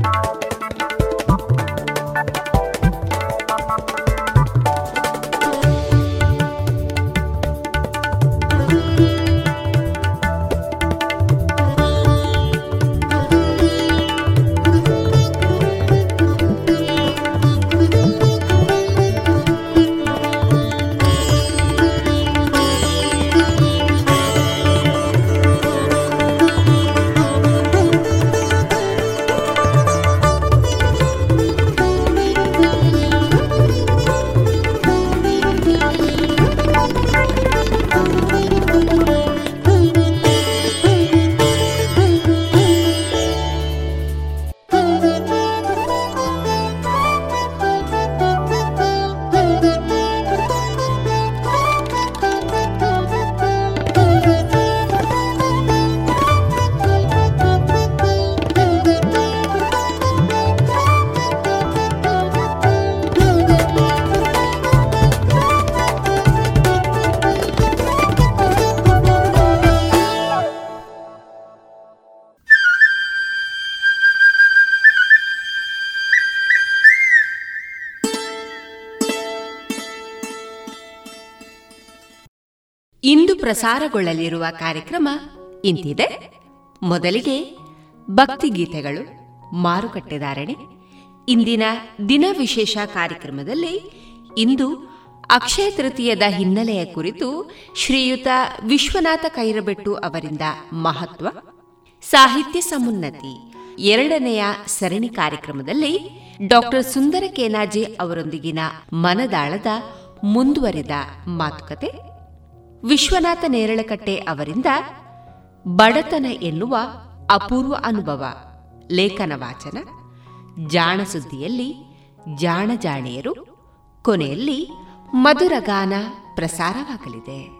ಇಂದು ಪ್ರಸಾರಗೊಳ್ಳಲಿರುವ ಕಾರ್ಯಕ್ರಮ ಇಂತಿದೆ. ಮೊದಲಿಗೆ ಭಕ್ತಿಗೀತೆಗಳು ಮಾರುಕಟ್ಟೆದಾರಣೆ ಇಂದಿನ ದಿನ ವಿಶೇಷ ಕಾರ್ಯಕ್ರಮದಲ್ಲಿ ಇಂದು ಅಕ್ಷಯ ತೃತೀಯದ ಹಿನ್ನೆಲೆಯ ಕುರಿತು ಶ್ರೀಯುತ ವಿಶ್ವನಾಥ ಕೈರಬೆಟ್ಟು ಅವರಿಂದ ಮಹತ್ವ, ಸಾಹಿತ್ಯ ಸಮುನ್ನತಿ ಎರಡನೆಯ ಸರಣಿ ಕಾರ್ಯಕ್ರಮದಲ್ಲಿ ಡಾಕ್ಟರ್ ಸುಂದರ ಕೇನಾಜೆ ಅವರೊಂದಿಗಿನ ಮನದಾಳದ ಮುಂದುವರಿದ ಮಾತುಕತೆ. ವಿಶ್ವನಾಥ ನೇರಳಕಟ್ಟೆ ಅವರಿಂದ ಬಡತನ ಎನ್ನುವ ಅಪೂರ್ವ ಅನುಭವ. ಲೇಖನ ವಾಚನ, ಜಾಣ ಸುದ್ದಿಯಲ್ಲಿ ಜಾಣ ಜಾಣಿಯರು, ಕೊನೆಯಲ್ಲಿ ಮಧುರಗಾನ ಪ್ರಸಾರವಾಗಲಿದೆ.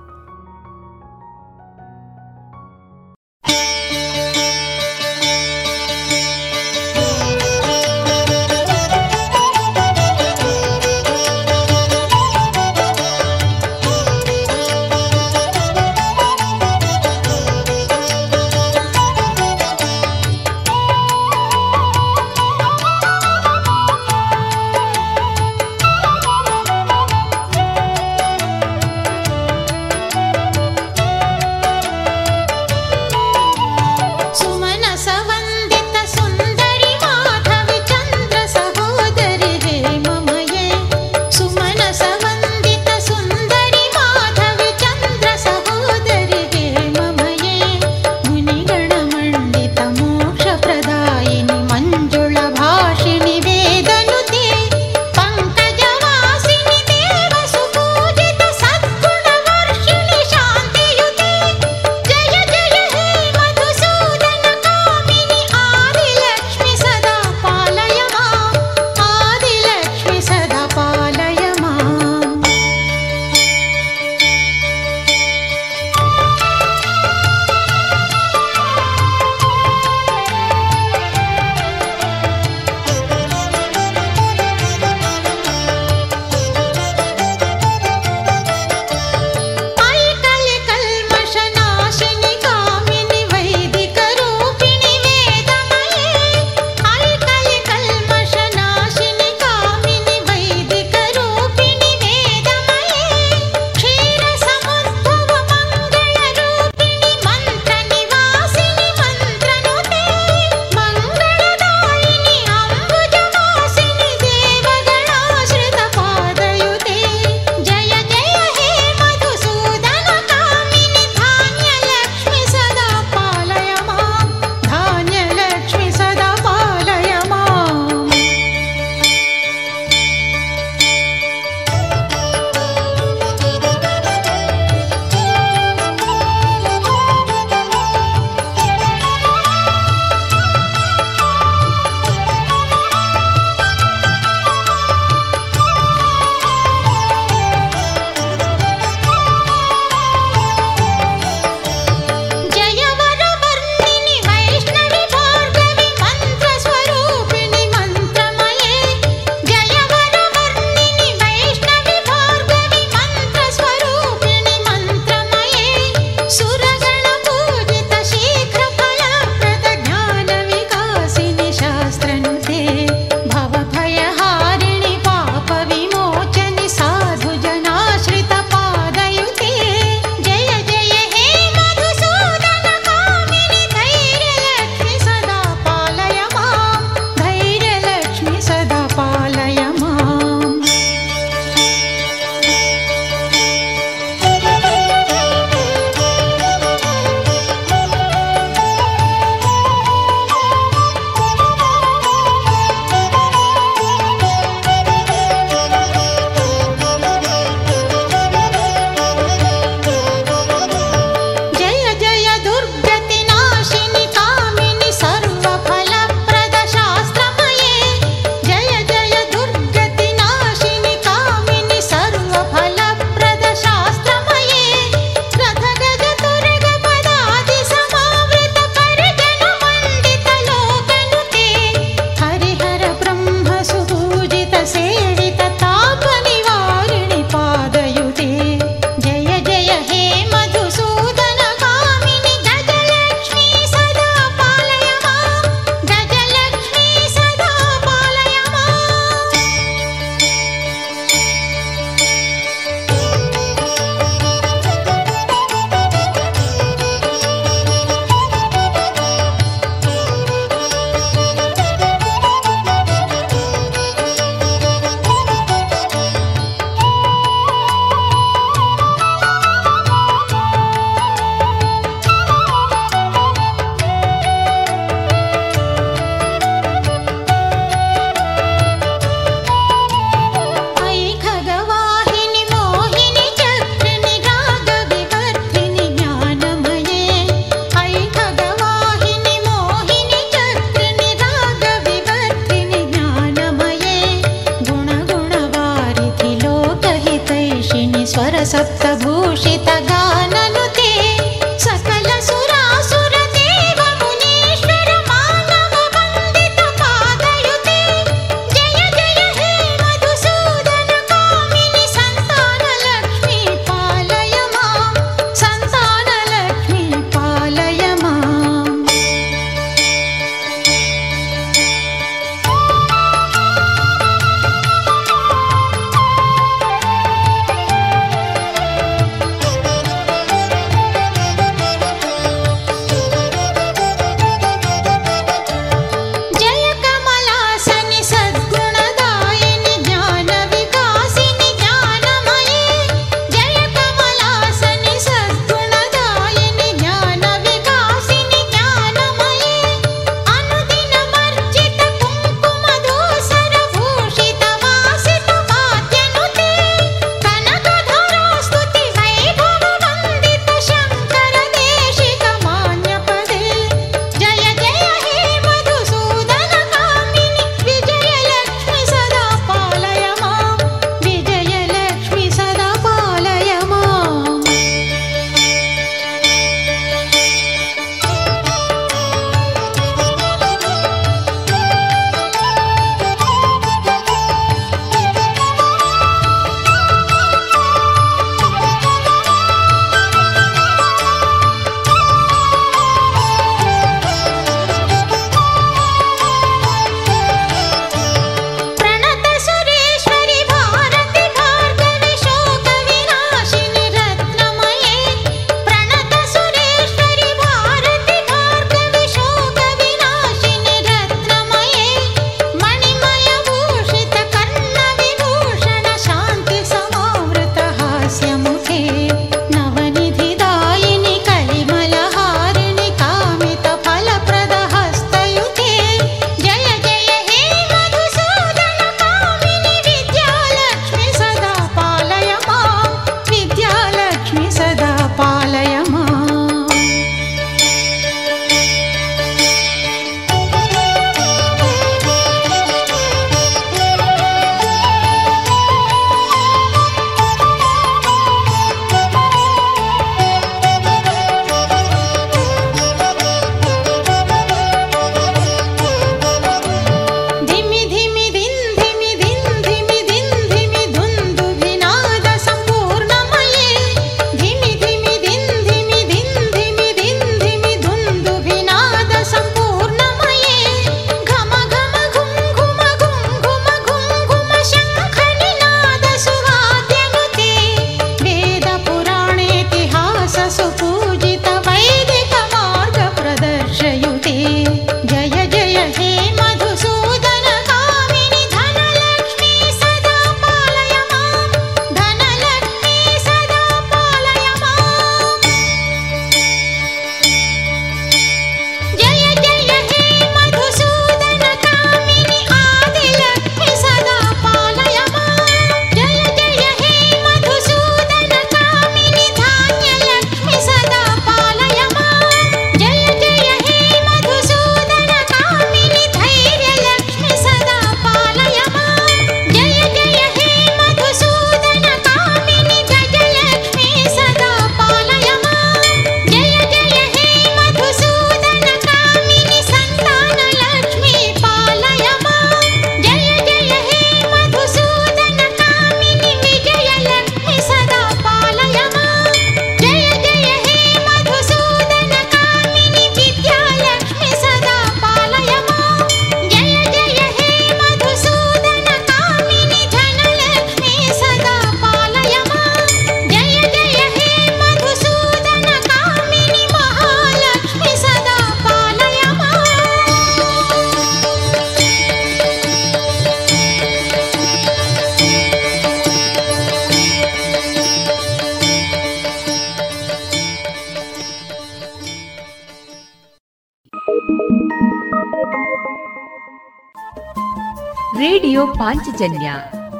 ಪಾಂಚಜನ್ಯ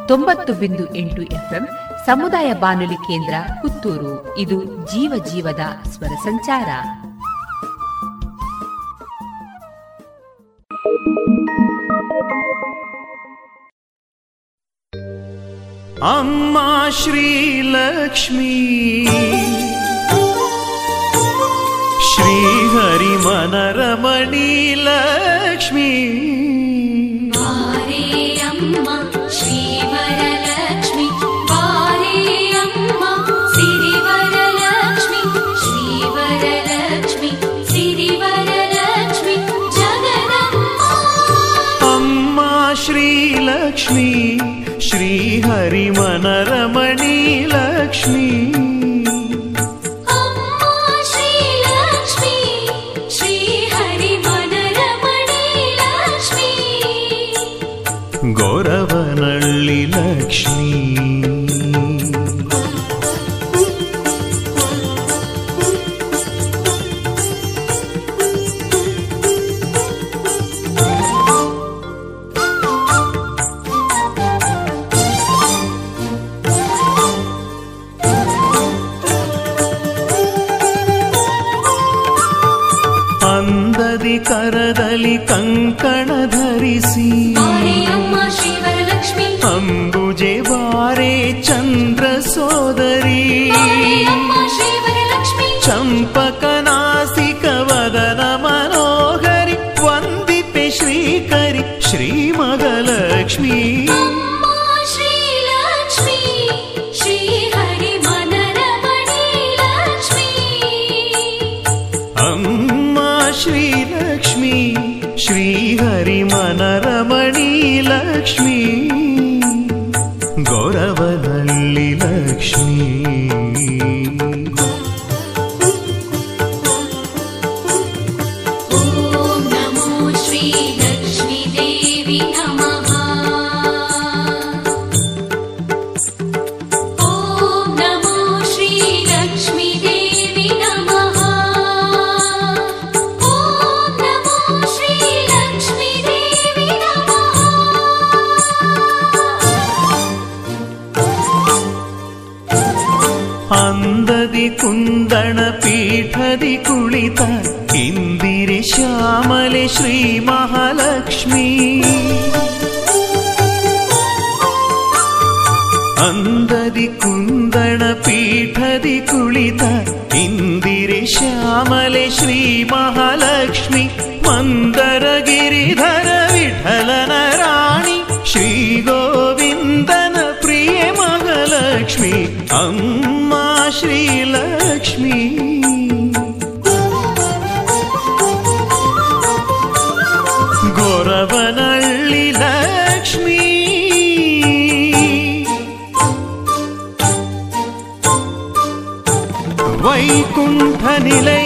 ತೊಂಬತ್ತು ಬಿಂದು ಎಂಟು ಎಫ್ಎಂ ಸಮುದಾಯ ಬಾನುಲಿ ಕೇಂದ್ರ ಪುತ್ತೂರು. ಇದು ಜೀವ ಜೀವದ ಸ್ವರ ಸಂಚಾರ. ಅಮ್ಮ ಶ್ರೀಲಕ್ಷ್ಮೀ ಶ್ರೀಹರಿ ಮನರಮಣಿ Come on. മഹാലക്ഷ്മി മന്ദരഗിരിധര വിഠലന റാണി ശ്രീ ഗോവിന്ദന പ്രിയ മഹാലക്ഷ്മി അമ്മ ശ്രീലക്ഷ്മി. ഗോരവനള്ളി ലക്ഷ്മി. വൈകുണ്ഠനിലെ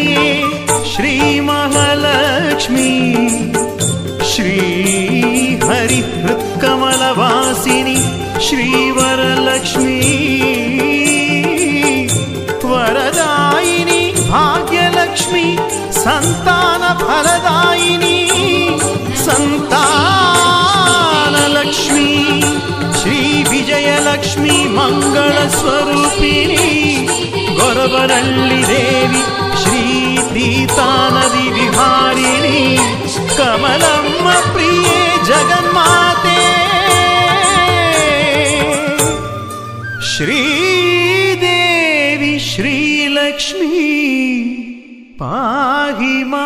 सन्तानफलदायिनी सन्तानलक्ष्मी श्रीविजयलक्ष्मी मङ्गलस्वरूपिणी गोरवरल्लि देवी विहारिणी कमलम्म प्रिये जगन्माते। श्रीदेवी श्रीलक्ष्मी पाहि मा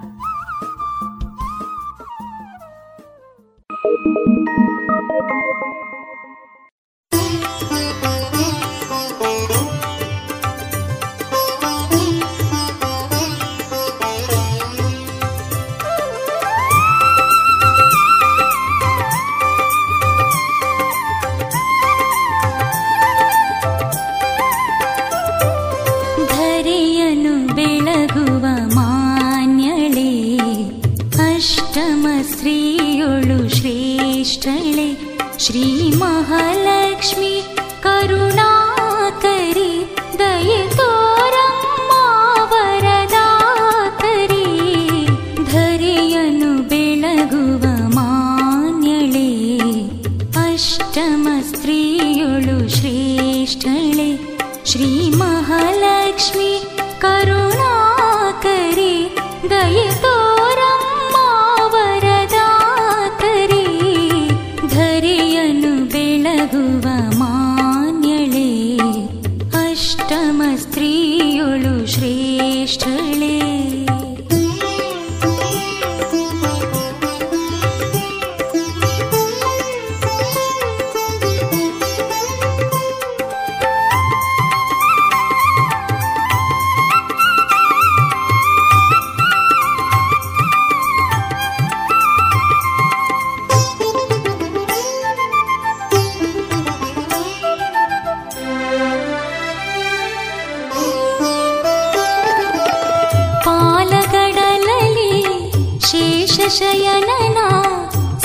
शयनना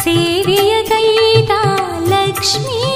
सेव्यतयिता लक्ष्मी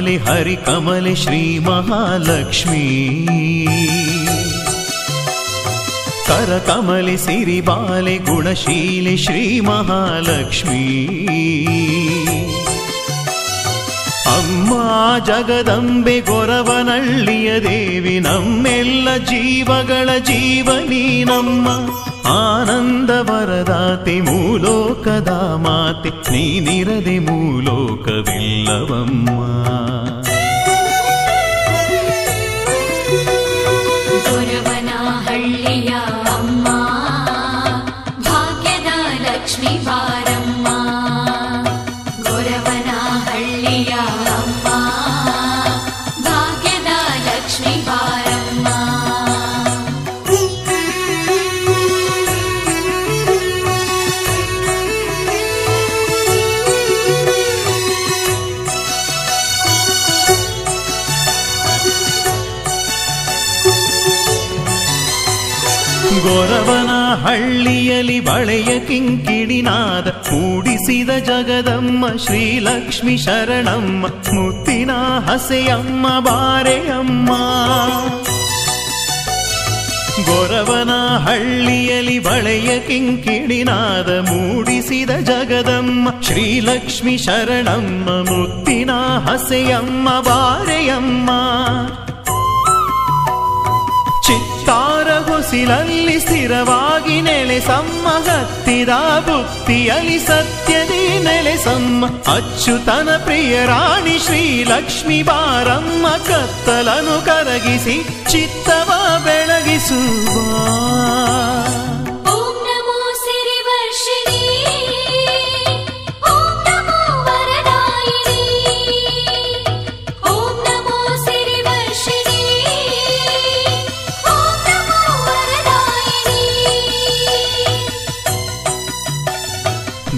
ಲಿ ಹರಿ ಕಮಲೆ, ಶ್ರೀ ಮಹಾ ಲಕ್ಷ್ಮಿ ಸರ ಕಮಲಿಸಿರಿ ಬಾಲೆ, ಗುಣಶೀಲ, ಶ್ರೀ ಮಹಾ ಲಕ್ಷ್ಮಿ ಅಮ್ಮಾ జగದಂಬೆ ಗೊರವನಳ್ಳಿಯ ದೇವಿ, ನಮ್ಮೆಲ್ಲ ಜೀವಗಳ ಜೀವನೀಮ್ಮಾ ವರದಾತೆ ಮೂಲೋಕದ ಮಾತೆ ನೀನಿರದೆ ಮೂಲೋಕವಿಲ್ಲವಮ್ಮ ಹಳ್ಳಿಯಲ್ಲಿ ಬಳೆಯ ಕಿಂಕಿಡಿನಾದ ಮೂಡಿಸಿದ ಜಗದಮ್ಮ ಶ್ರೀಲಕ್ಷ್ಮಿ ಶರಣಮ್ಮ, ಮುತ್ತಿನ ಹಸೆಯಮ್ಮ, ಬಾರೆಯಮ್ಮ. ಗೊರವನ ಹಳ್ಳಿಯಲಿ ಬಳೆಯ ಕಿಂಕಿಡಿನಾದ ಮೂಡಿಸಿದ ಜಗದಮ್ಮ, ಶ್ರೀಲಕ್ಷ್ಮಿ ಶರಣಮ್ಮ, ಮುತ್ತಿನ ಹಸೆಯಮ್ಮ, ಬಾರೆಯಮ್ಮ. ಚಿತ್ತಾರ ಹೊಸಿಲಲ್ಲಿ ಸ್ಥಿರವಾಗಿ ನೆಲೆಸಮ್ಮ ಹತ್ತಿದ ಬುತ್ತಿಯಲ್ಲಿ ಸತ್ಯದಿ ನೆಲೆಸಮ್ಮ. ಅಚ್ಚುತನ ಪ್ರಿಯ ರಾಣಿ ಶ್ರೀಲಕ್ಷ್ಮಿ ಬಾರಮ್ಮ, ಕತ್ತಲನು ಕರಗಿಸಿ, ಚಿತ್ತವ ಬೆಳಗಿಸುವ.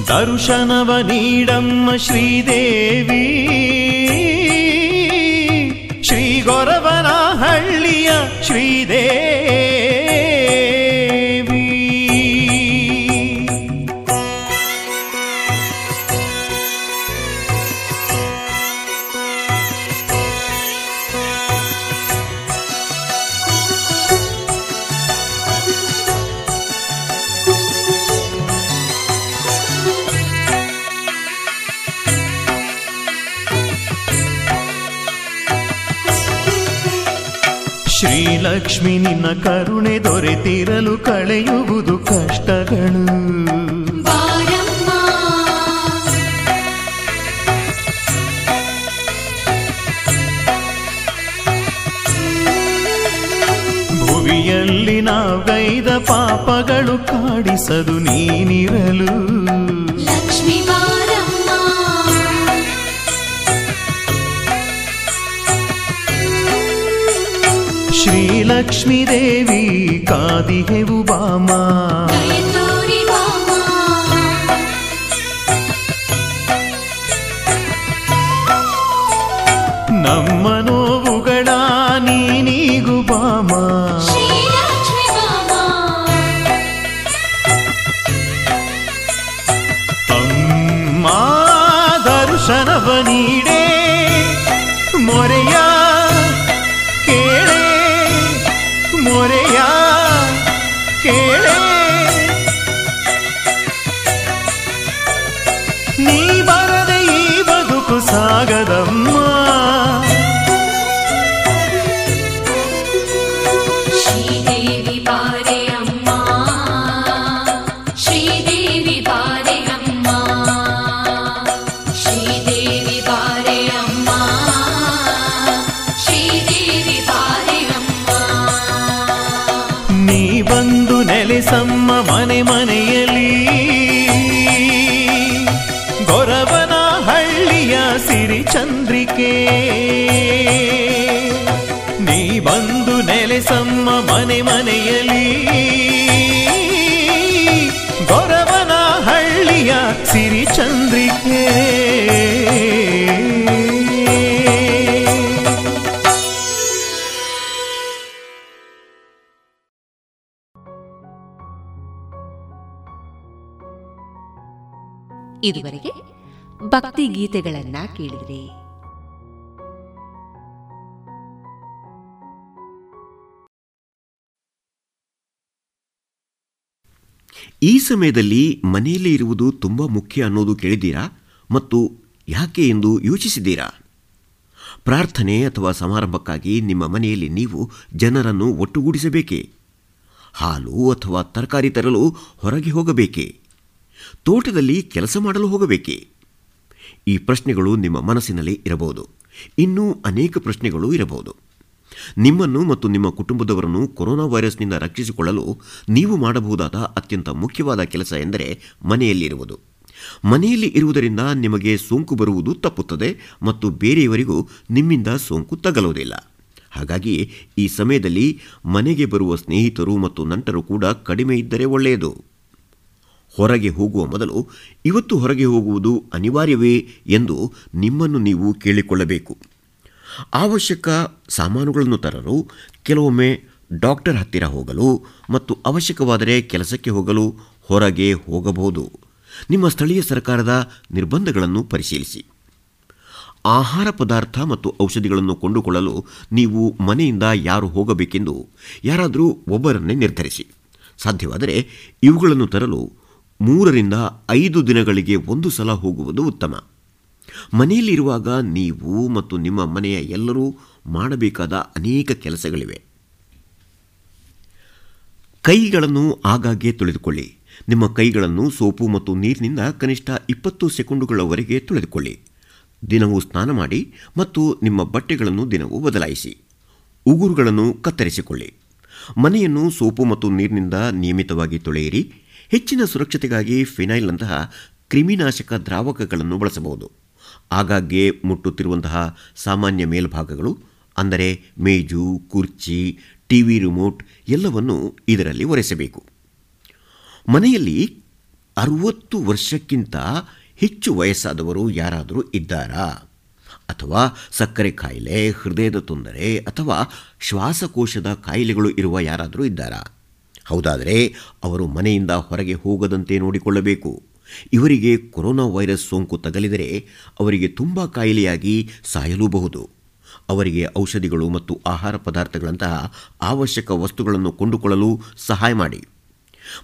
ದರ್ಶನವ ನೀಡಮ್ಮ ಶ್ರೀದೇವಿ. ಶ್ರೀ ಗೊರವನ ಹಳ್ಳಿಯ ಶ್ರೀಲಕ್ಷ್ಮಿ ನಿನ್ನ ಕರುಣೆ ದೊರೆತಿರಲು ಕಳೆಯುವುದು ಕಷ್ಟಗಳು. ಭುವಿಯಲ್ಲಿ ನಾವೈದ ಪಾಪಗಳು ಕಾಡಿಸದು ನೀನಿರಲು. लक्ष्मीदेवी कादि हे ನೆಲೆಸಮ್ಮ ಮನೆ ಮನೆಯಲ್ಲಿ ಗೊರವನ ಹಳ್ಳಿಯ ಸಿರಿ ಚಂದ್ರಿಕೆ. ನೀ ಬಂದು ನೆಲೆಸಮ್ಮ ಮನೆ ಮನೆಯಲ್ಲಿ ಇದುವರೆಗೆ ಭಕ್ತಿ ಗೀತೆಗಳನ್ನ ಕೇಳಿದ್ರಿ. ಈ ಸಮಯದಲ್ಲಿ ಮನೆಯಲ್ಲಿ ಇರುವುದು ತುಂಬ ಮುಖ್ಯ ಅನ್ನೋದು ಕೇಳಿದ್ದೀರಾ? ಮತ್ತು ಯಾಕೆ ಎಂದು ಯೋಚಿಸಿದ್ದೀರಾ? ಪ್ರಾರ್ಥನೆ ಅಥವಾ ಸಮಾರಂಭಕ್ಕಾಗಿ ನಿಮ್ಮ ಮನೆಯಲ್ಲಿ ನೀವು ಜನರನ್ನು ಒಟ್ಟುಗೂಡಿಸಬೇಕೇ? ಹಾಲು ಅಥವಾ ತರಕಾರಿ ತರಲು ಹೊರಗೆ ಹೋಗಬೇಕೇ? ತೋಟದಲ್ಲಿ ಕೆಲಸ ಮಾಡಲು ಹೋಗಬೇಕೆ? ಈ ಪ್ರಶ್ನೆಗಳು ನಿಮ್ಮ ಮನಸ್ಸಿನಲ್ಲಿ ಇರಬಹುದು. ಇನ್ನೂ ಅನೇಕ ಪ್ರಶ್ನೆಗಳು ಇರಬಹುದು. ನಿಮ್ಮನ್ನು ಮತ್ತು ನಿಮ್ಮ ಕುಟುಂಬದವರನ್ನು ಕೊರೋನಾ ವೈರಸ್ನಿಂದ ರಕ್ಷಿಸಿಕೊಳ್ಳಲು ನೀವು ಮಾಡಬಹುದಾದ ಅತ್ಯಂತ ಮುಖ್ಯವಾದ ಕೆಲಸ ಎಂದರೆ ಮನೆಯಲ್ಲಿರುವುದು ಮನೆಯಲ್ಲಿ ಇರುವುದರಿಂದ ನಿಮಗೆ ಸೋಂಕು ಬರುವುದು ತಪ್ಪುತ್ತದೆ ಮತ್ತು ಬೇರೆಯವರಿಗೂ ನಿಮ್ಮಿಂದ ಸೋಂಕು ತಗಲುವುದಿಲ್ಲ. ಹಾಗಾಗಿ ಈ ಸಮಯದಲ್ಲಿ ಮನೆಗೆ ಬರುವ ಸ್ನೇಹಿತರು ಮತ್ತು ನಂಟರು ಕೂಡ ಕಡಿಮೆ ಇದ್ದರೆ ಒಳ್ಳೆಯದು. ಹೊರಗೆ ಹೋಗುವ ಮೊದಲು ಇವತ್ತು ಹೊರಗೆ ಹೋಗುವುದು ಅನಿವಾರ್ಯವೇ ಎಂದು ನಿಮ್ಮನ್ನು ನೀವು ಕೇಳಿಕೊಳ್ಳಬೇಕು. ಅವಶ್ಯಕ ಸಾಮಾನುಗಳನ್ನು ತರಲು, ಕೆಲವೊಮ್ಮೆ ಡಾಕ್ಟರ್ ಹತ್ತಿರ ಹೋಗಲು ಮತ್ತು ಅವಶ್ಯಕವಾದರೆ ಕೆಲಸಕ್ಕೆ ಹೋಗಲು ಹೊರಗೆ ಹೋಗಬಹುದು. ನಿಮ್ಮ ಸ್ಥಳೀಯ ಸರ್ಕಾರದ ನಿರ್ಬಂಧಗಳನ್ನು ಪರಿಶೀಲಿಸಿ. ಆಹಾರ ಪದಾರ್ಥ ಮತ್ತು ಔಷಧಿಗಳನ್ನು ಕೊಂಡುಕೊಳ್ಳಲು ನೀವು ಮನೆಯಿಂದ ಯಾರು ಹೋಗಬೇಕೆಂದು ಯಾರಾದರೂ ಒಬ್ಬರನ್ನೇ ನಿರ್ಧರಿಸಿ. ಸಾಧ್ಯವಾದರೆ ಇವುಗಳನ್ನು ತರಲು ಮೂರರಿಂದ ಐದು ದಿನಗಳಿಗೆ ಒಂದು ಸಲ ಹೋಗುವುದು ಉತ್ತಮ. ಮನೆಯಲ್ಲಿರುವಾಗ ನೀವು ಮತ್ತು ನಿಮ್ಮ ಮನೆಯ ಎಲ್ಲರೂ ಮಾಡಬೇಕಾದ ಅನೇಕ ಕೆಲಸಗಳಿವೆ. ಕೈಗಳನ್ನು ಆಗಾಗ್ಗೆ ತೊಳೆದುಕೊಳ್ಳಿ. ನಿಮ್ಮ ಕೈಗಳನ್ನು ಸೋಪು ಮತ್ತು ನೀರಿನಿಂದ ಕನಿಷ್ಠ ಇಪ್ಪತ್ತು ಸೆಕೆಂಡುಗಳವರೆಗೆ ತೊಳೆದುಕೊಳ್ಳಿ. ದಿನವೂ ಸ್ನಾನ ಮಾಡಿ ಮತ್ತು ನಿಮ್ಮ ಬಟ್ಟೆಗಳನ್ನು ದಿನವೂ ಬದಲಾಯಿಸಿ. ಉಗುರುಗಳನ್ನು ಕತ್ತರಿಸಿಕೊಳ್ಳಿ. ಮನೆಯನ್ನು ಸೋಪು ಮತ್ತು ನೀರಿನಿಂದ ನಿಯಮಿತವಾಗಿ ತೊಳೆಯಿರಿ. ಹೆಚ್ಚಿನ ಸುರಕ್ಷತೆಗಾಗಿ ಫಿನೈಲ್ನಂತಹ ಕ್ರಿಮಿನಾಶಕ ದ್ರಾವಕಗಳನ್ನು ಬಳಸಬಹುದು. ಆಗಾಗ್ಗೆ ಮುಟ್ಟುತ್ತಿರುವಂತಹ ಸಾಮಾನ್ಯ ಮೇಲ್ಭಾಗಗಳು, ಅಂದರೆ ಮೇಜು, ಕುರ್ಚಿ, ಟಿವಿ ರಿಮೋಟ್ ಎಲ್ಲವನ್ನೂ ಇದರಲ್ಲಿ ಒರೆಸಬೇಕು. ಮನೆಯಲ್ಲಿ ಅರುವತ್ತು ವರ್ಷಕ್ಕಿಂತ ಹೆಚ್ಚು ವಯಸ್ಸಾದವರು ಯಾರಾದರೂ ಇದ್ದಾರಾ? ಅಥವಾ ಸಕ್ಕರೆ ಕಾಯಿಲೆ ಹೃದಯದ ತೊಂದರೆ, ಅಥವಾ ಶ್ವಾಸಕೋಶದ ಕಾಯಿಲೆಗಳು ಇರುವ ಯಾರಾದರೂ ಇದ್ದಾರಾ? ಹೌದಾದರೆ ಅವರು ಮನೆಯಿಂದ ಹೊರಗೆ ಹೋಗದಂತೆ ನೋಡಿಕೊಳ್ಳಬೇಕು. ಇವರಿಗೆ ಕೊರೋನಾ ವೈರಸ್ ಸೋಂಕು ತಗಲಿದರೆ ಅವರಿಗೆ ತುಂಬ ಕಾಯಿಲೆಯಾಗಿ ಸಾಯಲೂಬಹುದು. ಅವರಿಗೆ ಔಷಧಿಗಳು ಮತ್ತು ಆಹಾರ ಪದಾರ್ಥಗಳಂತಹ ಅವಶ್ಯಕ ವಸ್ತುಗಳನ್ನು ಕೊಂಡುಕೊಳ್ಳಲು ಸಹಾಯ ಮಾಡಿ.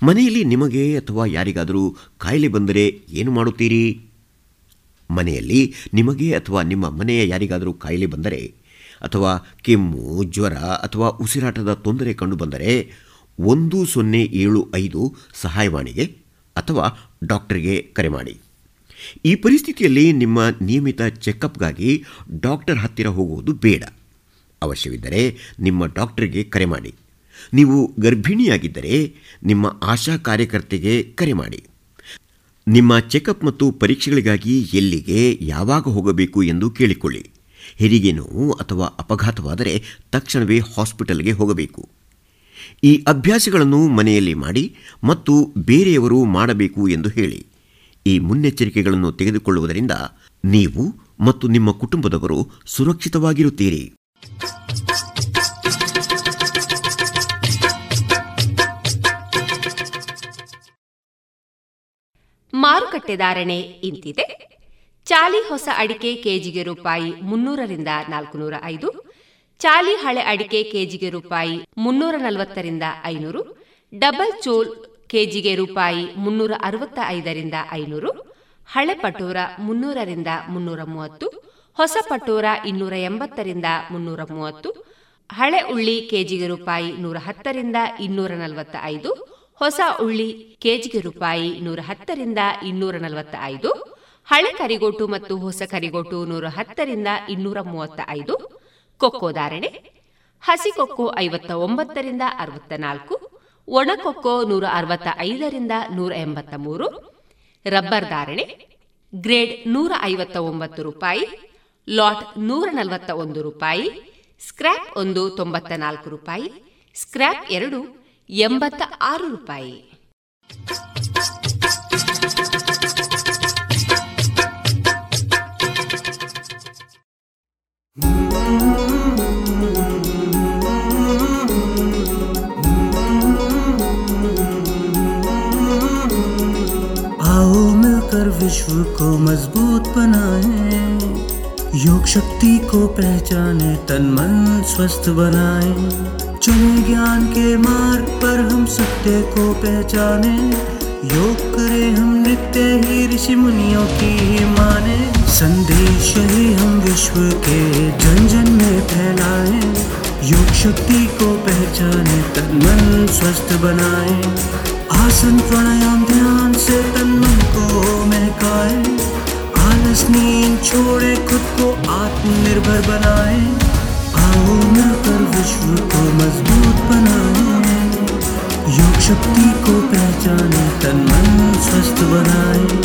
ಮನೆಯಲ್ಲಿ ನಿಮಗೆ ಅಥವಾ ಯಾರಿಗಾದರೂ ಕಾಯಿಲೆ ಬಂದರೆ ಏನು ಮಾಡುತ್ತೀರಿ? ಮನೆಯಲ್ಲಿ ನಿಮಗೆ ಅಥವಾ ನಿಮ್ಮ ಮನೆಯ ಯಾರಿಗಾದರೂ ಕಾಯಿಲೆ ಬಂದರೆ ಅಥವಾ ಕೆಮ್ಮು, ಜ್ವರ ಅಥವಾ ಉಸಿರಾಟದ ತೊಂದರೆ ಕಂಡುಬಂದರೆ ಒಂದು ಸೊನ್ನೆ ಏಳು ಐದು ಸಹಾಯವಾಣಿಗೆ ಅಥವಾ ಡಾಕ್ಟರ್ಗೆ ಕರೆ ಮಾಡಿ. ಈ ಪರಿಸ್ಥಿತಿಯಲ್ಲಿ ನಿಮ್ಮ ನಿಯಮಿತ ಚೆಕಪ್ಗಾಗಿ ಡಾಕ್ಟರ್ ಹತ್ತಿರ ಹೋಗುವುದು ಬೇಡ. ಅವಶ್ಯವಿದ್ದರೆ ನಿಮ್ಮ ಡಾಕ್ಟರ್ಗೆ ಕರೆ ಮಾಡಿ. ನೀವು ಗರ್ಭಿಣಿಯಾಗಿದ್ದರೆ ನಿಮ್ಮ ಆಶಾ ಕಾರ್ಯಕರ್ತೆಗೆ ಕರೆ ಮಾಡಿ. ನಿಮ್ಮ ಚೆಕಪ್ ಮತ್ತು ಪರೀಕ್ಷೆಗಳಿಗಾಗಿ ಎಲ್ಲಿಗೆ, ಯಾವಾಗ ಹೋಗಬೇಕು ಎಂದು ಕೇಳಿಕೊಳ್ಳಿ. ಹೆರಿಗೆ ನೋವು ಅಥವಾ ಅಪಘಾತವಾದರೆ ತಕ್ಷಣವೇ ಹಾಸ್ಪಿಟಲ್ಗೆ ಹೋಗಬೇಕು. ಈ ಅಭ್ಯಾಸಗಳನ್ನು ಮನೆಯಲ್ಲಿ ಮಾಡಿ ಮತ್ತು ಬೇರೆಯವರು ಮಾಡಬೇಕು ಎಂದು ಹೇಳಿ. ಈ ಮುನ್ನೆಚ್ಚರಿಕೆಗಳನ್ನು ತೆಗೆದುಕೊಳ್ಳುವುದರಿಂದ ನೀವು ಮತ್ತು ನಿಮ್ಮ ಕುಟುಂಬದವರು ಸುರಕ್ಷಿತವಾಗಿರುತ್ತೀರಿ. ಮಾರುಕಟ್ಟೆ ಧಾರಣೆ ಇಂತಿದೆ. ಚಾಲಿ ಹೊಸ ಅಡಿಕೆ ಕೆಜಿಗೆ ರೂಪಾಯಿ ಮುನ್ನೂರರಿಂದ ನಾಲ್ಕುನೂರ ಐದು ಚಾಲಿ ಹಳೆ ಅಡಿಕೆ ಕೆಜಿಗೆ ರೂಪಾಯಿ ಮುನ್ನೂರ ನಲವತ್ತರಿಂದ ಐನೂರು, ಡಬಲ್ ಚೋಲ್ ಕೆಜಿಗೆ ರೂಪಾಯಿ ಮುನ್ನೂರ ಅರವತ್ತ ಐದರಿಂದ ಐನೂರು, ಹಳೆ ಪಟೋರ ಮುನ್ನೂರರಿಂದ ಮುನ್ನೂರ ಮೂವತ್ತು, ಹೊಸ ಪಟೋರ ಇನ್ನೂರ ಎಂಬತ್ತರಿಂದ ಮುನ್ನೂರ ಮೂವತ್ತು, ಹಳೆ ಉಳ್ಳಿ ಕೆಜಿಗೆ ರೂಪಾಯಿ ನೂರ ಹತ್ತರಿಂದ ಇನ್ನೂರ ನಲವತ್ತ ಐದು ಹೊಸ ಉಳ್ಳಿ ಕೆಜಿಗೆ ರೂಪಾಯಿ ನೂರ ಹತ್ತರಿಂದ ಇನ್ನೂರ ನಲವತ್ತ ಐದು ಹಳೆ ಕರಿಗೋಟು ಮತ್ತು ಹೊಸ ಕರಿಗೋಟು ನೂರ ಹತ್ತರಿಂದ ಇನ್ನೂರ ಮೂವತ್ತ ಐದು ಕೊಕ್ಕೋ ಧಾರಣೆ. ಹಸಿ ಕೊಕ್ಕೋ ಐವತ್ತ ಒಂಬತ್ತರಿಂದ ಅರವತ್ತ ನಾಲ್ಕು ಒಣಕೊಕ್ಕೋ ನೂರ ಅರವತ್ತ ಐದರಿಂದ ನೂರ ಎಂಬತ್ತ ಮೂರು ರಬ್ಬರ್ ಧಾರಣೆ, ಗ್ರೇಡ್ ನೂರ ಐವತ್ತ ಒಂಬತ್ತು ರೂಪಾಯಿ, ಲಾಟ್ ನೂರ ನಲವತ್ತ ಒಂದು ರೂಪಾಯಿ, ಸ್ಕ್ರ್ಯಾಪ್ ಒಂದು ತೊಂಬತ್ತ ನಾಲ್ಕು ರೂಪಾಯಿ, ಸ್ಕ್ರ್ಯಾಪ್ ಎರಡು ಎಂಬತ್ತ ಆರು ರೂಪಾಯಿ. आओ मिलकर विश्व को मज़बूत बनाए, योग शक्ति को पहचाने, तन मन स्वस्थ बनाए। चले ज्ञान के मार्ग पर हम सत्य को पहचाने, योग करें हम नित्य ही ऋषि मुनियों की ही माने। संदेश ही हम विश्व के जन जन में फैलाए। योग शक्ति को पहचाने तन मन स्वस्थ बनाए। आसन प्राणायाम ध्यान से तन मन को महकाए। आलस, नींद छोड़े, खुद को आत्मनिर्भर बनाए। आओ मिलकर विश्व को मज़बूत बनाए। योग शक्ति को पहचाने तन मन स्वस्थ बनाए।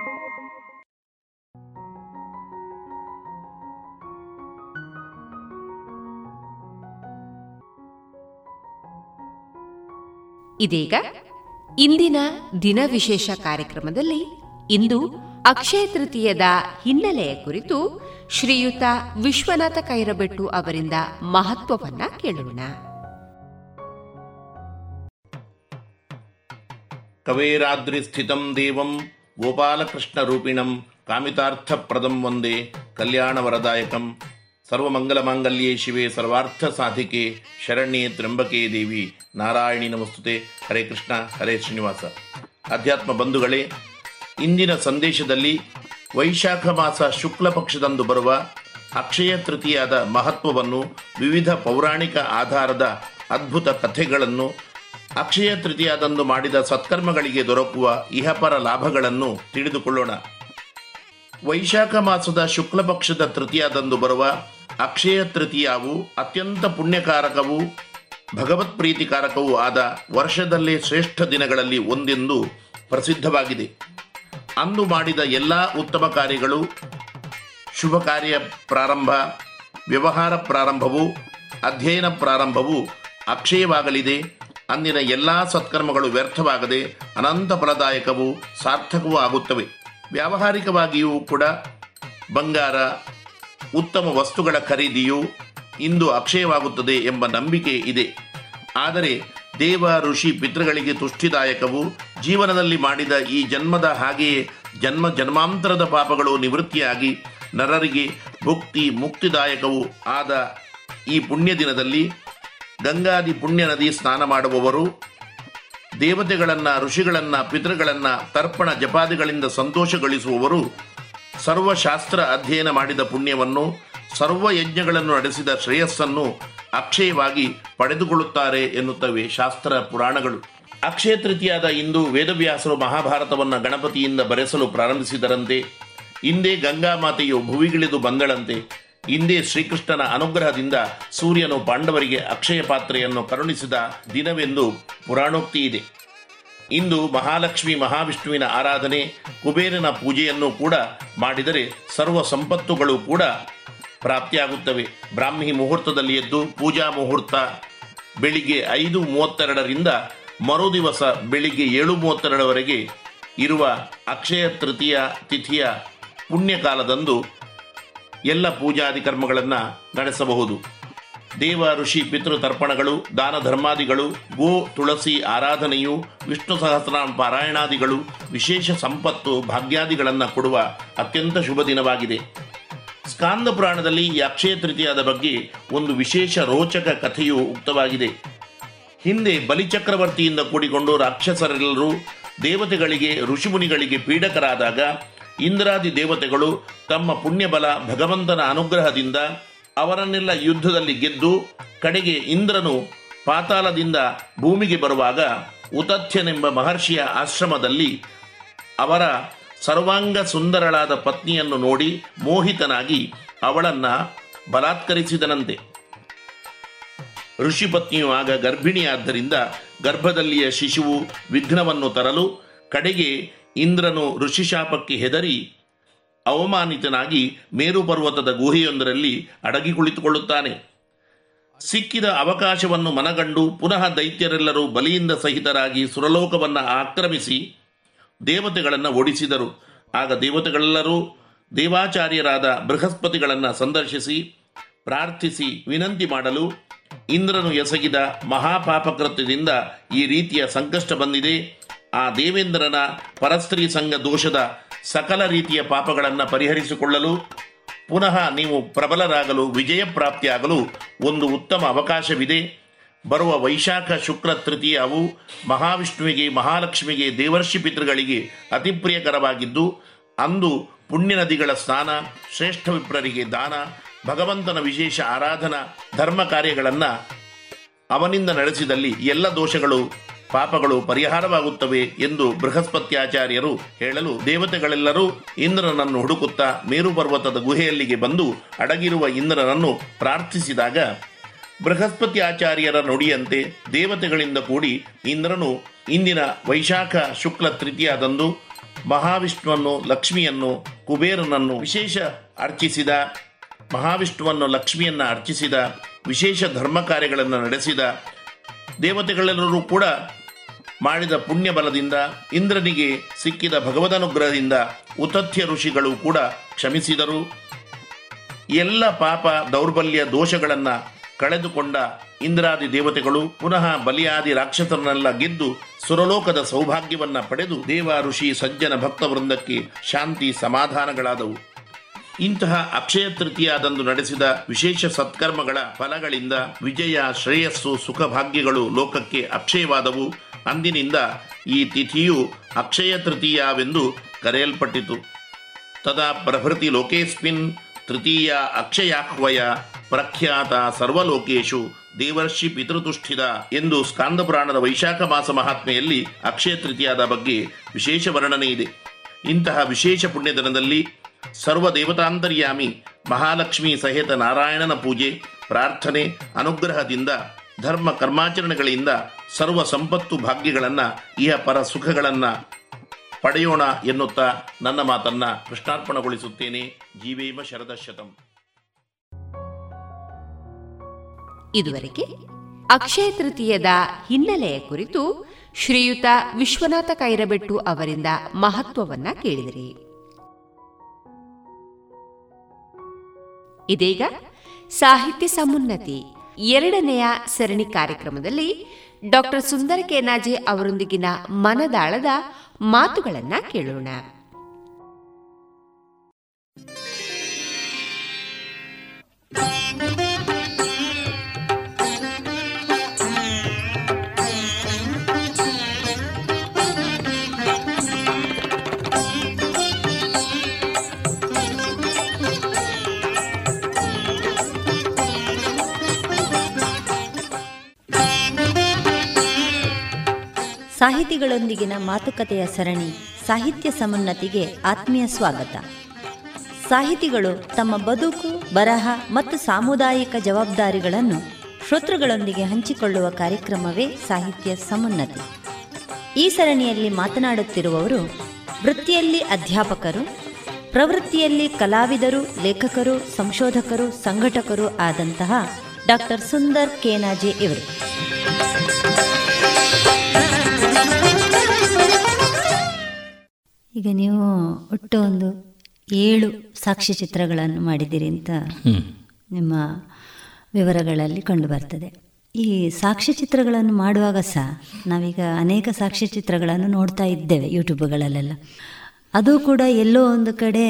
ಇದೀಗ ಇಂದಿನ ದಿನ ವಿಶೇಷ ಕಾರ್ಯಕ್ರಮದಲ್ಲಿ ಇಂದು ಅಕ್ಷಯ ತೃತೀಯದ ಹಿನ್ನೆಲೆಯ ಕುರಿತು ಶ್ರೀಯುತ ವಿಶ್ವನಾಥ ಕೈರಬೆಟ್ಟು ಅವರಿಂದ ಮಹತ್ವವನ್ನ ಕೇಳೋಣ. ಕವೇರಾದ್ರಿಸ್ಥಿತಂ ದೇವಂ ಗೋಪಾಲಕೃಷ್ಣ ರೂಪಿಣಂ ಕಾಮಿತಾರ್ಥಪ್ರದಂ ವಂದೇ ಕಲ್ಯಾಣವರದಾಯಕಂ ಸರ್ವಮಂಗಲಮಾಂಗಲ್ಯೇ ಶಿವೆ ಸರ್ವಾರ್ಥ ಸಾಧಿಕೆ, ಶರಣ್ಯೇ ತ್ರಂಬಕೆ ದೇವಿ. ನಾರಾಯಣಿ ನಮಸ್ತುತೆ. ಹರೇ ಕೃಷ್ಣ, ಹರೇ ಶ್ರೀನಿವಾಸ. ಅಧ್ಯಾತ್ಮ ಬಂಧುಗಳೇ, ಇಂದಿನ ಸಂದೇಶದಲ್ಲಿ ವೈಶಾಖ ಮಾಸ ಶುಕ್ಲ ಪಕ್ಷದಂದು ಬರುವ ಅಕ್ಷಯ ತೃತೀಯಾದ ಮಹತ್ವವನ್ನು, ವಿವಿಧ ಪೌರಾಣಿಕ ಆಧಾರದ ಅದ್ಭುತ ಕಥೆಗಳನ್ನು, ಅಕ್ಷಯ ತೃತೀಯದಂದು ಮಾಡಿದ ಸತ್ಕರ್ಮಗಳಿಗೆ ದೊರಕುವ ಇಹಪರ ಲಾಭಗಳನ್ನು ತಿಳಿದುಕೊಳ್ಳೋಣ. ವೈಶಾಖ ಮಾಸದ ಶುಕ್ಲ ಪಕ್ಷದ ತೃತೀಯಾದಂದು ಬರುವ ಅಕ್ಷಯ ತೃತೀಯವು ಅತ್ಯಂತ ಪುಣ್ಯಕಾರಕವೂ, ಭಗವತ್ ಪ್ರೀತಿಕಾರಕವೂ ಆದ ವರ್ಷದಲ್ಲೇ ಶ್ರೇಷ್ಠ ದಿನಗಳಲ್ಲಿ ಒಂದೆಂದು ಪ್ರಸಿದ್ಧವಾಗಿದೆ. ಅಂದು ಮಾಡಿದ ಎಲ್ಲ ಉತ್ತಮ ಕಾರ್ಯಗಳು, ಶುಭ ಕಾರ್ಯ ಪ್ರಾರಂಭ, ವ್ಯವಹಾರ ಪ್ರಾರಂಭವು, ಅಧ್ಯಯನ ಪ್ರಾರಂಭವು ಅಕ್ಷಯವಾಗಲಿದೆ. ಅಂದಿನ ಎಲ್ಲ ಸತ್ಕರ್ಮಗಳು ವ್ಯರ್ಥವಾಗದೆ ಅನಂತ ಫಲದಾಯಕವೂ ಸಾರ್ಥಕವೂ ಆಗುತ್ತವೆ. ವ್ಯಾವಹಾರಿಕವಾಗಿಯೂ ಕೂಡ ಬಂಗಾರ ಉತ್ತಮ ವಸ್ತುಗಳ ಖರೀದಿಯು ಇಂದು ಅಕ್ಷಯವಾಗುತ್ತದೆ ಎಂಬ ನಂಬಿಕೆ ಇದೆ. ಆದರೆ ದೇವ, ಋಷಿ, ಪಿತೃಗಳಿಗೆ ತುಷ್ಟಿದಾಯಕವು ಜೀವನದಲ್ಲಿ ಮಾಡಿದ ಈ ಜನ್ಮದ ಹಾಗೆಯೇ ಜನ್ಮ ಜನ್ಮಾಂತರದ ಪಾಪಗಳು ನಿವೃತ್ತಿಯಾಗಿ ನರರಿಗೆ ಭುಕ್ತಿ ಮುಕ್ತಿದಾಯಕವೂ ಆದ ಈ ಪುಣ್ಯ ದಿನದಲ್ಲಿ ಗಂಗಾದಿ ಪುಣ್ಯ ನದಿ ಸ್ನಾನ ಮಾಡುವವರು ದೇವತೆಗಳನ್ನು, ಋಷಿಗಳನ್ನು, ಪಿತೃಗಳನ್ನು ತರ್ಪಣ ಜಪಾದಿಗಳಿಂದ ಸಂತೋಷಗೊಳಿಸುವವರು ಸರ್ವಶಾಸ್ತ್ರ ಅಧ್ಯಯನ ಮಾಡಿದ ಪುಣ್ಯವನ್ನು, ಸರ್ವ ಯಜ್ಞಗಳನ್ನು ನಡೆಸಿದ ಶ್ರೇಯಸ್ಸನ್ನು ಅಕ್ಷಯವಾಗಿ ಪಡೆದುಕೊಳ್ಳುತ್ತಾರೆ ಎನ್ನುತ್ತವೆ ಶಾಸ್ತ್ರ ಪುರಾಣಗಳು. ಅಕ್ಷಯ ತೃತೀಯಾದ ಇಂದು ವೇದವ್ಯಾಸರು ಮಹಾಭಾರತವನ್ನು ಗಣಪತಿಯಿಂದ ಬರೆಸಲು ಪ್ರಾರಂಭಿಸಿದರಂತೆ. ಇಂದೇ ಗಂಗಾ ಮಾತೆಯು ಭುವಿಗಿಳಿದು ಬಂದಳಂತೆ. ಇಂದೇ ಶ್ರೀಕೃಷ್ಣನ ಅನುಗ್ರಹದಿಂದ ಸೂರ್ಯನು ಪಾಂಡವರಿಗೆ ಅಕ್ಷಯ ಪಾತ್ರೆಯನ್ನು ಕರುಣಿಸಿದ ದಿನವೆಂದು ಪುರಾಣೋಕ್ತಿ ಇದೆ. ಇಂದು ಮಹಾಲಕ್ಷ್ಮಿ ಮಹಾವಿಷ್ಣುವಿನ ಆರಾಧನೆ, ಕುಬೇರನ ಪೂಜೆಯನ್ನು ಕೂಡ ಮಾಡಿದರೆ ಸರ್ವ ಸಂಪತ್ತುಗಳು ಕೂಡ ಪ್ರಾಪ್ತಿಯಾಗುತ್ತವೆ. ಬ್ರಾಹ್ಮಿ ಮುಹೂರ್ತದಲ್ಲಿ ಎದ್ದು ಪೂಜಾ ಮುಹೂರ್ತ ಬೆಳಿಗ್ಗೆ ಐದು ಮೂವತ್ತೆರಡರಿಂದ ಮರುದಿವಸ ಬೆಳಿಗ್ಗೆ ಏಳು ಮೂವತ್ತೆರಡರವರೆಗೆ ಇರುವ ಅಕ್ಷಯ ತೃತೀಯ ತಿಥಿಯ ಪುಣ್ಯಕಾಲದಂದು ಎಲ್ಲ ಪೂಜಾದಿ ಕರ್ಮಗಳನ್ನು ನಡೆಸಬಹುದು. ದೇವ ಋಷಿ ಪಿತೃ ತರ್ಪಣಗಳು, ದಾನ ಧರ್ಮಾದಿಗಳು, ಗೋ ತುಳಸಿ ಆರಾಧನೆಯು, ವಿಷ್ಣು ಸಹಸ್ರನಾಮ ಪಾರಾಯಣಾದಿಗಳು, ವಿಶೇಷ ಸಂಪತ್ತು ಭಾಗ್ಯಾದಿಗಳನ್ನು ಕೊಡುವ ಅತ್ಯಂತ ಶುಭ ದಿನವಾಗಿದೆ. ಸ್ಕಾಂದ ಪುರಾಣದಲ್ಲಿ ಅಕ್ಷಯ ತೃತೀಯದ ಬಗ್ಗೆ ಒಂದು ವಿಶೇಷ ರೋಚಕ ಕಥೆಯು ಉಕ್ತವಾಗಿದೆ. ಹಿಂದೆ ಬಲಿಚಕ್ರವರ್ತಿಯಿಂದ ಕೂಡಿಕೊಂಡು ರಾಕ್ಷಸರೆಲ್ಲರೂ ದೇವತೆಗಳಿಗೆ, ಋಷಿಮುನಿಗಳಿಗೆ ಪೀಡಕರಾದಾಗ ಇಂದ್ರಾದಿ ದೇವತೆಗಳು ತಮ್ಮ ಪುಣ್ಯಬಲ ಭಗವಂತನ ಅನುಗ್ರಹದಿಂದ ಅವರನ್ನೆಲ್ಲ ಯುದ್ಧದಲ್ಲಿ ಗೆದ್ದು ಕಡೆಗೆ ಇಂದ್ರನು ಪಾತಾಳದಿಂದ ಭೂಮಿಗೆ ಬರುವಾಗ ಉತಥ್ಯನೆಂಬ ಮಹರ್ಷಿಯ ಆಶ್ರಮದಲ್ಲಿ ಅವರ ಸರ್ವಾಂಗ ಸುಂದರಳಾದ ಪತ್ನಿಯನ್ನು ನೋಡಿ ಮೋಹಿತನಾಗಿ ಅವಳನ್ನ ಬಲಾತ್ಕರಿಸಿದನಂತೆ. ಋಷಿಪತ್ನಿಯು ಆಗ ಗರ್ಭಿಣಿಯಾದ್ದರಿಂದ ಗರ್ಭದಲ್ಲಿಯ ಶಿಶುವು ವಿಘ್ನವನ್ನು ತರಲು ಕಡೆಗೆ ಇಂದ್ರನು ಋಷಿಶಾಪಕ್ಕೆ ಹೆದರಿ ಅವಮಾನಿತನಾಗಿ ಮೇರು ಪರ್ವತದ ಗುಹೆಯೊಂದರಲ್ಲಿ ಅಡಗಿ ಕುಳಿತುಕೊಳ್ಳುತ್ತಾನೆ. ಸಿಕ್ಕಿದ ಅವಕಾಶವನ್ನು ಮನಗಂಡು ಪುನಃ ದೈತ್ಯರೆಲ್ಲರೂ ಬಲಿಯಿಂದ ಸಹಿತರಾಗಿ ಸುರಲೋಕವನ್ನು ಆಕ್ರಮಿಸಿ ದೇವತೆಗಳನ್ನು ಓಡಿಸಿದರು. ಆಗ ದೇವತೆಗಳೆಲ್ಲರೂ ದೇವಾಚಾರ್ಯರಾದ ಬೃಹಸ್ಪತಿಗಳನ್ನು ಸಂದರ್ಶಿಸಿ ಪ್ರಾರ್ಥಿಸಿ ವಿನಂತಿ ಮಾಡಲು ಇಂದ್ರನು ಎಸಗಿದ ಮಹಾಪಾಪಕೃತ್ಯದಿಂದ ಈ ರೀತಿಯ ಸಂಕಷ್ಟ ಬಂದಿದೆ. ಆ ದೇವೇಂದ್ರನ ಪರಸ್ತ್ರೀ ಸಂಘ ದೋಷದ ಸಕಲ ರೀತಿಯ ಪಾಪಗಳನ್ನು ಪರಿಹರಿಸಿಕೊಳ್ಳಲು, ಪುನಃ ನೀವು ಪ್ರಬಲರಾಗಲು ವಿಜಯ ಪ್ರಾಪ್ತಿಯಾಗಲು ಒಂದು ಉತ್ತಮ ಅವಕಾಶವಿದೆ. ಬರುವ ವೈಶಾಖ ಶುಕ್ರ ತೃತೀಯವು ಮಹಾವಿಷ್ಣುವಿಗೆ, ಮಹಾಲಕ್ಷ್ಮಿಗೆ, ದೇವರ್ಷಿ ಪಿತೃಗಳಿಗೆ ಅತಿ ಪ್ರಿಯಕರವಾಗಿದ್ದು, ಅಂದು ಪುಣ್ಯ ನದಿಗಳ ಸ್ನಾನ, ಶ್ರೇಷ್ಠ ವಿಪ್ರರಿಗೆ ದಾನ, ಭಗವಂತನ ವಿಶೇಷ ಆರಾಧನಾ, ಧರ್ಮ ಕಾರ್ಯಗಳನ್ನು ಅವನಿಂದ ನಡೆಸಿದಲ್ಲಿ ಎಲ್ಲ ದೋಷಗಳು ಪಾಪಗಳು ಪರಿಹಾರವಾಗುತ್ತವೆ ಎಂದು ಬೃಹಸ್ಪತ್ಯಾಚಾರ್ಯರು ಹೇಳಲು ದೇವತೆಗಳೆಲ್ಲರೂ ಇಂದ್ರನನ್ನು ಹುಡುಕುತ್ತಾ ಮೇರು ಪರ್ವತದ ಗುಹೆಯಲ್ಲಿಗೆ ಬಂದು ಅಡಗಿರುವ ಇಂದ್ರನನ್ನು ಪ್ರಾರ್ಥಿಸಿದಾಗ ಬೃಹಸ್ಪತಿ ಆಚಾರ್ಯರ ನುಡಿಯಂತೆ ದೇವತೆಗಳಿಂದ ಕೂಡಿ ಇಂದ್ರನು ಇಂದಿನ ವೈಶಾಖ ಶುಕ್ಲ ತೃತೀಯದಂದು ಮಹಾವಿಷ್ಣುವನ್ನು, ಲಕ್ಷ್ಮಿಯನ್ನು, ಕುಬೇರನನ್ನು ವಿಶೇಷ ಅರ್ಚಿಸಿದ, ಮಹಾವಿಷ್ಣುವನ್ನು, ಲಕ್ಷ್ಮಿಯನ್ನು ಅರ್ಚಿಸಿದ, ವಿಶೇಷ ಧರ್ಮ ಕಾರ್ಯಗಳನ್ನು ನಡೆಸಿದ ದೇವತೆಗಳೆಲ್ಲರೂ ಕೂಡ ಮಾಡಿದ ಪುಣ್ಯ ಬಲದಿಂದ ಇಂದ್ರನಿಗೆ ಸಿಕ್ಕಿದ ಭಗವದನುಗ್ರಹದಿಂದ ಉತಥ್ಯ ಋಷಿಗಳು ಕೂಡ ಕ್ಷಮಿಸಿದರು. ಎಲ್ಲ ಪಾಪ ದೌರ್ಬಲ್ಯ ದೋಷಗಳನ್ನು ಕಳೆದುಕೊಂಡ ಇಂದ್ರಾದಿ ದೇವತೆಗಳು ಪುನಃ ಬಲಿಯಾದಿ ರಾಕ್ಷಸರನ್ನೆಲ್ಲ ಗೆದ್ದು ಸುರಲೋಕದ ಸೌಭಾಗ್ಯವನ್ನ ಪಡೆದು ದೇವ ಋಷಿ ಸಜ್ಜನ ಭಕ್ತ ವೃಂದಕ್ಕೆ ಶಾಂತಿ ಸಮಾಧಾನಗಳಾದವು. ಇಂತಹ ಅಕ್ಷಯ ತೃತೀಯದಂದು ನಡೆಸಿದ ವಿಶೇಷ ಸತ್ಕರ್ಮಗಳ ಫಲಗಳಿಂದ ವಿಜಯ ಶ್ರೇಯಸ್ಸು ಸುಖ ಭಾಗ್ಯಗಳು ಲೋಕಕ್ಕೆ ಅಕ್ಷಯವಾದವು. ಅಂದಿನಿಂದ ಈ ತಿಥಿಯು ಅಕ್ಷಯ ತೃತೀಯವೆಂದು ಕರೆಯಲ್ಪಟ್ಟಿತು. ತದಾ ಪ್ರಭೃತಿ ಲೋಕೇಸ್ಮಿನ್ ತೃತೀಯ ಅಕ್ಷಯಾಹ್ವಯ ಪ್ರಖ್ಯಾತ ಸರ್ವಲೋಕೇಶು ದೇವರ್ಷಿ ಪಿತೃತುಷ್ಠಿದ ಎಂದು ಸ್ಕಾಂದಪುರಾಣದ ವೈಶಾಖ ಮಾಸ ಮಹಾತ್ಮೆಯಲ್ಲಿ ಅಕ್ಷಯ ತೃತೀಯದ ಬಗ್ಗೆ ವಿಶೇಷ ವರ್ಣನೆ ಇದೆ. ಇಂತಹ ವಿಶೇಷ ಪುಣ್ಯ ದಿನದಲ್ಲಿ ಸರ್ವ ದೇವತಾಂತರ್ಯಾಮಿ ಮಹಾಲಕ್ಷ್ಮಿ ಸಹಿತ ನಾರಾಯಣನ ಪೂಜೆ, ಪ್ರಾರ್ಥನೆ, ಅನುಗ್ರಹದಿಂದ ಧರ್ಮ ಕರ್ಮಾಚರಣೆಗಳಿಂದ ಸರ್ವ ಸಂಪತ್ತು ಭಾಗ್ಯಗಳನ್ನು, ಇಹ ಪರ ಸುಖಗಳನ್ನು ಪಡೆಯೋಣ ಎನ್ನುತ್ತಾ ನನ್ನ ಮಾತನ್ನ ಕೃಷ್ಣಾರ್ಪಣಗೊಳಿಸುತ್ತೇನೆ. ಜೀವೇಮ ಶರದಶತಂ ಇದುವರೆಗೆ ಅಕ್ಷಯ ತೃತೀಯದ ಹಿನ್ನೆಲೆಯ ಕುರಿತು ಶ್ರೀಯುತ ವಿಶ್ವನಾಥ ಕೈರಬೆಟ್ಟು ಅವರಿಂದ ಮಹತ್ವವನ್ನ ಕೇಳಿದಿರಿ. ಇದೀಗ ಸಾಹಿತ್ಯ ಸಮುನ್ನತಿ. ಎರಡನೆಯ ಸರಣಿ ಕಾರ್ಯಕ್ರಮದಲ್ಲಿ ಡಾಕ್ಟರ್ ಸುಂದರ ಕೆನಾಜೆ ಅವರೊಂದಿಗಿನ ಮನದಾಳದ ಮಾತುಗಳನ್ನ ಕೇಳೋಣ. ಸಾಹಿತಿಗಳೊಂದಿಗಿನ ಮಾತುಕತೆಯ ಸರಣಿ ಸಾಹಿತ್ಯ ಸಮುನ್ನತಿಗೆ ಆತ್ಮೀಯ ಸ್ವಾಗತ. ಸಾಹಿತಿಗಳು ತಮ್ಮ ಬದುಕು, ಬರಹ ಮತ್ತು ಸಾಮುದಾಯಿಕ ಜವಾಬ್ದಾರಿಗಳನ್ನು ಶ್ರೋತೃಗಳೊಂದಿಗೆ ಹಂಚಿಕೊಳ್ಳುವ ಕಾರ್ಯಕ್ರಮವೇ ಸಾಹಿತ್ಯ ಸಮುನ್ನತಿ. ಈ ಸರಣಿಯಲ್ಲಿ ಮಾತನಾಡುತ್ತಿರುವವರು ವೃತ್ತಿಯಲ್ಲಿ ಅಧ್ಯಾಪಕರು, ಪ್ರವೃತ್ತಿಯಲ್ಲಿ ಕಲಾವಿದರು, ಲೇಖಕರು, ಸಂಶೋಧಕರು, ಸಂಘಟಕರು ಆದಂತಹ ಡಾಕ್ಟರ್ ಸುಂದರ್ ಕೇನಾಜೆ ಇವರು. ಈಗ ನೀವು ಒಟ್ಟು ಒಂದು ಏಳು ಸಾಕ್ಷ್ಯ ಚಿತ್ರಗಳನ್ನು ಮಾಡಿದ್ದೀರಿ ಅಂತ ನಿಮ್ಮ ವಿವರಗಳಲ್ಲಿ ಕಂಡು ಬರ್ತದೆ. ಈ ಸಾಕ್ಷ್ಯ ಚಿತ್ರಗಳನ್ನು ಮಾಡುವಾಗ ಸಹ ನಾವೀಗ ಅನೇಕ ಸಾಕ್ಷ್ಯ ಚಿತ್ರಗಳನ್ನು ನೋಡ್ತಾ ಇದ್ದೇವೆ ಯೂಟ್ಯೂಬ್ಗಳಲ್ಲೆಲ್ಲ. ಅದು ಕೂಡ ಎಲ್ಲೋ ಒಂದು ಕಡೆ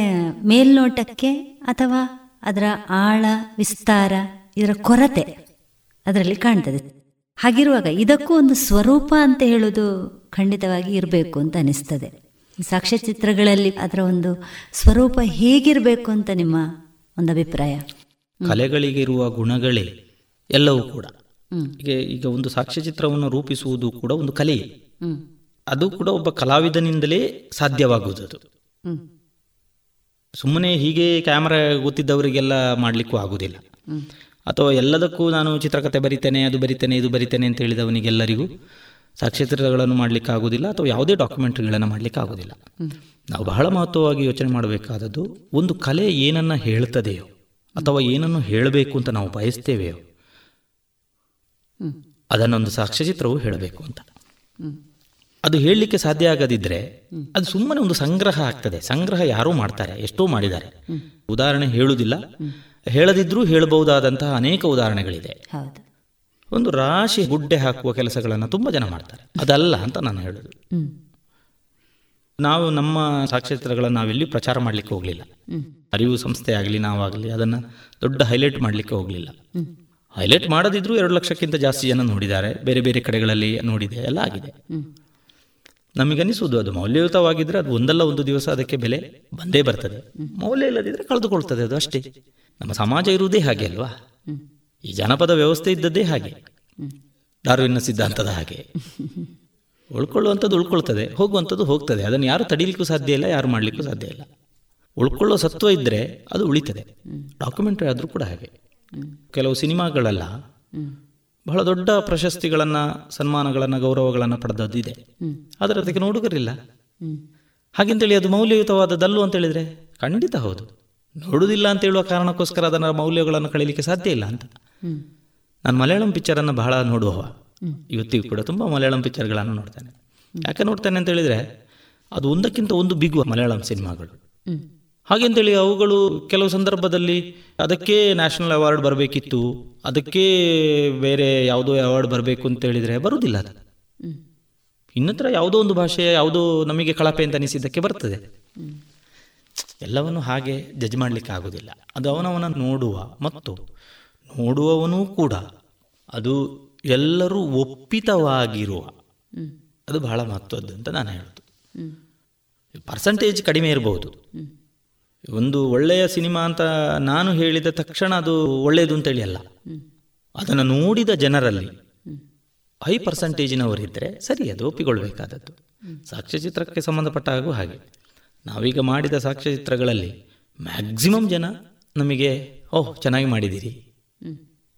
ಮೇಲ್ನೋಟಕ್ಕೆ ಅಥವಾ ಅದರ ಆಳ ವಿಸ್ತಾರ ಇದರ ಕೊರತೆ ಅದರಲ್ಲಿ ಕಾಣ್ತದೆ. ಹಾಗಿರುವಾಗ ಇದಕ್ಕೂ ಒಂದು ಸ್ವರೂಪ ಅಂತ ಹೇಳೋದು ಖಂಡಿತವಾಗಿ ಇರಬೇಕು ಅಂತ ಅನಿಸ್ತದೆ. ಸಾಕ್ಷ್ಯಚಿತ್ರಗಳಲ್ಲಿ ಅದರ ಒಂದು ಸ್ವರೂಪ ಹೇಗಿರಬೇಕು ಅಂತ ನಿಮ್ಮ ಒಂದು ಅಭಿಪ್ರಾಯ? ಕಲೆಗಳಿಗಿರುವ ಗುಣಗಳೇ ಎಲ್ಲವೂ ಕೂಡ. ಈಗ ಈಗ ಒಂದು ಸಾಕ್ಷ್ಯಚಿತ್ರವನ್ನು ರೂಪಿಸುವುದು ಕೂಡ ಒಂದು ಕಲೆಯೇ ಅದು ಕೂಡ ಒಬ್ಬ ಕಲಾವಿದನಿಂದಲೇ ಸಾಧ್ಯವಾಗುವುದು ಅದು ಸುಮ್ಮನೆ ಹೀಗೆ ಕ್ಯಾಮರಾ ಗೊತ್ತಿದ್ದವರಿಗೆಲ್ಲ ಮಾಡಲಿಕ್ಕೂ ಆಗುದಿಲ್ಲ ಅಥವಾ ಎಲ್ಲದಕ್ಕೂ ನಾನು ಚಿತ್ರಕಥೆ ಬರಿತೇನೆ ಅದು ಬರಿತೇನೆ ಇದು ಬರಿತೇನೆ ಅಂತ ಹೇಳಿದವನಿಗೆಲ್ಲರಿಗೂ ಸಾಕ್ಷ್ಯಚಿತ್ರಗಳನ್ನು ಮಾಡಲಿಕ್ಕೆ ಆಗೋದಿಲ್ಲ ಅಥವಾ ಯಾವುದೇ ಡಾಕ್ಯುಮೆಂಟ್ರಿಗಳನ್ನು ಮಾಡಲಿಕ್ಕೆ ಆಗೋದಿಲ್ಲ ನಾವು ಬಹಳ ಮಹತ್ವವಾಗಿ ಯೋಚನೆ ಮಾಡಬೇಕಾದದ್ದು ಒಂದು ಕಲೆ ಏನನ್ನು ಹೇಳ್ತದೆಯೋ ಅಥವಾ ಏನನ್ನು ಹೇಳಬೇಕು ಅಂತ ನಾವು ಬಯಸ್ತೇವೆಯೋ ಅದನ್ನೊಂದು ಸಾಕ್ಷ್ಯಚಿತ್ರವು ಹೇಳಬೇಕು ಅಂತ. ಅದು ಹೇಳಲಿಕ್ಕೆ ಸಾಧ್ಯ ಆಗದಿದ್ದರೆ ಅದು ಸುಮ್ಮನೆ ಒಂದು ಸಂಗ್ರಹ ಆಗ್ತದೆ. ಸಂಗ್ರಹ ಯಾರೂ ಮಾಡ್ತಾರೆ, ಎಷ್ಟೋ ಮಾಡಿದ್ದಾರೆ. ಉದಾಹರಣೆ ಹೇಳುವುದಿಲ್ಲ. ಹೇಳದಿದ್ರೂ ಹೇಳಬಹುದಾದಂತಹ ಅನೇಕ ಉದಾಹರಣೆಗಳಿದೆ. ಒಂದು ರಾಶಿ ಗುಡ್ಡೆ ಹಾಕುವ ಕೆಲಸಗಳನ್ನು ತುಂಬ ಜನ ಮಾಡ್ತಾರೆ. ಅದಲ್ಲ ಅಂತ ನಾನು ಹೇಳೋದು. ನಾವು ನಮ್ಮ ಸಾಕ್ಷ್ಯಚಿತ್ರಗಳನ್ನು ನಾವೆಲ್ಲಿ ಪ್ರಚಾರ ಮಾಡಲಿಕ್ಕೆ ಹೋಗಲಿಲ್ಲ. ಅರಿವು ಸಂಸ್ಥೆ ಆಗಲಿ ನಾವಾಗಲಿ ಅದನ್ನು ದೊಡ್ಡ ಹೈಲೈಟ್ ಮಾಡಲಿಕ್ಕೆ ಹೋಗಲಿಲ್ಲ. ಹೈಲೈಟ್ ಮಾಡದಿದ್ರೂ ಎರಡು ಲಕ್ಷಕ್ಕಿಂತ ಜಾಸ್ತಿ ಜನ ನೋಡಿದ್ದಾರೆ. ಬೇರೆ ಬೇರೆ ಕಡೆಗಳಲ್ಲಿ ನೋಡಿದೆ. ಎಲ್ಲ ಆಗಿದೆ. ನಮಗನಿಸುವುದು ಅದು ಮೌಲ್ಯಯುತವಾಗಿದ್ದರೆ ಅದು ಒಂದಲ್ಲ ಒಂದು ದಿವಸ ಅದಕ್ಕೆ ಬೆಲೆ ಬಂದೇ ಬರ್ತದೆ. ಮೌಲ್ಯ ಇಲ್ಲದಿದ್ದರೆ ಕಳೆದುಕೊಳ್ತದೆ ಅದು ಅಷ್ಟೇ. ನಮ್ಮ ಸಮಾಜ ಇರುವುದೇ ಹಾಗೆ ಅಲ್ವಾ? ಈ ಜನಪದ ವ್ಯವಸ್ಥೆ ಇದ್ದದ್ದೇ ಹಾಗೆ. ಡಾರ್ವಿನ್ನ ಸಿದ್ಧಾಂತದ ಹಾಗೆ. ಉಳ್ಕೊಳ್ಳುವಂಥದ್ದು ಉಳ್ಕೊಳ್ತದೆ, ಹೋಗುವಂಥದ್ದು ಹೋಗ್ತದೆ. ಅದನ್ನು ಯಾರು ತಡೀಲಿಕ್ಕೂ ಸಾಧ್ಯ ಇಲ್ಲ, ಯಾರು ಮಾಡಲಿಕ್ಕೂ ಸಾಧ್ಯ ಇಲ್ಲ. ಉಳ್ಕೊಳ್ಳೋ ಸತ್ವ ಇದ್ದರೆ ಅದು ಉಳಿತದೆ. ಡಾಕ್ಯುಮೆಂಟ್ರಿ ಆದರೂ ಕೂಡ ಹಾಗೆ. ಕೆಲವು ಸಿನಿಮಾಗಳೆಲ್ಲ, ಬಹಳ ದೊಡ್ಡ ಪ್ರಶಸ್ತಿಗಳನ್ನು, ಸನ್ಮಾನಗಳನ್ನು, ಗೌರವಗಳನ್ನು ಪಡೆದದ್ದು ಇದೆ. ಆದರೆ ಅದಕ್ಕೆ ನೋಡುಗರಿಲ್ಲ. ಹಾಗೆಂತೇಳಿ ಅದು ಮೌಲ್ಯಯುತವಾದದ್ದಲ್ಲು ಅಂತೇಳಿದರೆ ಖಂಡಿತ ಹೌದು. ನೋಡುವುದಿಲ್ಲ ಅಂತ ಹೇಳುವ ಕಾರಣಕ್ಕೋಸ್ಕರ ಅದರ ಮೌಲ್ಯಗಳನ್ನು ಕಳೀಲಿಕ್ಕೆ ಸಾಧ್ಯ ಇಲ್ಲ ಅಂತ. ನಾನು ಮಲಯಾಳಂ ಪಿಕ್ಚರನ್ನು ಬಹಳ ನೋಡುವವ. ಇವತ್ತಿಗೂ ಕೂಡ ತುಂಬ ಮಲಯಾಳಂ ಪಿಕ್ಚರ್ಗಳನ್ನು ನೋಡ್ತೇನೆ. ಯಾಕೆ ನೋಡ್ತೇನೆ ಅಂತ ಹೇಳಿದರೆ ಅದು ಒಂದಕ್ಕಿಂತ ಒಂದು ಬಿಗುವ ಮಲಯಾಳಂ ಸಿನಿಮಾಗಳು. ಹಾಗೆಂತೇಳಿ ಅವುಗಳು ಕೆಲವು ಸಂದರ್ಭದಲ್ಲಿ ಅದಕ್ಕೆ ನ್ಯಾಷನಲ್ ಅವಾರ್ಡ್ ಬರಬೇಕಿತ್ತು ಅದಕ್ಕೆ ಬೇರೆ ಯಾವುದೋ ಅವಾರ್ಡ್ ಬರಬೇಕು ಅಂತ ಹೇಳಿದರೆ ಬರುವುದಿಲ್ಲ ಅದು. ಇನ್ನತ್ರ ಯಾವುದೋ ಒಂದು ಭಾಷೆ ಯಾವುದೋ ನಮಗೆ ಕಳಪೆ ಅಂತ ಅನಿಸಿದ್ದಕ್ಕೆ ಬರ್ತದೆ. ಎಲ್ಲವನ್ನು ಹಾಗೆ ಜಜ್ ಮಾಡಲಿಕ್ಕೆ ಆಗೋದಿಲ್ಲ. ಅದು ಅವನವನ ನೋಡುವ ಮತ್ತು ನೋಡುವವನೂ ಕೂಡ ಅದು ಎಲ್ಲರೂ ಒಪ್ಪಿತವಾಗಿರುವ ಅದು ಬಹಳ ಮಹತ್ವದ್ದು ಅಂತ ನಾನು ಹೇಳೋದು ಪರ್ಸಂಟೇಜ್ ಕಡಿಮೆ ಇರಬಹುದು ಒಂದು ಒಳ್ಳೆಯ ಸಿನಿಮಾ ಅಂತ ನಾನು ಹೇಳಿದ ತಕ್ಷಣ ಅದು ಒಳ್ಳೆಯದು ಅಂತೇಳಿ ಅಲ್ಲ. ಅದನ್ನು ನೋಡಿದ ಜನರಲ್ಲಿ ಹೈ ಪರ್ಸೆಂಟೇಜಿನವರಿದ್ದರೆ ಸರಿ ಅದು ಒಪ್ಪಿಕೊಳ್ಬೇಕಾದದ್ದು. ಸಾಕ್ಷ್ಯಚಿತ್ರಕ್ಕೆ ಸಂಬಂಧಪಟ್ಟ ಹಾಗೂ ಹಾಗೆ. ನಾವೀಗ ಮಾಡಿದ ಸಾಕ್ಷ್ಯಚಿತ್ರಗಳಲ್ಲಿ ಮ್ಯಾಕ್ಸಿಮಮ್ ಜನ ನಮಗೆ ಓಹ್ ಚೆನ್ನಾಗಿ ಮಾಡಿದ್ದೀರಿ.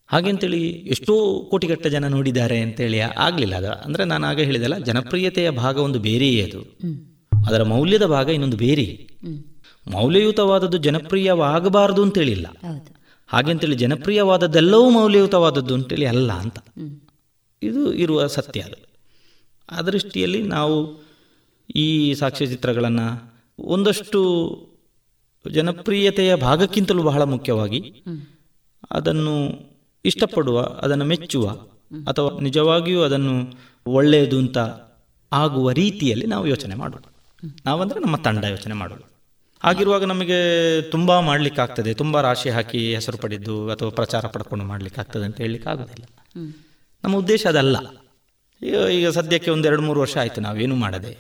ಹಾಗೆಂತೇಳಿ ಎಷ್ಟೋ ಕೋಟಿಗಟ್ಟ ಜನ ನೋಡಿದ್ದಾರೆ ಅಂತೇಳಿ ಆಗಲಿಲ್ಲ ಅದು. ಅಂದರೆ ನಾನು ಆಗ ಹೇಳಿದಲ್ಲ ಜನಪ್ರಿಯತೆಯ ಭಾಗ ಒಂದು ಬೇರೆಯೇ ಅದು. ಅದರ ಮೌಲ್ಯದ ಭಾಗ ಇನ್ನೊಂದು ಬೇರೆ. ಮೌಲ್ಯಯುತವಾದದ್ದು ಜನಪ್ರಿಯವಾಗಬಾರದು ಅಂತೇಳಿಲ್ಲ. ಹಾಗೆಂತೇಳಿ ಜನಪ್ರಿಯವಾದದ್ದೆಲ್ಲವೂ ಮೌಲ್ಯಯುತವಾದದ್ದು ಅಂತೇಳಿ ಅಲ್ಲ ಅಂತ. ಇದು ಇರುವ ಸತ್ಯ ಅದು. ಆ ದೃಷ್ಟಿಯಲ್ಲಿ ನಾವು ಈ ಸಾಕ್ಷ್ಯಚಿತ್ರಗಳನ್ನು ಒಂದಷ್ಟು ಜನಪ್ರಿಯತೆಯ ಭಾಗಕ್ಕಿಂತಲೂ ಬಹಳ ಮುಖ್ಯವಾಗಿ ಅದನ್ನು ಇಷ್ಟಪಡುವ, ಅದನ್ನು ಮೆಚ್ಚುವ ಅಥವಾ ನಿಜವಾಗಿಯೂ ಅದನ್ನು ಒಳ್ಳೆಯದು ಅಂತ ಆಗುವ ರೀತಿಯಲ್ಲಿ ನಾವು ಯೋಚನೆ ಮಾಡೋದು. ನಾವಂದರೆ ನಮ್ಮ ತಂಡ ಯೋಚನೆ ಮಾಡೋದು. ಹಾಗಿರುವಾಗ ನಮಗೆ ತುಂಬ ಮಾಡಲಿಕ್ಕಾಗ್ತದೆ, ತುಂಬ ರಾಶಿ ಹಾಕಿ ಹೆಸರು ಪಡೆದು ಅಥವಾ ಪ್ರಚಾರ ಪಡ್ಕೊಂಡು ಮಾಡಲಿಕ್ಕಾಗ್ತದೆ ಅಂತ ಹೇಳಲಿಕ್ಕೆ ಆಗೋದಿಲ್ಲ ನಮ್ಮ ಉದ್ದೇಶ ಅದಲ್ಲ. ಈಗ ಈಗ ಸದ್ಯಕ್ಕೆ ಒಂದು ಎರಡು ಮೂರು ವರ್ಷ ಆಯಿತು, ನಾವೇನು ಮಾಡದೆ?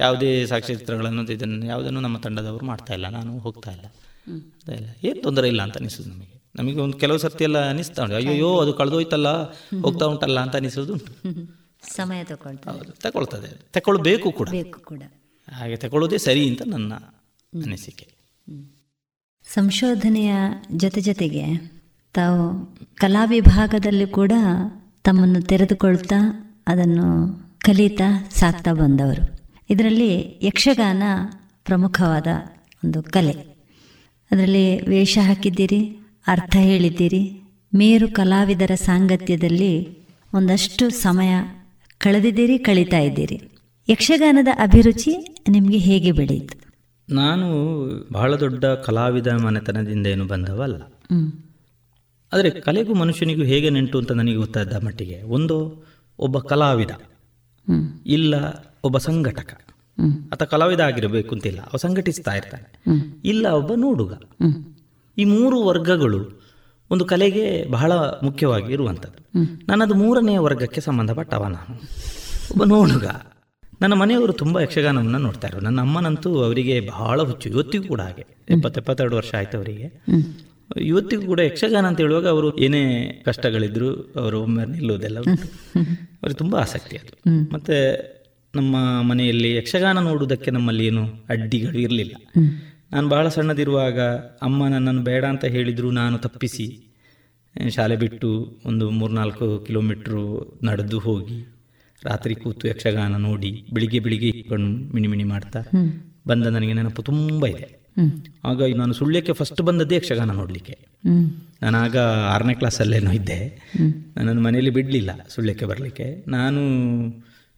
ಯಾವುದೇ ಸಾಕ್ಷ್ಯಚಿತ್ರಗಳನ್ನು ಇದನ್ನು ಯಾವುದನ್ನು ನಮ್ಮ ತಂಡದವರು ಮಾಡ್ತಾ ಇಲ್ಲ, ನಾನು ಹೋಗ್ತಾ ಇಲ್ಲ. ಅದೆಲ್ಲ ಏನು ತೊಂದರೆ ಇಲ್ಲ ಅಂತ ಅನಿಸೋದು ನಮಗೆ. ನಮಗೆ ಒಂದು ಕೆಲವು ಸರ್ತಿ ಎಲ್ಲ ಅನಿಸ್ತಾ ಉಂಟು. ಅಯ್ಯೋ ಅದು ಕಳೆದೋಯ್ತಲ್ಲ ಹೋಗ್ತಾ ಉಂಟಲ್ಲ ಅಂತ ಅನಿಸೋದು ಉಂಟು. ಸಮಯ ತಗೊಳ್ತಾ ಹೌದು ತಗೊಳ್ತದೆ. ತಗೊಳ್ಬೇಕು ಕೂಡ. ಕೂಡ. ಹಾಗೆ ತಗೊಳ್ಳೋದೇ ಸರಿ ಅಂತ ನನ್ನ ಅನಿಸಿಕೆ. ಸಂಶೋಧನೆಯ ಜೊತೆ ಜೊತೆಗೆ ತಾವು ಕಲಾ ವಿಭಾಗದಲ್ಲಿ ಕೂಡ ತಮ್ಮನ್ನು ತೆರೆದುಕೊಳ್ತಾ ಅದನ್ನು ಕಲಿತಾ ಸಾಕ್ತಾ ಬಂದವರು. ಇದರಲ್ಲಿ ಯಕ್ಷಗಾನ ಪ್ರಮುಖವಾದ ಒಂದು ಕಲೆ. ಅದರಲ್ಲಿ ವೇಷ ಹಾಕಿದ್ದೀರಿ ಅರ್ಥ ಹೇಳಿದ್ದೀರಿ. ಮೇರು ಕಲಾವಿದರ ಸಾಂಗತ್ಯದಲ್ಲಿ ಒಂದಷ್ಟು ಸಮಯ ಕಳೆದಿದ್ದೀರಿ ಕಳೀತಾ ಇದ್ದೀರಿ. ಯಕ್ಷಗಾನದ ಅಭಿರುಚಿ ನಿಮಗೆ ಹೇಗೆ ಬೆಳೆಯಿತು? ನಾನು ಬಹಳ ದೊಡ್ಡ ಕಲಾವಿದ ಮನೆತನದಿಂದ ಏನು ಬಂದವಲ್ಲ. ಆದರೆ ಕಲೆಗೂ ಮನುಷ್ಯನಿಗೂ ಹೇಗೆ ನೆಂಟು ಅಂತ ನನಗೆ ಗೊತ್ತಾದ ಮಟ್ಟಿಗೆ ಒಂದು ಒಬ್ಬ ಕಲಾವಿದ ಇಲ್ಲ ಒಬ್ಬ ಸಂಘಟಕ. ಆತ ಅಥವಾ ಕಲಾವಿದ ಆಗಿರಬೇಕು ಅಂತಿಲ್ಲ ಅವ ಸಂಘಟಿಸ್ತಾ ಇರ್ತಾನೆ. ಇಲ್ಲ ಒಬ್ಬ ನೋಡುಗ. ಈ ಮೂರು ವರ್ಗಗಳು ಒಂದು ಕಲೆಗೆ ಬಹಳ ಮುಖ್ಯವಾಗಿ ಇರುವಂಥದ್ದು. ನನ್ನದು ಮೂರನೆಯ ವರ್ಗಕ್ಕೆ ಸಂಬಂಧಪಟ್ಟವ ನಾನು. ಒಬ್ಬ ನೋಡುಗ. ನನ್ನ ಮನೆಯವರು ತುಂಬ ಯಕ್ಷಗಾನವನ್ನು ನೋಡ್ತಾ ಇದ್ರು. ನನ್ನ ಅಮ್ಮನಂತೂ ಅವರಿಗೆ ಬಹಳ ಹುಚ್ಚು. ಇವತ್ತಿಗೂ ಕೂಡ ಹಾಗೆ. ಎಪ್ಪತ್ತೆಪ್ಪತ್ತೆರಡು ವರ್ಷ ಆಯ್ತು ಅವರಿಗೆ. ಇವತ್ತಿಗೂ ಕೂಡ ಯಕ್ಷಗಾನ ಅಂತ ಹೇಳುವಾಗ ಅವರು ಏನೇ ಕಷ್ಟಗಳಿದ್ರು ಅವರು ಒಮ್ಮೆ ನಿಲ್ಲುವುದೆಲ್ಲ ಅವ್ರಿಗೆ ತುಂಬ ಆಸಕ್ತಿ ಅದು. ಮತ್ತೆ ನಮ್ಮ ಮನೆಯಲ್ಲಿ ಯಕ್ಷಗಾನ ನೋಡುವುದಕ್ಕೆ ನಮ್ಮಲ್ಲಿ ಏನು ಅಡ್ಡಿಗಳು ಇರಲಿಲ್ಲ. ನಾನು ಬಹಳ ಸಣ್ಣದಿರುವಾಗ ಅಮ್ಮ ನನ್ನನ್ನು ಬೇಡ ಅಂತ ಹೇಳಿದರೂ ನಾನು ತಪ್ಪಿಸಿ. ಶಾಲೆ ಬಿಟ್ಟು ಒಂದು ಮೂರ್ನಾಲ್ಕು ಕಿಲೋಮೀಟ್ರು ನಡೆದು ಹೋಗಿ ರಾತ್ರಿ ಕೂತು ಯಕ್ಷಗಾನ ನೋಡಿ ಬೆಳಿಗ್ಗೆ ಬೆಳಿಗ್ಗೆ ಇಟ್ಕೊಂಡು ಮಿಣಿ ಮಿಣಿ ಮಾಡ್ತಾ ಬಂದ ನನಗೆ ನೆನಪು ತುಂಬ ಇದೆ. ಆಗ ನಾನು ಸುಳ್ಯಕ್ಕೆ ಫಸ್ಟ್ ಬಂದದ್ದೇ ಯಕ್ಷಗಾನ ನೋಡಲಿಕ್ಕೆ. ನಾನು ಆಗ ಆರನೇ ಕ್ಲಾಸಲ್ಲೇನೋ ಇದ್ದೆ. ನನ್ನನ್ನು ಮನೆಯಲ್ಲಿ ಬಿಡಲಿಲ್ಲ ಸುಳ್ಯಕ್ಕೆ ಬರಲಿಕ್ಕೆ. ನಾನು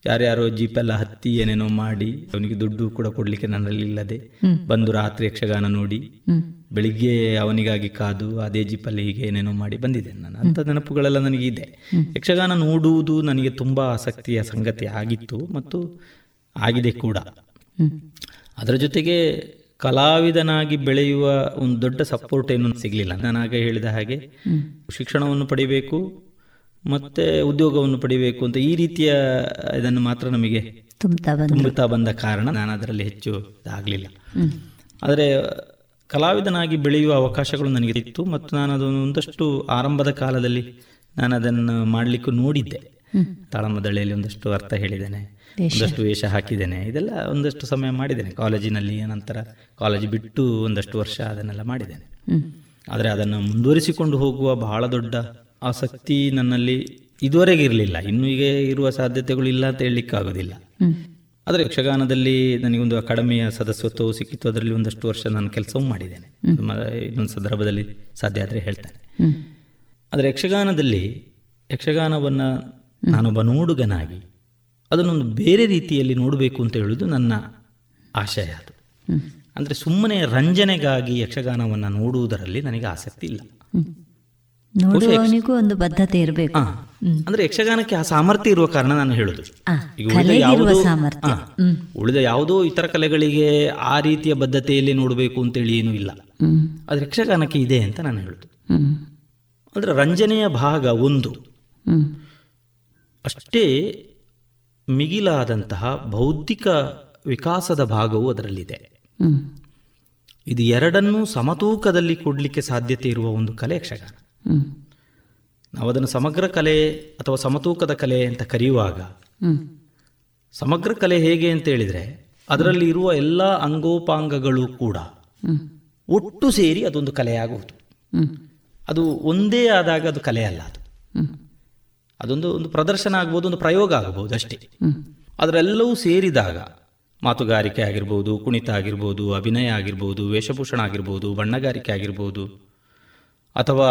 ಯಾರ್ಯಾರೋ ಜೀಪೆಲ್ಲ ಹತ್ತಿ ಏನೇನೋ ಮಾಡಿ ಅವನಿಗೆ ದುಡ್ಡು ಕೂಡ ಕೊಡ್ಲಿಕ್ಕೆ ನನ್ನಲ್ಲಿ ಇಲ್ಲದೆ ಬಂದು ರಾತ್ರಿ ಯಕ್ಷಗಾನ ನೋಡಿ ಬೆಳಿಗ್ಗೆ ಅವನಿಗಾಗಿ ಕಾದು ಅದೇ ಜೀಪಲ್ಲಿ ಹೀಗೆ ಏನೇನೋ ಮಾಡಿ ಬಂದಿದೆ ನಾನು. ಅಂತ ನೆನಪುಗಳೆಲ್ಲ ನನಗೆ ಇದೆ. ಯಕ್ಷಗಾನ ನೋಡುವುದು ನನಗೆ ತುಂಬಾ ಆಸಕ್ತಿಯ ಸಂಗತಿ ಆಗಿತ್ತು ಮತ್ತು ಆಗಿದೆ ಕೂಡ. ಅದರ ಜೊತೆಗೆ ಕಲಾವಿದನಾಗಿ ಬೆಳೆಯುವ ಒಂದು ದೊಡ್ಡ ಸಪೋರ್ಟ್ ಏನು ಸಿಗಲಿಲ್ಲ. ನಾನು ಆಗ ಹೇಳಿದ ಹಾಗೆ ಶಿಕ್ಷಣವನ್ನು ಪಡಿಬೇಕು ಮತ್ತೆ ಉದ್ಯೋಗವನ್ನು ಪಡಿಬೇಕು ಅಂತ ಈ ರೀತಿಯ ಇದನ್ನು ಮಾತ್ರ ನಮಗೆ ತುಂಬುತ್ತಾ ಬಂದ ಕಾರಣ ನಾನು ಅದರಲ್ಲಿ ಹೆಚ್ಚು ಆಗಲಿಲ್ಲ ಆದರೆ ಕಲಾವಿದನಾಗಿ ಬೆಳೆಯುವ ಅವಕಾಶಗಳು ನನಗೆ ಇತ್ತು ಮತ್ತು ನಾನು ಅದನ್ನು ಒಂದಷ್ಟು ಆರಂಭದ ಕಾಲದಲ್ಲಿ ನಾನು ಅದನ್ನು ಮಾಡಲಿಕ್ಕೂ ನೋಡಿದ್ದೆ. ತಾಳಮದಳೆಯಲ್ಲಿ ಒಂದಷ್ಟು ಅರ್ಥ ಹೇಳಿದ್ದೇನೆ ಒಂದಷ್ಟು ವೇಷ ಹಾಕಿದ್ದೇನೆ ಇದೆಲ್ಲ ಒಂದಷ್ಟು ಸಮಯ ಮಾಡಿದ್ದೇನೆ. ಕಾಲೇಜಿನಲ್ಲಿ ನಂತರ ಕಾಲೇಜ್ ಬಿಟ್ಟು ಒಂದಷ್ಟು ವರ್ಷ ಅದನ್ನೆಲ್ಲ ಮಾಡಿದ್ದೇನೆ. ಆದರೆ ಅದನ್ನು ಮುಂದುವರಿಸಿಕೊಂಡು ಹೋಗುವ ಬಹಳ ದೊಡ್ಡ ಆಸಕ್ತಿ ನನ್ನಲ್ಲಿ ಇದುವರೆಗೆ ಇರಲಿಲ್ಲ. ಇನ್ನು ಈಗ ಇರುವ ಸಾಧ್ಯತೆಗಳು ಇಲ್ಲ ಅಂತ ಹೇಳಲಿಕ್ಕಾಗೋದಿಲ್ಲ. ಆದರೆ ಯಕ್ಷಗಾನದಲ್ಲಿ ನನಗೊಂದು ಅಕಾಡೆಮಿಯ ಸದಸ್ಯತ್ವವು ಸಿಕ್ಕಿತ್ತು. ಅದರಲ್ಲಿ ಒಂದಷ್ಟು ವರ್ಷ ನಾನು ಕೆಲಸವೂ ಮಾಡಿದ್ದೇನೆ. ಇನ್ನೊಂದು ಸಂದರ್ಭದಲ್ಲಿ ಸಾಧ್ಯ ಆದರೆ ಹೇಳ್ತೇನೆ. ಆದರೆ ಯಕ್ಷಗಾನದಲ್ಲಿ ಯಕ್ಷಗಾನವನ್ನು ನಾನೊಬ್ಬ ನೋಡುಗನಾಗಿ ಅದನ್ನೊಂದು ಬೇರೆ ರೀತಿಯಲ್ಲಿ ನೋಡಬೇಕು ಅಂತ ಹೇಳುವುದು ನನ್ನ ಆಶಯ ಅದು. ಅಂದರೆ ಸುಮ್ಮನೆ ರಂಜನೆಗಾಗಿ ಯಕ್ಷಗಾನವನ್ನು ನೋಡುವುದರಲ್ಲಿ ನನಗೆ ಆಸಕ್ತಿ ಇಲ್ಲ. ನೋಡುವವನಿಗೂ ಒಂದು ಬದ್ಧತೆ ಇರಬೇಕು. ಅಂದ್ರೆ ಯಕ್ಷಗಾನಕ್ಕೆ ಆ ಸಾಮರ್ಥ್ಯ ಇರುವ ಕಾರಣ ನಾನು ಹೇಳುದು. ಉಳಿದ ಯಾವುದೋ- ಸಾಮರ್ಥ್ಯ. ಉಳಿದ ಯಾವುದೋ ಇತರ ಕಲೆಗಳಿಗೆ ಆ ರೀತಿಯ ಬದ್ಧತೆಯಲ್ಲಿ ನೋಡಬೇಕು ಅಂತೇಳಿ ಏನು ಇಲ್ಲ. ಆದ್ರೆ ಯಕ್ಷಗಾನಕ್ಕೆ ಇದೆ ಅಂತ ನಾನು ಹೇಳುದು. ಅಂದ್ರೆ ರಂಜನೆಯ ಭಾಗ ಒಂದು. ಅಷ್ಟೇ ಮಿಗಿಲಾದಂತಹ ಬೌದ್ಧಿಕ ವಿಕಾಸದ ಭಾಗವು ಅದರಲ್ಲಿದೆ. ಇದು ಎರಡನ್ನೂ ಸಮತೂಕದಲ್ಲಿ ಕೊಡ್ಲಿಕ್ಕೆ ಸಾಧ್ಯತೆ ಇರುವ ಒಂದು ಕಲೆ ಯಕ್ಷಗಾನ. ನಾವು ಅದನ್ನು ಸಮಗ್ರ ಕಲೆ ಅಥವಾ ಸಮತೂಕದ ಕಲೆ ಅಂತ ಕರೆಯುವಾಗ, ಸಮಗ್ರ ಕಲೆ ಹೇಗೆ ಅಂತ ಹೇಳಿದರೆ, ಅದರಲ್ಲಿ ಇರುವ ಎಲ್ಲ ಅಂಗೋಪಾಂಗಗಳು ಕೂಡ ಒಟ್ಟು ಸೇರಿ ಅದೊಂದು ಕಲೆಯಾಗುವುದು. ಅದು ಒಂದೇ ಆದಾಗ ಅದು ಕಲೆ ಅಲ್ಲ ಅದು. ಅದೊಂದು ಒಂದು ಪ್ರದರ್ಶನ ಆಗ್ಬೋದು, ಒಂದು ಪ್ರಯೋಗ ಆಗಬಹುದು ಅಷ್ಟೇ. ಅದರೆಲ್ಲವೂ ಸೇರಿದಾಗ ಮಾತುಗಾರಿಕೆ ಆಗಿರ್ಬೋದು, ಕುಣಿತ ಆಗಿರ್ಬೋದು, ಅಭಿನಯ ಆಗಿರ್ಬೋದು, ವೇಷಭೂಷಣ ಆಗಿರ್ಬೋದು, ಬಣ್ಣಗಾರಿಕೆ ಆಗಿರ್ಬೋದು ಅಥವಾ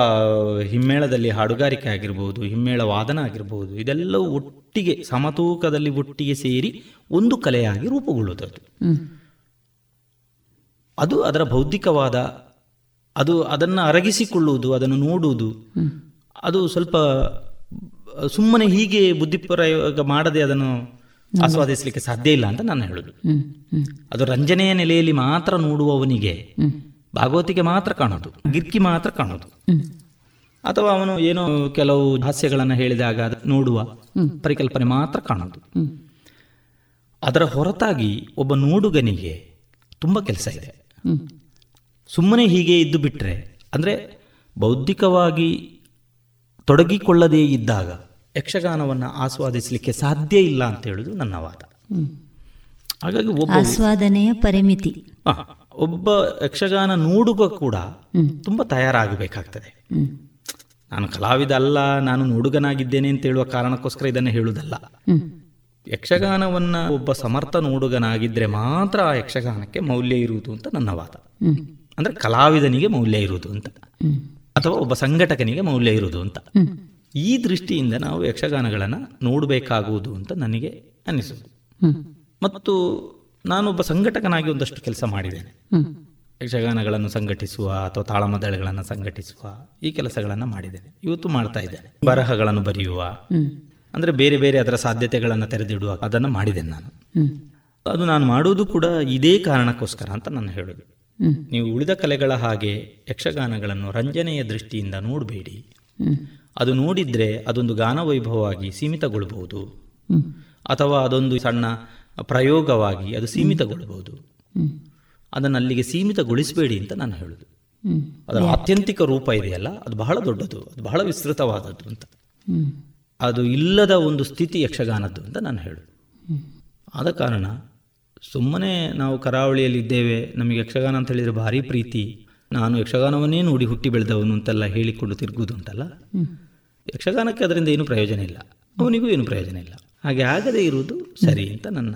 ಹಿಮ್ಮೇಳದಲ್ಲಿ ಹಾಡುಗಾರಿಕೆ ಆಗಿರ್ಬೋದು ಹಿಮ್ಮೇಳ ವಾದನ ಆಗಿರ್ಬೋದು ಇದೆಲ್ಲವೂ ಒಟ್ಟಿಗೆ ಸಮತೂಕದಲ್ಲಿ ಒಟ್ಟಿಗೆ ಸೇರಿ ಒಂದು ಕಲೆಯಾಗಿ ರೂಪುಗೊಳ್ಳುತ್ತದೆ ಅದು. ಅದರ ಬೌದ್ಧಿಕವಾದ ಅದು ಅದನ್ನು ಅರಗಿಸಿಕೊಳ್ಳುವುದು ಅದನ್ನು ನೋಡುವುದು. ಅದು ಸ್ವಲ್ಪ ಸುಮ್ಮನೆ ಹೀಗೆ ಬುದ್ಧಿಪ್ರಯೋಗ ಮಾಡದೆ ಅದನ್ನು ಆಸ್ವಾದಿಸಲಿಕ್ಕೆ ಸಾಧ್ಯ ಇಲ್ಲ ಅಂತ ನಾನು ಹೇಳುದು. ಅದು ರಂಜನೆಯ ನೆಲೆಯಲ್ಲಿ ಮಾತ್ರ ನೋಡುವವನಿಗೆ ಭಾಗವತಿಗೆ ಮಾತ್ರ ಕಾಣೋದು ಗಿರ್ಕಿ ಮಾತ್ರ ಕಾಣೋದು. ಅಥವಾ ಅವನು ಏನೋ ಕೆಲವು ಹಾಸ್ಯಗಳನ್ನು ಹೇಳಿದಾಗ ನೋಡುವ ಪರಿಕಲ್ಪನೆ ಮಾತ್ರ ಕಾಣೋದು. ಅದರ ಹೊರತಾಗಿ ಒಬ್ಬ ನೋಡುಗನಿಗೆ ತುಂಬ ಕೆಲಸ ಇದೆ. ಸುಮ್ಮನೆ ಹೀಗೆ ಇದ್ದು ಬಿಟ್ಟರೆ ಅಂದರೆ ಬೌದ್ಧಿಕವಾಗಿ ತೊಡಗಿಕೊಳ್ಳದೇ ಇದ್ದಾಗ ಯಕ್ಷಗಾನವನ್ನು ಆಸ್ವಾದಿಸಲಿಕ್ಕೆ ಸಾಧ್ಯ ಇಲ್ಲ ಅಂತ ಹೇಳುದು ನನ್ನ ವಾದ. ಹಾಗಾಗಿ ಒಬ್ಬ ಆಸ್ವಾದನೆಯ ಪರಿಮಿತಿ. ಒಬ್ಬ ಯಕ್ಷಗಾನ ನೋಡುಗ ಕೂಡ ತುಂಬಾ ತಯಾರಾಗಬೇಕಾಗ್ತದೆ. ನಾನು ಕಲಾವಿದ ಅಲ್ಲ ನಾನು ನೋಡುಗನಾಗಿದ್ದೇನೆ ಅಂತ ಹೇಳುವ ಕಾರಣಕ್ಕೋಸ್ಕರ ಇದನ್ನು ಹೇಳುವುದಲ್ಲ. ಯಕ್ಷಗಾನವನ್ನ ಒಬ್ಬ ಸಮರ್ಥ ನೋಡುಗನಾಗಿದ್ರೆ ಮಾತ್ರ ಆ ಯಕ್ಷಗಾನಕ್ಕೆ ಮೌಲ್ಯ ಇರುವುದು ಅಂತ ನನ್ನ ವಾದ. ಅಂದ್ರೆ ಕಲಾವಿದನಿಗೆ ಮೌಲ್ಯ ಇರುವುದು ಅಂತ. ಅಥವಾ ಒಬ್ಬ ಸಂಘಟಕನಿಗೆ ಮೌಲ್ಯ ಇರುವುದು ಅಂತ. ಈ ದೃಷ್ಟಿಯಿಂದ ನಾವು ಯಕ್ಷಗಾನಗಳನ್ನು ನೋಡಬೇಕಾಗುವುದು ಅಂತ ನನಗೆ ಅನ್ನಿಸುವುದು. ಮತ್ತು ನಾನೊಬ್ಬ ಸಂಘಟಕನಾಗಿ ಒಂದಷ್ಟು ಕೆಲಸ ಮಾಡಿದ್ದೇನೆ. ಯಕ್ಷಗಾನಗಳನ್ನು ಸಂಘಟಿಸುವ ಅಥವಾ ತಾಳಮದ್ದಳೆಗಳನ್ನು ಸಂಘಟಿಸುವ ಈ ಕೆಲಸಗಳನ್ನು ಮಾಡಿದ್ದೇನೆ. ಇವತ್ತು ಮಾಡ್ತಾ ಇದ್ದೇನೆ. ಬರಹಗಳನ್ನು ಬರೆಯುವ ಅಂದರೆ ಬೇರೆ ಬೇರೆ ಅದರ ಸಾಧ್ಯತೆಗಳನ್ನು ತೆರೆದಿಡುವ ಅದನ್ನು ಮಾಡಿದ್ದೇನೆ ನಾನು. ಅದು ನಾನು ಮಾಡುವುದು ಕೂಡ ಇದೇ ಕಾರಣಕ್ಕೋಸ್ಕರ ಅಂತ ನಾನು ಹೇಳೋದು. ನೀವು ಉಳಿದ ಕಲೆಗಳ ಹಾಗೆ ಯಕ್ಷಗಾನಗಳನ್ನು ರಂಜನೆಯ ದೃಷ್ಟಿಯಿಂದ ನೋಡಬೇಡಿ. ಅದು ನೋಡಿದರೆ ಅದೊಂದು ಗಾನವೈಭವವಾಗಿ ಸೀಮಿತಗೊಳ್ಬಹುದು. ಹ್ಮ್. ಅಥವಾ ಅದೊಂದು ಸಣ್ಣ ಪ್ರಯೋಗವಾಗಿ ಅದು ಸೀಮಿತಗೊಳ್ಳಬಹುದು ಅದನ್ನು ಅಲ್ಲಿಗೆ ಸೀಮಿತಗೊಳಿಸಬೇಡಿ ಅಂತ ನಾನು ಹೇಳುದು. ಅದರ ಆತ್ಯಂತಿಕ ರೂಪ ಇದೆಯಲ್ಲ ಅದು ಬಹಳ ದೊಡ್ಡದು ಅದು ಬಹಳ ವಿಸ್ತೃತವಾದದ್ದು ಅಂತ. ಅದು ಇಲ್ಲದ ಒಂದು ಸ್ಥಿತಿ ಯಕ್ಷಗಾನದ್ದು ಅಂತ ನಾನು ಹೇಳೋದು. ಆದ ಕಾರಣ ಸುಮ್ಮನೆ ನಾವು ಕರಾವಳಿಯಲ್ಲಿ ಇದ್ದೇವೆ ನಮಗೆ ಯಕ್ಷಗಾನ ಅಂತ ಹೇಳಿದರೆ ಭಾರಿ ಪ್ರೀತಿ ನಾನು ಯಕ್ಷಗಾನವನ್ನೇ ನೋಡಿ ಹುಟ್ಟಿ ಬೆಳೆದವನು ಅಂತೆಲ್ಲ ಹೇಳಿಕೊಂಡು ತಿರುಗುವುದುಂಟಲ್ಲ ಯಕ್ಷಗಾನಕ್ಕೆ ಅದರಿಂದ ಏನು ಪ್ರಯೋಜನ ಇಲ್ಲ. ಅವನಿಗೂ ಏನು ಪ್ರಯೋಜನ ಇಲ್ಲ. ಹಾಗೆ ಆಗದೇ ಇರುವುದು ಸರಿ ಅಂತ ನನ್ನ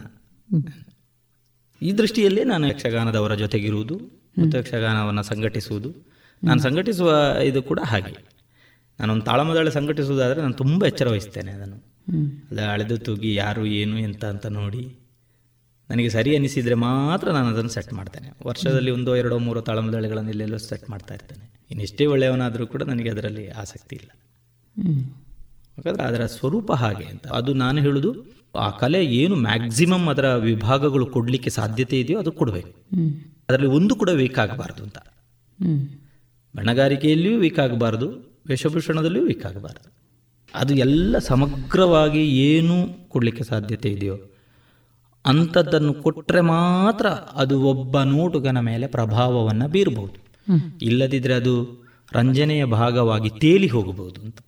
ಈ ದೃಷ್ಟಿಯಲ್ಲೇ ನಾನು ಯಕ್ಷಗಾನದವರ ಜೊತೆಗಿರುವುದು ಮತ್ತು ಯಕ್ಷಗಾನವನ್ನು ಸಂಘಟಿಸುವುದು. ನಾನು ಸಂಘಟಿಸುವ ಇದು ಕೂಡ ಹಾಗೆ. ನಾನೊಂದು ತಾಳಮದಾಳೆ ಸಂಘಟಿಸುವುದಾದರೆ ನಾನು ತುಂಬ ಎಚ್ಚರ ವಹಿಸ್ತೇನೆ ಅದನ್ನು. ಅದ ಅಳೆದು ತೂಗಿ ಯಾರು ಏನು ಎಂತ ಅಂತ ನೋಡಿ. ನನಗೆ ಸರಿ ಅನಿಸಿದರೆ ಮಾತ್ರ ನಾನು ಅದನ್ನು ಸೆಟ್ ಮಾಡ್ತೇನೆ. ವರ್ಷದಲ್ಲಿ ಒಂದೋ ಎರಡೋ ಮೂರೋ ತಾಳಮದಳೆಗಳನ್ನು ಎಲ್ಲೆಲ್ಲೋ ಸೆಟ್ ಮಾಡ್ತಾ ಇರ್ತೇನೆ. ಇನ್ನೆಷ್ಟೇ ಒಳ್ಳೆಯವನಾದರೂ ಕೂಡ ನನಗೆ ಅದರಲ್ಲಿ ಆಸಕ್ತಿ ಇಲ್ಲ. ಯಾಕಂದರೆ ಅದರ ಸ್ವರೂಪ ಹಾಗೆ ಅಂತ. ಅದು ನಾನು ಹೇಳುದು ಆ ಕಲೆ ಏನು ಮ್ಯಾಕ್ಸಿಮಮ್ ಅದರ ವಿಭಾಗಗಳು ಕೊಡಲಿಕ್ಕೆ ಸಾಧ್ಯತೆ ಇದೆಯೋ ಅದು ಕೊಡಬೇಕು. ಅದರಲ್ಲಿ ಒಂದು ಕೂಡ ವೀಕ್ ಆಗಬಾರ್ದು ಅಂತ ಬಣಗಾರಿಕೆಯಲ್ಲಿಯೂ ವೀಕ್ ಆಗಬಾರ್ದು ವೇಷಭೂಷಣದಲ್ಲಿಯೂ ವೀಕ್ ಆಗಬಾರ್ದು ಅದು ಎಲ್ಲ ಸಮಗ್ರವಾಗಿ ಏನು ಕೊಡಲಿಕ್ಕೆ ಸಾಧ್ಯತೆ ಇದೆಯೋ ಅಂಥದ್ದನ್ನು ಕೊಟ್ಟರೆ ಮಾತ್ರ ಅದು ಒಬ್ಬ ನೋಟುಗನ ಮೇಲೆ ಪ್ರಭಾವವನ್ನು ಬೀರಬಹುದು ಇಲ್ಲದಿದ್ದರೆ ಅದು ರಂಜನೆಯ ಭಾಗವಾಗಿ ತೇಲಿ ಹೋಗಬಹುದು ಅಂತ.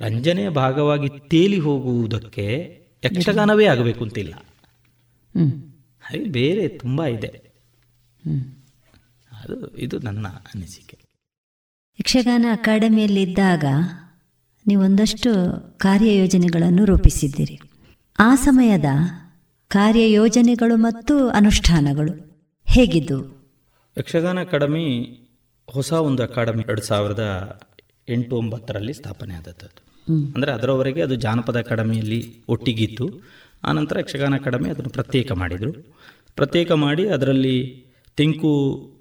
ರಂಜನೆಯ ಭಾಗವಾಗಿ ತೇಲಿ ಹೋಗುವುದಕ್ಕೆ ಯಕ್ಷಗಾನವೇ ಆಗಬೇಕು ಅಂತಿಲ್ಲ. ಹಾಗೆ ಬೇರೆ ತುಂಬ ಇದೆ. ಅದು ಇದು ನನ್ನ ಅನಿಸಿಕೆ. ಯಕ್ಷಗಾನ ಅಕಾಡೆಮಿಯಲ್ಲಿದ್ದಾಗ ನೀವೊಂದಷ್ಟು ಕಾರ್ಯಯೋಜನೆಗಳನ್ನು ರೂಪಿಸಿದ್ದೀರಿ. ಆ ಸಮಯದ ಕಾರ್ಯಯೋಜನೆಗಳು ಮತ್ತು ಅನುಷ್ಠಾನಗಳು ಹೇಗಿದ್ದು ಯಕ್ಷಗಾನ ಅಕಾಡೆಮಿ ಹೊಸ ಒಂದು ಅಕಾಡೆಮಿ ಎರಡು ಸಾವಿರದ ಎಂಟು ಒಂಬತ್ತರಲ್ಲಿ ಸ್ಥಾಪನೆ ಆದದ್ದು ಅಂದರೆ ಅದರವರೆಗೆ ಅದು ಜಾನಪದ ಅಕಾಡೆಮಿಯಲ್ಲಿ ಒಟ್ಟಿಗಿತ್ತು ಆನಂತರ ಯಕ್ಷಗಾನ ಅಕಾಡೆಮಿ ಅದನ್ನು ಪ್ರತ್ಯೇಕ ಮಾಡಿದರು. ಪ್ರತ್ಯೇಕ ಮಾಡಿ ಅದರಲ್ಲಿ ತೆಂಕು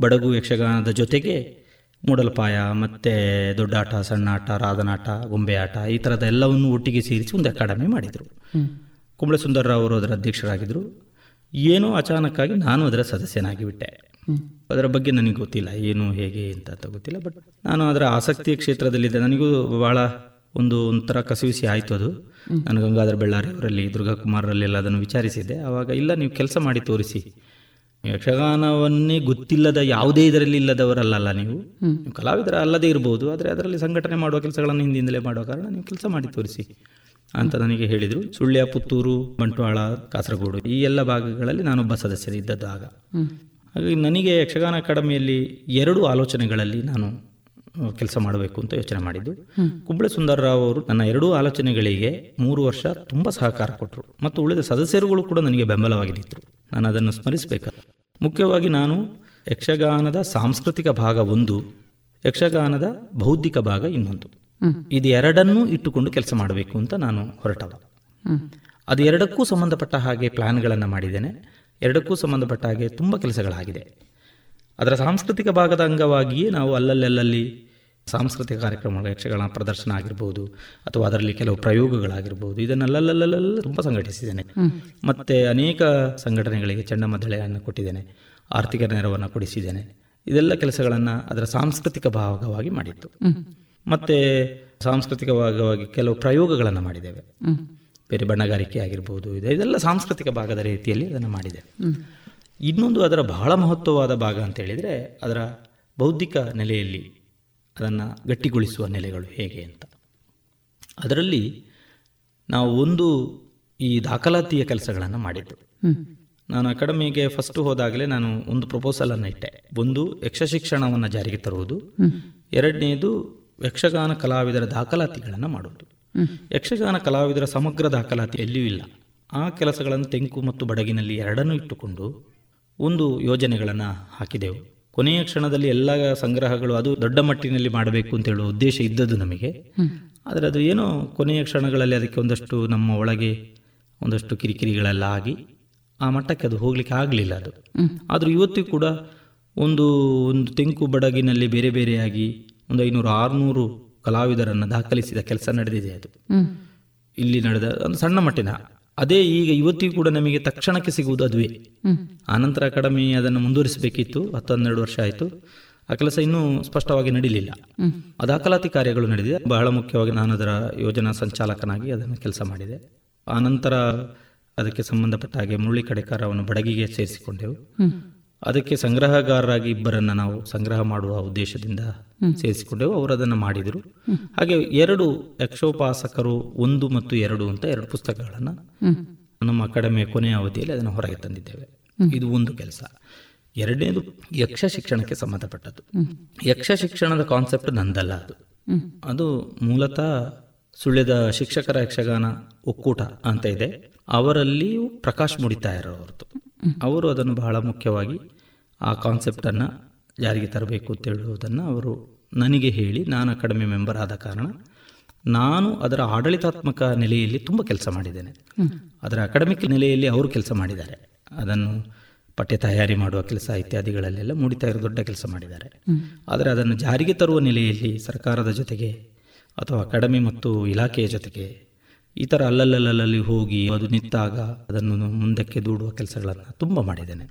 ಬಡಗು ಯಕ್ಷಗಾನದ ಜೊತೆಗೆ ಮೂಡಲ್ಪಾಯ ಮತ್ತು ದೊಡ್ಡಾಟ ಸಣ್ಣಾಟ ರಾಧನಾಟ ಗೊಂಬೆ ಆಟ ಈ ಥರದ ಎಲ್ಲವನ್ನು ಒಟ್ಟಿಗೆ ಸೇರಿಸಿ ಒಂದು ಅಕಾಡೆಮಿ ಮಾಡಿದರು. ಕುಂಬಳ ಸುಂದರ್ರಾವ್ ಅವರು ಅದರ ಅಧ್ಯಕ್ಷರಾಗಿದ್ದರು ಏನೋ ಅಚಾನಕ್ಕಾಗಿ ನಾನು ಅದರ ಸದಸ್ಯನಾಗಿ ಬಿಟ್ಟೆ ಅದರ ಬಗ್ಗೆ ನನಗೆ ಗೊತ್ತಿಲ್ಲ, ಏನು, ಹೇಗೆ ಅಂತ ಗೊತ್ತಿಲ್ಲ ಬಟ್ ನಾನು ಅದರ ಆಸಕ್ತಿಯ ಕ್ಷೇತ್ರದಲ್ಲಿದ್ದೆ. ನನಗೂ ಭಾಳ ಒಂದು ಒಂಥರ ಕಸಿವಿಸಿ ಆಯಿತು ಅದು. ನಾನು ಗಂಗಾಧರ ಬೆಳ್ಳಾರಿ ಅವರಲ್ಲಿ ದುರ್ಗಾ ಕುಮಾರರಲ್ಲೆಲ್ಲ ಅದನ್ನು ವಿಚಾರಿಸಿದ್ದೆ. ಆವಾಗ ಇಲ್ಲ, ನೀವು ಕೆಲಸ ಮಾಡಿ ತೋರಿಸಿ. ಯಕ್ಷಗಾನವನ್ನೇ ಗೊತ್ತಿಲ್ಲದ ಯಾವುದೇ ಇದರಲ್ಲಿ ಇಲ್ಲದವರಲ್ಲ ನೀವು. ನೀವು ಕಲಾವಿದರ ಅಲ್ಲದೇ ಇರ್ಬೋದು, ಆದರೆ ಅದರಲ್ಲಿ ಸಂಘಟನೆ ಮಾಡುವ ಕೆಲಸಗಳನ್ನು ಹಿಂದಿಂದಲೇ ಮಾಡುವ ಕಾರಣ ನೀವು ಕೆಲಸ ಮಾಡಿ ತೋರಿಸಿ ಅಂತ ನನಗೆ ಹೇಳಿದರು. ಸುಳ್ಯ ಪುತ್ತೂರು, ಬಂಟ್ವಾಳ, ಕಾಸರಗೋಡು ಈ ಎಲ್ಲ ಭಾಗಗಳಲ್ಲಿ ನಾನೊಬ್ಬ ಸದಸ್ಯರಿದ್ದದ್ದು ಆಗ. ಹಾಗಾಗಿ ನನಗೆ ಯಕ್ಷಗಾನ ಅಕಾಡೆಮಿಯಲ್ಲಿ ಎರಡು ಆಲೋಚನೆಗಳಲ್ಲಿ ನಾನು ಕೆಲಸ ಮಾಡಬೇಕು ಅಂತ ಯೋಚನೆ ಮಾಡಿದ್ದು. ಕುಂಬಳೆ ಸುಂದರರಾವ್ ಅವರು ನನ್ನ ಎರಡೂ ಆಲೋಚನೆಗಳಿಗೆ ಮೂರು ವರ್ಷ ತುಂಬ ಸಹಕಾರ ಕೊಟ್ಟರು ಮತ್ತು ಉಳಿದ ಸದಸ್ಯರುಗಳು ಕೂಡ ನನಗೆ ಬೆಂಬಲವಾಗಿ ನಿಂತರು. ನಾನು ಅದನ್ನು ಸ್ಮರಿಸಬೇಕು ಮುಖ್ಯವಾಗಿ ನಾನು ಯಕ್ಷಗಾನದ ಸಾಂಸ್ಕೃತಿಕ ಭಾಗ ಒಂದು ಯಕ್ಷಗಾನದ ಬೌದ್ಧಿಕ ಭಾಗ ಇನ್ನೊಂದು. ಇದು ಎರಡನ್ನೂ ಇಟ್ಟುಕೊಂಡು ಕೆಲಸ ಮಾಡಬೇಕು ಅಂತ ನಾನು ಹೊರಟವ. ಅದು ಎರಡಕ್ಕೂ ಸಂಬಂಧಪಟ್ಟ ಹಾಗೆ ಪ್ಲಾನ್ಗಳನ್ನು ಮಾಡಿದ್ದೇನೆ. ಎರಡಕ್ಕೂ ಸಂಬಂಧಪಟ್ಟ ಹಾಗೆ ತುಂಬ ಕೆಲಸಗಳಾಗಿದೆ. ಅದರ ಸಾಂಸ್ಕೃತಿಕ ಭಾಗದ ಅಂಗವಾಗಿಯೇ ನಾವು ಅಲ್ಲಲ್ಲಲ್ಲಿ ಸಾಂಸ್ಕೃತಿಕ ಕಾರ್ಯಕ್ರಮಗಳ ಯಕ್ಷಗಾನ ಪ್ರದರ್ಶನ ಆಗಿರ್ಬೋದು ಅಥವಾ ಅದರಲ್ಲಿ ಕೆಲವು ಪ್ರಯೋಗಗಳಾಗಿರ್ಬೋದು ಇದನ್ನೆಲ್ಲಲ್ಲಲ್ಲೆಲ್ಲ ತುಂಬ ಸಂಘಟಿಸಿದ್ದೇನೆ. ಮತ್ತು ಅನೇಕ ಸಂಘಟನೆಗಳಿಗೆ ಚಂಡಮದ್ದಳೆಯನ್ನು ಕೊಟ್ಟಿದ್ದೇನೆ ಆರ್ಥಿಕ ನೆರವನ್ನು ಕೊಡಿಸಿದ್ದೇನೆ. ಇದೆಲ್ಲ ಕೆಲಸಗಳನ್ನು ಅದರ ಸಾಂಸ್ಕೃತಿಕ ಭಾಗವಾಗಿ ಮಾಡಿತ್ತು. ಮತ್ತು ಸಾಂಸ್ಕೃತಿಕ ಭಾಗವಾಗಿ ಕೆಲವು ಪ್ರಯೋಗಗಳನ್ನು ಮಾಡಿದ್ದೇವೆ. ಬೇರೆ ಬಣ್ಣಗಾರಿಕೆ ಆಗಿರ್ಬೋದು ಇದೆ ಇದೆಲ್ಲ ಸಾಂಸ್ಕೃತಿಕ ಭಾಗದ ರೀತಿಯಲ್ಲಿ ಅದನ್ನು ಮಾಡಿದೆ. ಇನ್ನೊಂದು ಅದರ ಬಹಳ ಮಹತ್ವವಾದ ಭಾಗ ಅಂತ ಹೇಳಿದರೆ ಅದರ ಬೌದ್ಧಿಕ ನೆಲೆಯಲ್ಲಿ ಅದನ್ನು ಗಟ್ಟಿಗೊಳಿಸುವ ನೆಲೆಗಳು ಹೇಗೆ ಅಂತ. ಅದರಲ್ಲಿ ನಾವು ಒಂದು ಈ ದಾಖಲಾತಿಯ ಕೆಲಸಗಳನ್ನು ಮಾಡಿದ್ದು. ನಾನು ಅಕಾಡೆಮಿಗೆ ಫಸ್ಟ್ ಹೋದಾಗಲೇ ನಾನು ಒಂದು ಪ್ರಪೋಸಲನ್ನು ಇಟ್ಟೆ. ಒಂದು ಯಕ್ಷಶಿಕ್ಷಣವನ್ನು ಜಾರಿಗೆ ತರುವುದು. ಎರಡನೇದು ಯಕ್ಷಗಾನ ಕಲಾವಿದರ ದಾಖಲಾತಿಗಳನ್ನು ಮಾಡುವುದು. ಯಕ್ಷಗಾನ ಕಲಾವಿದರ ಸಮಗ್ರ ದಾಖಲಾತಿ ಎಲ್ಲಿಯೂ ಇಲ್ಲ. ಆ ಕೆಲಸಗಳನ್ನು ತೆಂಕು ಮತ್ತು ಬಡಗಿನಲ್ಲಿ ಎರಡನ್ನೂ ಇಟ್ಟುಕೊಂಡು ಒಂದು ಯೋಜನೆಗಳನ್ನು ಹಾಕಿದೆವು. ಕೊನೆಯ ಕ್ಷಣದಲ್ಲಿ ಎಲ್ಲ ಸಂಗ್ರಹಗಳು ಅದು ದೊಡ್ಡ ಮಟ್ಟಿನಲ್ಲಿ ಮಾಡಬೇಕು ಅಂತ ಹೇಳುವ ಉದ್ದೇಶ ಇದ್ದದ್ದು ನಮಗೆ. ಆದರೆ ಅದು ಏನೋ ಕೊನೆಯ ಕ್ಷಣಗಳಲ್ಲಿ ಅದಕ್ಕೆ ಒಂದಷ್ಟು ನಮ್ಮ ಒಳಗೆ ಒಂದಷ್ಟು ಕಿರಿಕಿರಿಗಳೆಲ್ಲ ಆಗಿ ಆ ಮಟ್ಟಕ್ಕೆ ಅದು ಹೋಗ್ಲಿಕ್ಕೆ ಆಗಲಿಲ್ಲ ಅದು. ಆದರೂ ಇವತ್ತಿಗೂ ಕೂಡ ಒಂದು ಒಂದು ತೆಂಕು ಬಡಗಿನಲ್ಲಿ ಬೇರೆ ಬೇರೆಯಾಗಿ ಒಂದು ಐನೂರು, ಆರುನೂರು ಕಲಾವಿದರನ್ನು ದಾಖಲಿಸಿದ ಕೆಲಸ ನಡೆದಿದೆ ಅದು. ಇಲ್ಲಿ ನಡೆದ ಒಂದು ಸಣ್ಣ ಮಟ್ಟಿನ. ಅದೇ ಈಗ ಇವತ್ತಿಗೂ ಕೂಡ ನಮಗೆ ತಕ್ಷಣಕ್ಕೆ ಸಿಗುವುದು ಅದುವೇ. ಆನಂತರ ಅಕಾಡೆಮಿ ಅದನ್ನು ಮುಂದುವರಿಸಬೇಕಿತ್ತು ಹತ್ತು ಹನ್ನೆರಡು ವರ್ಷ ಆಯಿತು. ಆ ಕೆಲಸ ಇನ್ನೂ ಸ್ಪಷ್ಟವಾಗಿ ನಡೀಲಿಲ್ಲ. ಆ ದಾಖಲಾತಿ ಕಾರ್ಯಗಳು ನಡೆದಿದೆ. ಬಹಳ ಮುಖ್ಯವಾಗಿ ನಾನು ಅದರ ಯೋಜನಾ ಸಂಚಾಲಕನಾಗಿ ಅದನ್ನು ಕೆಲಸ ಮಾಡಿದೆ. ಆನಂತರ ಅದಕ್ಕೆ ಸಂಬಂಧಪಟ್ಟ ಹಾಗೆ ಮುರಳಿ ಕಡೆಕಾರವನ್ನು ಬಡಗಿಗೆ ಸೇರಿಸಿಕೊಂಡೆವು. ಅದಕ್ಕೆ ಸಂಗ್ರಹಗಾರರಾಗಿ ಇಬ್ಬರನ್ನ ನಾವು ಸಂಗ್ರಹ ಮಾಡುವ ಉದ್ದೇಶದಿಂದ ಸೇರಿಸಿಕೊಂಡೆವು. ಅವರು ಅದನ್ನು ಮಾಡಿದರು. ಹಾಗೆ ಎರಡು ಯಕ್ಷೋಪಾಸಕರು ಒಂದು ಮತ್ತು ಎರಡು ಅಂತ ಎರಡು ಪುಸ್ತಕಗಳನ್ನು ನಮ್ಮ ಅಕಾಡೆಮಿಯ ಕೊನೆಯ ಅವಧಿಯಲ್ಲಿ ಅದನ್ನು ಹೊರಗೆ ತಂದಿದ್ದೇವೆ. ಇದು ಒಂದು ಕೆಲಸ. ಎರಡನೇದು ಯಕ್ಷ ಶಿಕ್ಷಣಕ್ಕೆ ಸಂಬಂಧಪಟ್ಟದ್ದು. ಯಕ್ಷ ಶಿಕ್ಷಣದ ಕಾನ್ಸೆಪ್ಟ್ ನಂದಲ್ಲ ಅದು. ಅದು ಮೂಲತಃ ಸುಳ್ಯದ ಶಿಕ್ಷಕರ ಯಕ್ಷಗಾನ ಒಕ್ಕೂಟ ಅಂತ ಇದೆ. ಅವರಲ್ಲಿಯೂ ಪ್ರಕಾಶ್ ಮುಡಿತಾಯರವರದ್ದು ಅವರು ಅದನ್ನು ಬಹಳ ಮುಖ್ಯವಾಗಿ ಆ ಕಾನ್ಸೆಪ್ಟನ್ನು ಜಾರಿಗೆ ತರಬೇಕು ಅಂತ ಹೇಳುವುದನ್ನು ಅವರು ನನಗೆ ಹೇಳಿ ನಾನು ಅಕಾಡೆಮಿ ಮೆಂಬರ್ ಆದ ಕಾರಣ ನಾನು ಅದರ ಆಡಳಿತಾತ್ಮಕ ನೆಲೆಯಲ್ಲಿ ತುಂಬ ಕೆಲಸ ಮಾಡಿದ್ದೇನೆ. ಅದರ ಅಕಾಡೆಮಿಕ್ ನೆಲೆಯಲ್ಲಿ ಅವರು ಕೆಲಸ ಮಾಡಿದ್ದಾರೆ. ಅದನ್ನು ಪಠ್ಯ ತಯಾರಿ ಮಾಡುವ ಕೆಲಸ ಇತ್ಯಾದಿಗಳಲ್ಲೆಲ್ಲ ಮೂಡಿತಾ ಇರೋ ದೊಡ್ಡ ಕೆಲಸ ಮಾಡಿದ್ದಾರೆ. ಆದರೆ ಅದನ್ನು ಜಾರಿಗೆ ತರುವ ನೆಲೆಯಲ್ಲಿ ಸರ್ಕಾರದ ಜೊತೆಗೆ ಅಥವಾ ಅಕಾಡೆಮಿ ಮತ್ತು ಇಲಾಖೆಯ ಜೊತೆಗೆ ಈ ಥರ ಅಲ್ಲಲ್ಲಲ್ಲಲ್ಲಿ ಹೋಗಿ ಅದು ನಿಂತಾಗ ಅದನ್ನು ಮುಂದಕ್ಕೆ ದೂಡುವ ಕೆಲಸಗಳನ್ನು ತುಂಬ ಮಾಡಿದ್ದೇನೆ.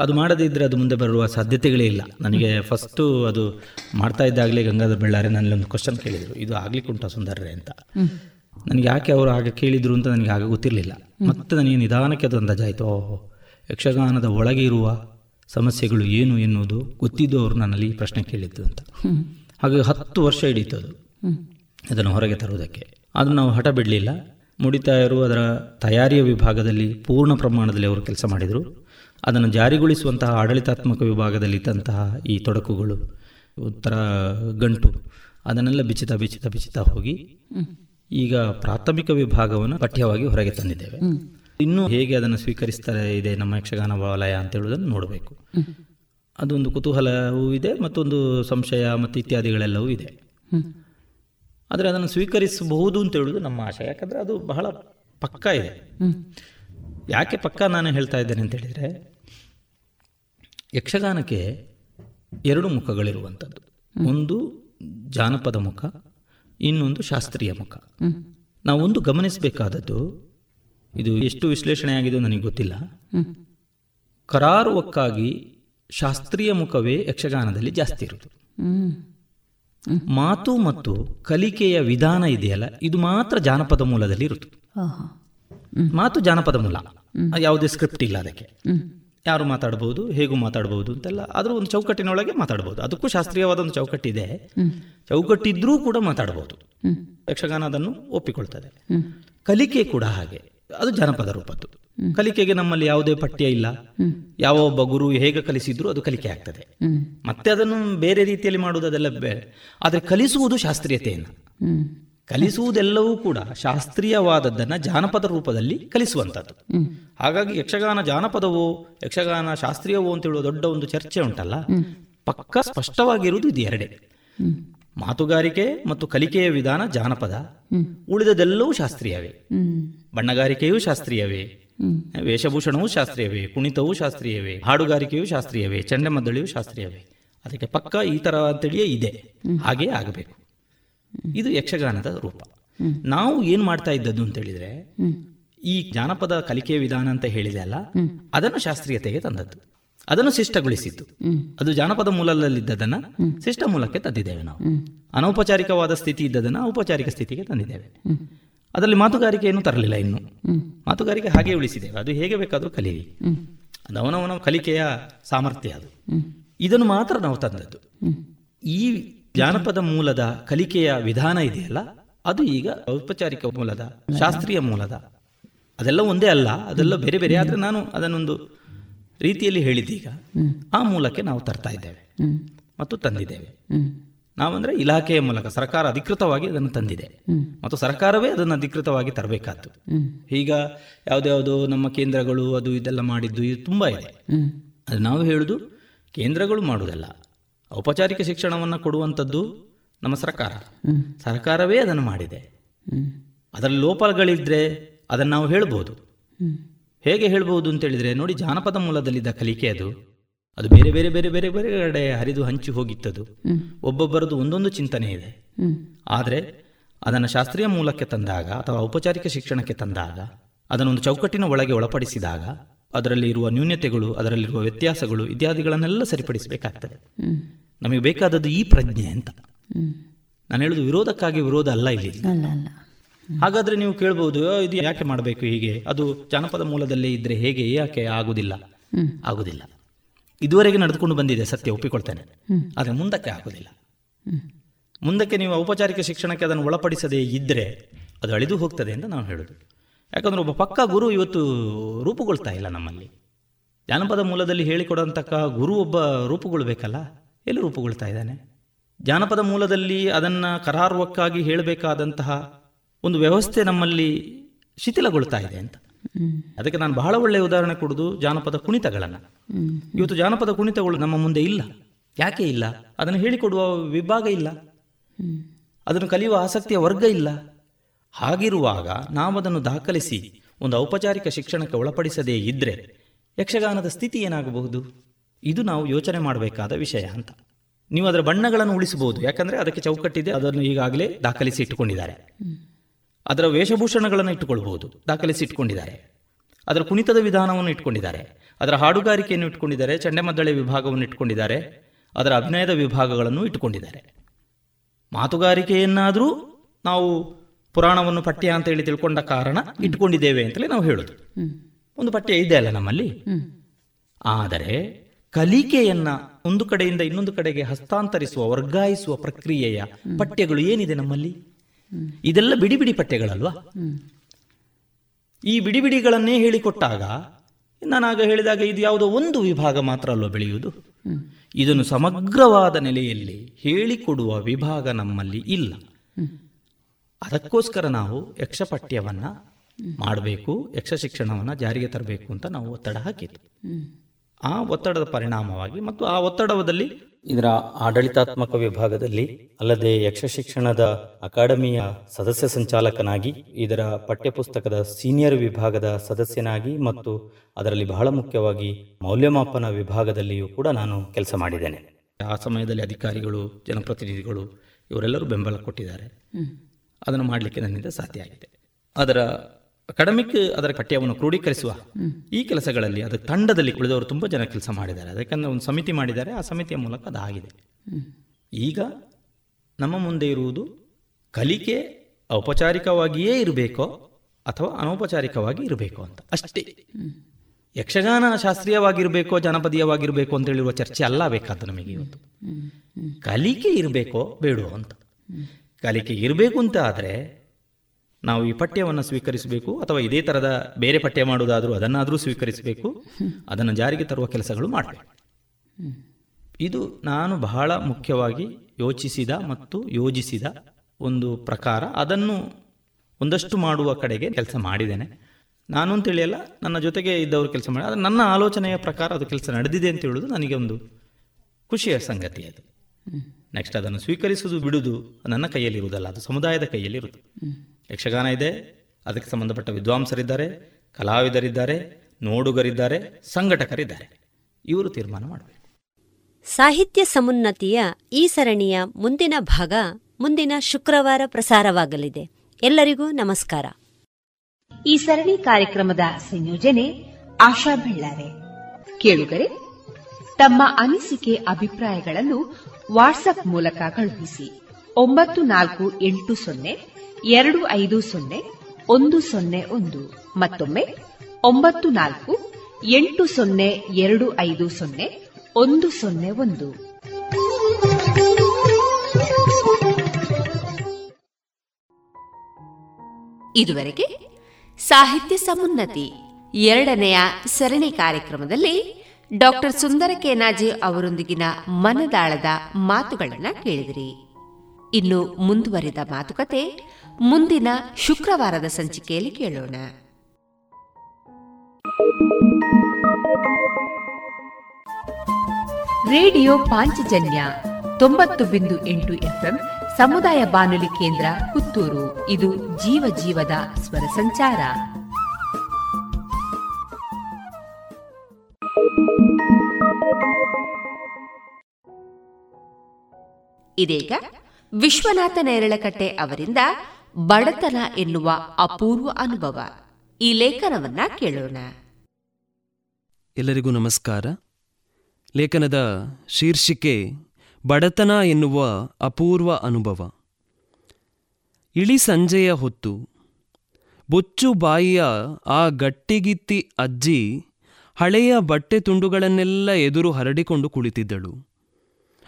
ಅದು ಮಾಡದೇ ಇದ್ರೆ ಅದು ಮುಂದೆ ಬರುವ ಸಾಧ್ಯತೆಗಳೇ ಇಲ್ಲ. ನನಗೆ ಫಸ್ಟು ಅದು ಮಾಡ್ತಾ ಇದ್ದಾಗಲೇ ಗಂಗಾಧರ ಬೆಳ್ಳಾರೆ ನನ್ನಲ್ಲಿ ಒಂದು ಕ್ವಶನ್ ಕೇಳಿದರು. ಇದು ಆಗ್ಲಿಕ್ಕೆ ಉಂಟಾ ಸುಂದರ್ರೆ ಅಂತ. ನನಗೆ ಯಾಕೆ ಅವರು ಆಗ ಕೇಳಿದ್ರು ಅಂತ ನನಗೆ ಆಗ ಗೊತ್ತಿರಲಿಲ್ಲ. ಮತ್ತೆ ನನಗೆ ನಿಧಾನಕ್ಕೆ ಅದು ಅಂದಾಜಾಯಿತು. ಓಹೋ ಯಕ್ಷಗಾನದ ಒಳಗೆ ಇರುವ ಸಮಸ್ಯೆಗಳು ಏನು ಎನ್ನುವುದು ಗೊತ್ತಿದ್ದು ಅವರು ನನ್ನಲ್ಲಿ ಈ ಪ್ರಶ್ನೆ ಕೇಳಿದ್ದು ಅಂತ. ಹಾಗೆ ಹತ್ತು ವರ್ಷ ಹಿಡೀತು ಅದು. ಅದನ್ನು ಹೊರಗೆ ತರುವುದಕ್ಕೆ. ಅದು ನಾವು ಹಠ ಬಿಡಲಿಲ್ಲ. ಮುಡಿತಾ ಇರುವ ಅದರ ತಯಾರಿಯ ವಿಭಾಗದಲ್ಲಿ ಪೂರ್ಣ ಪ್ರಮಾಣದಲ್ಲಿ ಅವರು ಕೆಲಸ ಮಾಡಿದರು. ಅದನ್ನು ಜಾರಿಗೊಳಿಸುವಂತಹ ಆಡಳಿತಾತ್ಮಕ ವಿಭಾಗದಲ್ಲಿ ಇದ್ದಂತಹ ಈ ತೊಡಕುಗಳು ಉತ್ತರ ಗಂಟು ಅದನ್ನೆಲ್ಲ ಬಿಚ್ಚಿತ ಬಿಚ್ಚಿತ ಬಿಚ್ಚಿತ ಹೋಗಿ ಈಗ ಪ್ರಾಥಮಿಕ ವಿಭಾಗವನ್ನು ಪಠ್ಯವಾಗಿ ಹೊರಗೆ ತಂದಿದ್ದೇವೆ. ಇನ್ನೂ ಹೇಗೆ ಅದನ್ನು ಸ್ವೀಕರಿಸ್ತಾ ಇದೆ ನಮ್ಮ ಯಕ್ಷಗಾನ ವಲಯ ಅಂತ ಹೇಳುವುದನ್ನು ನೋಡಬೇಕು ಅದೊಂದು ಕುತೂಹಲವೂ ಇದೆ ಮತ್ತೊಂದು ಸಂಶಯ ಮತ್ತು ಇತ್ಯಾದಿಗಳೆಲ್ಲವೂ ಇದೆ. ಆದರೆ ಅದನ್ನು ಸ್ವೀಕರಿಸಬಹುದು ಅಂತ ಹೇಳೋದು ನಮ್ಮ ಆಶಯ. ಯಾಕಂದರೆ ಅದು ಬಹಳ ಪಕ್ಕ ಇದೆ. ಯಾಕೆ ಪಕ್ಕ ನಾನು ಹೇಳ್ತಾ ಇದ್ದೇನೆ ಅಂತ ಹೇಳಿದರೆ ಯಕ್ಷಗಾನಕ್ಕೆ ಎರಡು ಮುಖಗಳಿರುವಂಥದ್ದು. ಒಂದು ಜಾನಪದ ಮುಖ ಇನ್ನೊಂದು ಶಾಸ್ತ್ರೀಯ ಮುಖ. ನಾವು ಒಂದು ಗಮನಿಸಬೇಕಾದದ್ದು ಇದು ಎಷ್ಟು ವಿಶ್ಲೇಷಣೆ ಆಗಿದೆ ನನಗೆ ಗೊತ್ತಿಲ್ಲ. ಕರಾರುವಕ್ಕಾಗಿ ಶಾಸ್ತ್ರೀಯ ಮುಖವೇ ಯಕ್ಷಗಾನದಲ್ಲಿ ಜಾಸ್ತಿ ಇರುವುದು. ಮಾತು ಮತ್ತು ಕಲಿಕೆಯ ವಿಧಾನ ಇದೆಯಲ್ಲ ಇದು ಮಾತ್ರ ಜಾನಪದ ಮೂಲದಲ್ಲಿ ಇರುತ್ತೆ ಮಾತು ಜಾನಪದ ಮೂಲ. ಯಾವುದೇ ಸ್ಕ್ರಿಪ್ಟ್ ಇಲ್ಲ ಅದಕ್ಕೆ. ಯಾರು ಮಾತಾಡಬಹುದು ಹೇಗೂ ಮಾತಾಡಬಹುದು ಅಂತೆಲ್ಲ ಆದರೂ ಒಂದು ಚೌಕಟ್ಟಿನೊಳಗೆ ಮಾತಾಡಬಹುದು ಅದಕ್ಕೂ ಶಾಸ್ತ್ರೀಯವಾದ ಒಂದು ಚೌಕಟ್ಟಿದೆ. ಚೌಕಟ್ಟಿದ್ರೂ ಕೂಡ ಮಾತಾಡಬಹುದು ಯಕ್ಷಗಾನ ಅದನ್ನು ಒಪ್ಪಿಕೊಳ್ತದೆ. ಕಲಿಕೆ ಕೂಡ ಹಾಗೆ. ಅದು ಜಾನಪದ ರೂಪದ್ದು. ಕಲಿಕೆಗೆ ನಮ್ಮಲ್ಲಿ ಯಾವುದೇ ಪಠ್ಯ ಇಲ್ಲ. ಯಾವ ಒಬ್ಬ ಗುರು ಹೇಗೆ ಕಲಿಸಿದ್ರು ಅದು ಕಲಿಕೆ ಆಗ್ತದೆ. ಮತ್ತೆ ಅದನ್ನು ಬೇರೆ ರೀತಿಯಲ್ಲಿ ಮಾಡುವುದು ಅದೆಲ್ಲ ಬೇರೆ ಆದರೆ ಕಲಿಸುವುದು ಶಾಸ್ತ್ರೀಯತೆಯನ್ನು. ಕಲಿಸುವುದೆಲ್ಲವೂ ಕೂಡ ಶಾಸ್ತ್ರೀಯವಾದದ್ದನ್ನು ಜಾನಪದ ರೂಪದಲ್ಲಿ ಕಲಿಸುವಂಥದ್ದು. ಹಾಗಾಗಿ ಯಕ್ಷಗಾನ ಜಾನಪದವೋ ಯಕ್ಷಗಾನ ಶಾಸ್ತ್ರೀಯವೋ ಅಂತ ಹೇಳುವ ದೊಡ್ಡ ಒಂದು ಚರ್ಚೆ ಉಂಟಲ್ಲ? ಪಕ್ಕ ಸ್ಪಷ್ಟವಾಗಿರುವುದು ಇದು ಎರಡೇ. ಮಾತುಗಾರಿಕೆ ಮತ್ತು ಕಲಿಕೆಯ ವಿಧಾನ ಜಾನಪದ. ಉಳಿದದೆಲ್ಲವೂ ಶಾಸ್ತ್ರೀಯವೇ. ಬಣ್ಣಗಾರಿಕೆಯೂ ಶಾಸ್ತ್ರೀಯವೇ. ವೇಷಭೂಷಣವೂ ಶಾಸ್ತ್ರೀಯವೇ ಕುಣಿತವೂ ಶಾಸ್ತ್ರೀಯವೇ ಹಾಡುಗಾರಿಕೆಯೂ ಶಾಸ್ತ್ರೀಯವೇ ಚಂಡಮದ್ದಳೆಯೂ ಶಾಸ್ತ್ರೀಯವೇ. ಅದಕ್ಕೆ ಪಕ್ಕ ಈ ತರ ಅಂತೇಳಿಯೇ ಇದೆ. ಹಾಗೇ ಆಗಬೇಕು. ಇದು ಯಕ್ಷಗಾನದ ರೂಪ. ನಾವು ಏನು ಮಾಡ್ತಾ ಇದ್ದದ್ದು ಅಂತ ಹೇಳಿದ್ರೆ ಈ ಜಾನಪದ ಕಲಿಕೆಯ ವಿಧಾನ ಅಂತ ಹೇಳಿದೆ ಅಲ್ಲ ಅದನ್ನು ಶಾಸ್ತ್ರೀಯತೆಗೆ ತಂದದ್ದು. ಅದನ್ನು ಶಿಷ್ಟಗೊಳಿಸಿದ್ದು. ಅದು ಜಾನಪದ ಮೂಲದಲ್ಲಿದ್ದದನ್ನ ಶಿಷ್ಟ ಮೂಲಕ್ಕೆ ತಂದಿದ್ದೇವೆ ನಾವು. ಅನೌಪಚಾರಿಕವಾದ ಸ್ಥಿತಿ ಇದ್ದದನ್ನ ಔಪಚಾರಿಕ ಸ್ಥಿತಿಗೆ ತಂದಿದ್ದೇವೆ. ಅದರಲ್ಲಿ ಮಾತುಗಾರಿಕೆಯನ್ನು ತರಲಿಲ್ಲ ಇನ್ನು. ಮಾತುಗಾರಿಕೆ ಹಾಗೆ ಉಳಿಸಿದ್ದೇವೆ ಅದು ಹೇಗೆ ಬೇಕಾದರೂ ಕಲೀಲಿ. ಅದು ಅವನವನ ಕಲಿಕೆಯ ಸಾಮರ್ಥ್ಯ ಅದು. ಇದನ್ನು ಮಾತ್ರ ನಾವು ತಂದದ್ದು. ಈ ಜಾನಪದ ಮೂಲದ ಕಲಿಕೆಯ ವಿಧಾನ ಇದೆಯಲ್ಲ ಅದು ಈಗ ಔಪಚಾರಿಕ ಮೂಲದ ಶಾಸ್ತ್ರೀಯ ಮೂಲದ. ಅದೆಲ್ಲ ಒಂದೇ ಅಲ್ಲ ಅದೆಲ್ಲ ಬೇರೆ ಬೇರೆ. ಆದರೆ ನಾನು ಅದನ್ನೊಂದು ರೀತಿಯಲ್ಲಿ ಹೇಳಿದ್ದೀಗ. ಆ ಮೂಲಕ್ಕೆ ನಾವು ತರ್ತಾ ಇದ್ದೇವೆ. ಮತ್ತು ತಂದಿದ್ದೇವೆ. ನಾವಂದ್ರೆ ಇಲಾಖೆಯ ಮೂಲಕ ಸರ್ಕಾರ ಅಧಿಕೃತವಾಗಿ ಅದನ್ನು ತಂದಿದೆ. ಮತ್ತು ಸರ್ಕಾರವೇ ಅದನ್ನು ಅಧಿಕೃತವಾಗಿ ತರಬೇಕಾದ್ದು ಈಗ ಯಾವುದ್ಯಾವುದೋ ನಮ್ಮ ಕೇಂದ್ರಗಳು ಅದು ಇದೆಲ್ಲ ಮಾಡಿದ್ದು ಇದು ತುಂಬ ಇದೆ. ಅದು ನಾವು ಹೇಳುದು ಕೇಂದ್ರಗಳು ಮಾಡುವುದಲ್ಲ. ಔಪಚಾರಿಕ ಶಿಕ್ಷಣವನ್ನು ಕೊಡುವಂಥದ್ದು ನಮ್ಮ ಸರ್ಕಾರ. ಸರ್ಕಾರವೇ ಅದನ್ನು ಮಾಡಿದೆ. ಅದರ ಲೋಪಗಳಿದ್ರೆ ಅದನ್ನು ನಾವು ಹೇಳ್ಬೋದು. ಹೇಗೆ ಹೇಳ್ಬೋದು ಅಂತ ಹೇಳಿದ್ರೆ ನೋಡಿ ಜಾನಪದ ಮೂಲದಲ್ಲಿದ್ದ ಕಲಿಕೆ ಅದು. ಅದು ಬೇರೆ ಬೇರೆ ಬೇರೆ ಬೇರೆ ಬೇರೆ ಕಡೆ ಹರಿದು ಹಂಚಿ ಹೋಗಿತ್ತದು. ಒಬ್ಬೊಬ್ಬರದು ಒಂದೊಂದು ಚಿಂತನೆ ಇದೆ. ಆದರೆ ಅದನ್ನು ಶಾಸ್ತ್ರೀಯ ಮೂಲಕ್ಕೆ ತಂದಾಗ ಅಥವಾ ಔಪಚಾರಿಕ ಶಿಕ್ಷಣಕ್ಕೆ ತಂದಾಗ ಅದನ್ನೊಂದು ಚೌಕಟ್ಟಿನ ಒಳಗೆ ಒಳಪಡಿಸಿದಾಗ ಅದರಲ್ಲಿ ಇರುವ ನ್ಯೂನ್ಯತೆಗಳು ಅದರಲ್ಲಿರುವ ವ್ಯತ್ಯಾಸಗಳು ಇತ್ಯಾದಿಗಳನ್ನೆಲ್ಲ ಸರಿಪಡಿಸಬೇಕಾಗ್ತದೆ. ನಮಗೆ ಬೇಕಾದದ್ದು ಈ ಪ್ರಜ್ಞೆ ಅಂತ. ನಾನು ಹೇಳುದು ವಿರೋಧಕ್ಕಾಗಿ ವಿರೋಧ ಅಲ್ಲ ಇಲ್ಲಿ. ಹಾಗಾದ್ರೆ ನೀವು ಕೇಳ್ಬೋದು ಇದು ಯಾಕೆ ಮಾಡಬೇಕು ಹೀಗೆ? ಅದು ಜಾನಪದ ಮೂಲದಲ್ಲೇ ಇದ್ರೆ ಹೇಗೆ? ಯಾಕೆ? ಆಗುದಿಲ್ಲ. ಆಗುದಿಲ್ಲ. ಇದುವರೆಗೆ ನಡೆದುಕೊಂಡು ಬಂದಿದೆ ಸತ್ಯ ಒಪ್ಪಿಕೊಳ್ತೇನೆ. ಆದರೆ ಮುಂದಕ್ಕೆ ಆಗೋದಿಲ್ಲ. ಮುಂದಕ್ಕೆ ನೀವು ಔಪಚಾರಿಕ ಶಿಕ್ಷಣಕ್ಕೆ ಅದನ್ನು ಒಳಪಡಿಸದೇ ಇದ್ದರೆ ಅದು ಅಳಿದು ಹೋಗ್ತದೆ ಅಂತ ನಾನು ಹೇಳೋದು. ಯಾಕಂದ್ರೆ ಒಬ್ಬ ಪಕ್ಕ ಗುರು ಇವತ್ತು ರೂಪುಗೊಳ್ತಾ ಇಲ್ಲ ನಮ್ಮಲ್ಲಿ. ಜಾನಪದ ಮೂಲದಲ್ಲಿ ಹೇಳಿಕೊಡೋಂತಕ್ಕ ಗುರು ಒಬ್ಬ ರೂಪುಗೊಳ್ಬೇಕಲ್ಲ ಎಲ್ಲಿ ರೂಪುಗೊಳ್ತಾ ಇದ್ದಾನೆ? ಜಾನಪದ ಮೂಲದಲ್ಲಿ ಅದನ್ನು ಕರಾರುವಕ್ಕಾಗಿ ಹೇಳಬೇಕಾದಂತಹ ಒಂದು ವ್ಯವಸ್ಥೆ ನಮ್ಮಲ್ಲಿ ಶಿಥಿಲಗೊಳ್ತಾ ಇದೆ ಅಂತ. ಅದಕ್ಕೆ ನಾನು ಬಹಳ ಒಳ್ಳೆಯ ಉದಾಹರಣೆ ಕೊಡುದು ಜಾನಪದ ಕುಣಿತಗಳನ್ನು. ಇವತ್ತು ಜಾನಪದ ಕುಣಿತಗಳು ನಮ್ಮ ಮುಂದೆ ಇಲ್ಲ. ಯಾಕೆ ಇಲ್ಲ? ಅದನ್ನು ಹೇಳಿಕೊಡುವ ವಿಭಾಗ ಇಲ್ಲ. ಅದನ್ನು ಕಲಿಯುವ ಆಸಕ್ತಿಯ ವರ್ಗ ಇಲ್ಲ. ಹಾಗಿರುವಾಗ ನಾವದನ್ನು ದಾಖಲಿಸಿ ಒಂದು ಔಪಚಾರಿಕ ಶಿಕ್ಷಣಕ್ಕೆ ಒಳಪಡಿಸದೇ ಇದ್ದರೆ ಯಕ್ಷಗಾನದ ಸ್ಥಿತಿ ಏನಾಗಬಹುದು? ಇದು ನಾವು ಯೋಚನೆ ಮಾಡಬೇಕಾದ ವಿಷಯ ಅಂತ. ನೀವು ಅದರ ಬಣ್ಣಗಳನ್ನು ಉಳಿಸಬಹುದು. ಯಾಕಂದರೆ ಅದಕ್ಕೆ ಚೌಕಟ್ಟಿದೆ, ಅದನ್ನು ಈಗಾಗಲೇ ದಾಖಲಿಸಿ ಇಟ್ಟುಕೊಂಡಿದ್ದಾರೆ. ಅದರ ವೇಷಭೂಷಣಗಳನ್ನು ಇಟ್ಟುಕೊಳ್ಬಹುದು ದಾಖಲಿಸಿ ಇಟ್ಕೊಂಡಿದ್ದಾರೆ ಅದರ ಕುಣಿತದ ವಿಧಾನವನ್ನು ಇಟ್ಕೊಂಡಿದ್ದಾರೆ. ಅದರ ಹಾಡುಗಾರಿಕೆಯನ್ನು ಇಟ್ಕೊಂಡಿದ್ದಾರೆ. ಚಂಡೆಮದ್ದಳೆ ವಿಭಾಗವನ್ನು ಇಟ್ಕೊಂಡಿದ್ದಾರೆ. ಅದರ ಅಭಿನಯದ ವಿಭಾಗಗಳನ್ನು ಇಟ್ಟುಕೊಂಡಿದ್ದಾರೆ. ಮಾತುಗಾರಿಕೆಯನ್ನಾದರೂ ನಾವು ಪುರಾಣವನ್ನು ಪಠ್ಯ ಅಂತ ಹೇಳಿ ತಿಳ್ಕೊಂಡ ಕಾರಣ ಇಟ್ಕೊಂಡಿದ್ದೇವೆ ಅಂತಲೇ ನಾವು ಹೇಳೋದು. ಒಂದು ಪಠ್ಯ ಇದೆ ಅಲ್ಲ ನಮ್ಮಲ್ಲಿ? ಆದರೆ ಕಲಿಕೆಯನ್ನ ಒಂದು ಕಡೆಯಿಂದ ಇನ್ನೊಂದು ಕಡೆಗೆ ಹಸ್ತಾಂತರಿಸುವ ವರ್ಗಾಯಿಸುವ ಪ್ರಕ್ರಿಯೆಯ ಪಠ್ಯಗಳು ಏನಿದೆ ನಮ್ಮಲ್ಲಿ? ಇದೆಲ್ಲ ಬಿಡಿ ಬಿಡಿ ಪಠ್ಯಗಳಲ್ವಾ? ಈ ಬಿಡಿ ಬಿಡಿಗಳನ್ನೇ ಹೇಳಿಕೊಟ್ಟಾಗ ನಾನಾಗ ಹೇಳಿದಾಗ ಇದು ಯಾವುದೋ ಒಂದು ವಿಭಾಗ ಮಾತ್ರ ಅಲ್ವ ಬೆಳೆಯುವುದು? ಇದನ್ನು ಸಮಗ್ರವಾದ ನೆಲೆಯಲ್ಲಿ ಹೇಳಿಕೊಡುವ ವಿಭಾಗ ನಮ್ಮಲ್ಲಿ ಇಲ್ಲ. ಅದಕ್ಕೋಸ್ಕರ ನಾವು ಯಕ್ಷಪಠ್ಯವನ್ನು ಮಾಡಬೇಕು, ಯಕ್ಷ ಶಿಕ್ಷಣವನ್ನು ಜಾರಿಗೆ ತರಬೇಕು ಅಂತ ನಾವು ಒತ್ತಡ ಹಾಕಿತ್ತು ಆ ಒತ್ತಡದ ಪರಿಣಾಮವಾಗಿ ಮತ್ತು ಆ ಒತ್ತಡದಲ್ಲಿ ಇದರ ಆಡಳಿತಾತ್ಮಕ ವಿಭಾಗದಲ್ಲಿ ಅಲ್ಲದೆ ಯಕ್ಷ ಶಿಕ್ಷಣದ ಅಕಾಡೆಮಿಯ ಸದಸ್ಯ ಸಂಚಾಲಕನಾಗಿ ಇದರ ಪಠ್ಯಪುಸ್ತಕದ ಸೀನಿಯರ್ ವಿಭಾಗದ ಸದಸ್ಯನಾಗಿ ಮತ್ತು ಅದರಲ್ಲಿ ಬಹಳ ಮುಖ್ಯವಾಗಿ ಮೌಲ್ಯಮಾಪನ ವಿಭಾಗದಲ್ಲಿಯೂ ಕೂಡ ನಾನು ಕೆಲಸ ಮಾಡಿದ್ದೇನೆ. ಆ ಸಮಯದಲ್ಲಿ ಅಧಿಕಾರಿಗಳು ಜನಪ್ರತಿನಿಧಿಗಳು ಇವರೆಲ್ಲರೂ ಬೆಂಬಲ ಕೊಟ್ಟಿದ್ದಾರೆ. ಅದನ್ನು ಮಾಡಲಿಕ್ಕೆ ನನ್ನಿಂದ ಸಾಧ್ಯ ಆಗಿದೆ. ಅದರ ಅಕಾಡೆಮಿಕ್ ಅದರ ಪಠ್ಯವನ್ನು ಕ್ರೋಢೀಕರಿಸುವ ಈ ಕೆಲಸಗಳಲ್ಲಿ ಅದು ತಂಡದಲ್ಲಿ ಉಳಿದವರು ತುಂಬ ಜನ ಕೆಲಸ ಮಾಡಿದ್ದಾರೆ. ಅದಕ್ಕೆ ಒಂದು ಸಮಿತಿ ಮಾಡಿದ್ದಾರೆ. ಆ ಸಮಿತಿಯ ಮೂಲಕ ಅದಾಗಿದೆ. ಈಗ ನಮ್ಮ ಮುಂದೆ ಇರುವುದು ಕಲಿಕೆ ಔಪಚಾರಿಕವಾಗಿಯೇ ಇರಬೇಕೋ ಅಥವಾ ಅನೌಪಚಾರಿಕವಾಗಿ ಇರಬೇಕೋ ಅಂತ. ಅಷ್ಟೇ. ಯಕ್ಷಗಾನ ಶಾಸ್ತ್ರೀಯವಾಗಿರಬೇಕೋ, ಜನಪದೀಯವಾಗಿರಬೇಕು ಅಂತ ಹೇಳಿರುವ ಚರ್ಚೆ ಅಲ್ಲ ಬೇಕಾದ ನಮಗೆ ಇವತ್ತು. ಕಲಿಕೆ ಇರಬೇಕೋ ಬೇಡೋ ಅಂತ. ಕಲಿಕೆ ಇರಬೇಕು ಅಂತ ಆದರೆ ನಾವು ಈ ಪಠ್ಯವನ್ನು ಸ್ವೀಕರಿಸಬೇಕು ಅಥವಾ ಇದೇ ಥರದ ಬೇರೆ ಪಠ್ಯ ಮಾಡುವುದಾದರೂ ಅದನ್ನಾದರೂ ಸ್ವೀಕರಿಸಬೇಕು ಅದನ್ನು ಜಾರಿಗೆ ತರುವ ಕೆಲಸಗಳು ಮಾಡಬೇಕು ಇದು ನಾನು ಬಹಳ ಮುಖ್ಯವಾಗಿ ಯೋಚಿಸಿದ ಮತ್ತು ಯೋಜಿಸಿದ ಒಂದು ಪ್ರಕಾರ ಅದನ್ನು ಒಂದಷ್ಟು ಮಾಡುವ ಕಡೆಗೆ ಕೆಲಸ ಮಾಡಿದ್ದೇನೆ. ನಾನು ಅಂತೇಳಿಯಲ್ಲ ನನ್ನ ಜೊತೆಗೆ ಇದ್ದವರು ಕೆಲಸ ಮಾಡಿ ಆದರೆ ನನ್ನ ಆಲೋಚನೆಯ ಪ್ರಕಾರ ಅದು ಕೆಲಸ ನಡೆದಿದೆ ಅಂತ ಹೇಳೋದು ನನಗೆ ಒಂದು ಖುಷಿಯ ಸಂಗತಿ ಅದು. ನೆಕ್ಸ್ಟ್ ಅದನ್ನು ಸ್ವೀಕರಿಸುವುದು ಬಿಡುವುದು ನನ್ನ ಕೈಯಲ್ಲಿರುವುದಲ್ಲ ಅದು ಸಮುದಾಯದ ಕೈಯಲ್ಲಿರುವುದು. ಯಕ್ಷಗಾನ ಇದೆ. ಅದಕ್ಕೆ ಸಂಬಂಧಪಟ್ಟ ವಿದ್ವಾಂಸರಿದ್ದಾರೆ ಕಲಾವಿದರಿದ್ದಾರೆ ನೋಡುಗರಿದ್ದಾರೆ ಸಂಘಟಕರಿದ್ದಾರೆ. ಇವರು ತೀರ್ಮಾನ ಮಾಡಬೇಕು. ಸಾಹಿತ್ಯ ಸಮುನ್ನತಿಯ ಈ ಸರಣಿಯ ಮುಂದಿನ ಭಾಗ ಮುಂದಿನ ಶುಕ್ರವಾರ ಪ್ರಸಾರವಾಗಲಿದೆ. ಎಲ್ಲರಿಗೂ ನಮಸ್ಕಾರ. ಈ ಸರಣಿ ಕಾರ್ಯಕ್ರಮದ ಸಂಯೋಜನೆ ಆಶಾ ಬೆಳ್ಳಾರೆ. ಕೇಳುಗರೆ ತಮ್ಮ ಅನಿಸಿಕೆ ಅಭಿಪ್ರಾಯಗಳನ್ನು ವಾಟ್ಸ್ಆಪ್ ಮೂಲಕ ಕಳುಹಿಸಿ. ಒಂಬತ್ತು ನಾಲ್ಕು ಎಂಟು ಸೊನ್ನೆ ಎರಡು ಐದು ಸೊನ್ನೆ ಒಂದು ಸೊನ್ನೆ ಒಂದು. ಮತ್ತೊಮ್ಮೆ ಒಂಬತ್ತು ನಾಲ್ಕು ಎಂಟು ಸೊನ್ನೆ ಎರಡು ಐದು ಸೊನ್ನೆ ಒಂದು ಸೊನ್ನೆ ಒಂದು. ಇದುವರೆಗೆ ಸಾಹಿತ್ಯ ಸಮುನ್ನತಿ ಎರಡನೆಯ ಸರಣಿ ಕಾರ್ಯಕ್ರಮದಲ್ಲಿ ಡಾಕ್ಟರ್ ಸುಂದರ ಕೇನಾಜಿ ಅವರೊಂದಿಗಿನ ಮನದಾಳದ ಮಾತುಗಳನ್ನು ಕೇಳಿದಿರಿ. ಇನ್ನು ಮುಂದುವರಿದ ಮಾತುಕತೆ ಮುಂದಿನ ಶುಕ್ರವಾರದ ಸಂಚಿಕೆಯಲ್ಲಿ ಕೇಳೋಣ. ರೇಡಿಯೋ ಪಾಂಚಜನ್ಯ ತೊಂಬತ್ತು ಬಿಂದು ಎಂಟು ಎಫ್ಎಂ ಸಮುದಾಯ ಬಾನುಲಿ ಕೇಂದ್ರ ಪುತ್ತೂರು. ಇದು ಜೀವ ಜೀವದ ಸ್ವರ ಸಂಚಾರ. ಇದೀಗ ವಿಶ್ವನಾಥ ನೇರಳಕಟ್ಟೆ ಅವರಿಂದ ಬಡತನ ಎನ್ನುವ ಅಪೂರ್ವ ಅನುಭವ. ಈ ಲೇಖನವನ್ನ ಕೇಳೋಣ. ಎಲ್ಲರಿಗೂ ನಮಸ್ಕಾರ. ಲೇಖನದ ಶೀರ್ಷಿಕೆ ಬಡತನ ಎನ್ನುವ ಅಪೂರ್ವ ಅನುಭವ. ಇಳಿ ಸಂಜೆಯ ಹೊತ್ತು ಬೊಚ್ಚು ಬಾಯಿಯ ಆ ಗಟ್ಟಿಗಿತ್ತಿ ಅಜ್ಜಿ ಹಳೆಯ ಬಟ್ಟೆ ತುಂಡುಗಳನ್ನೆಲ್ಲ ಎದುರು ಹರಡಿಕೊಂಡು ಕುಳಿತಿದ್ದಳು.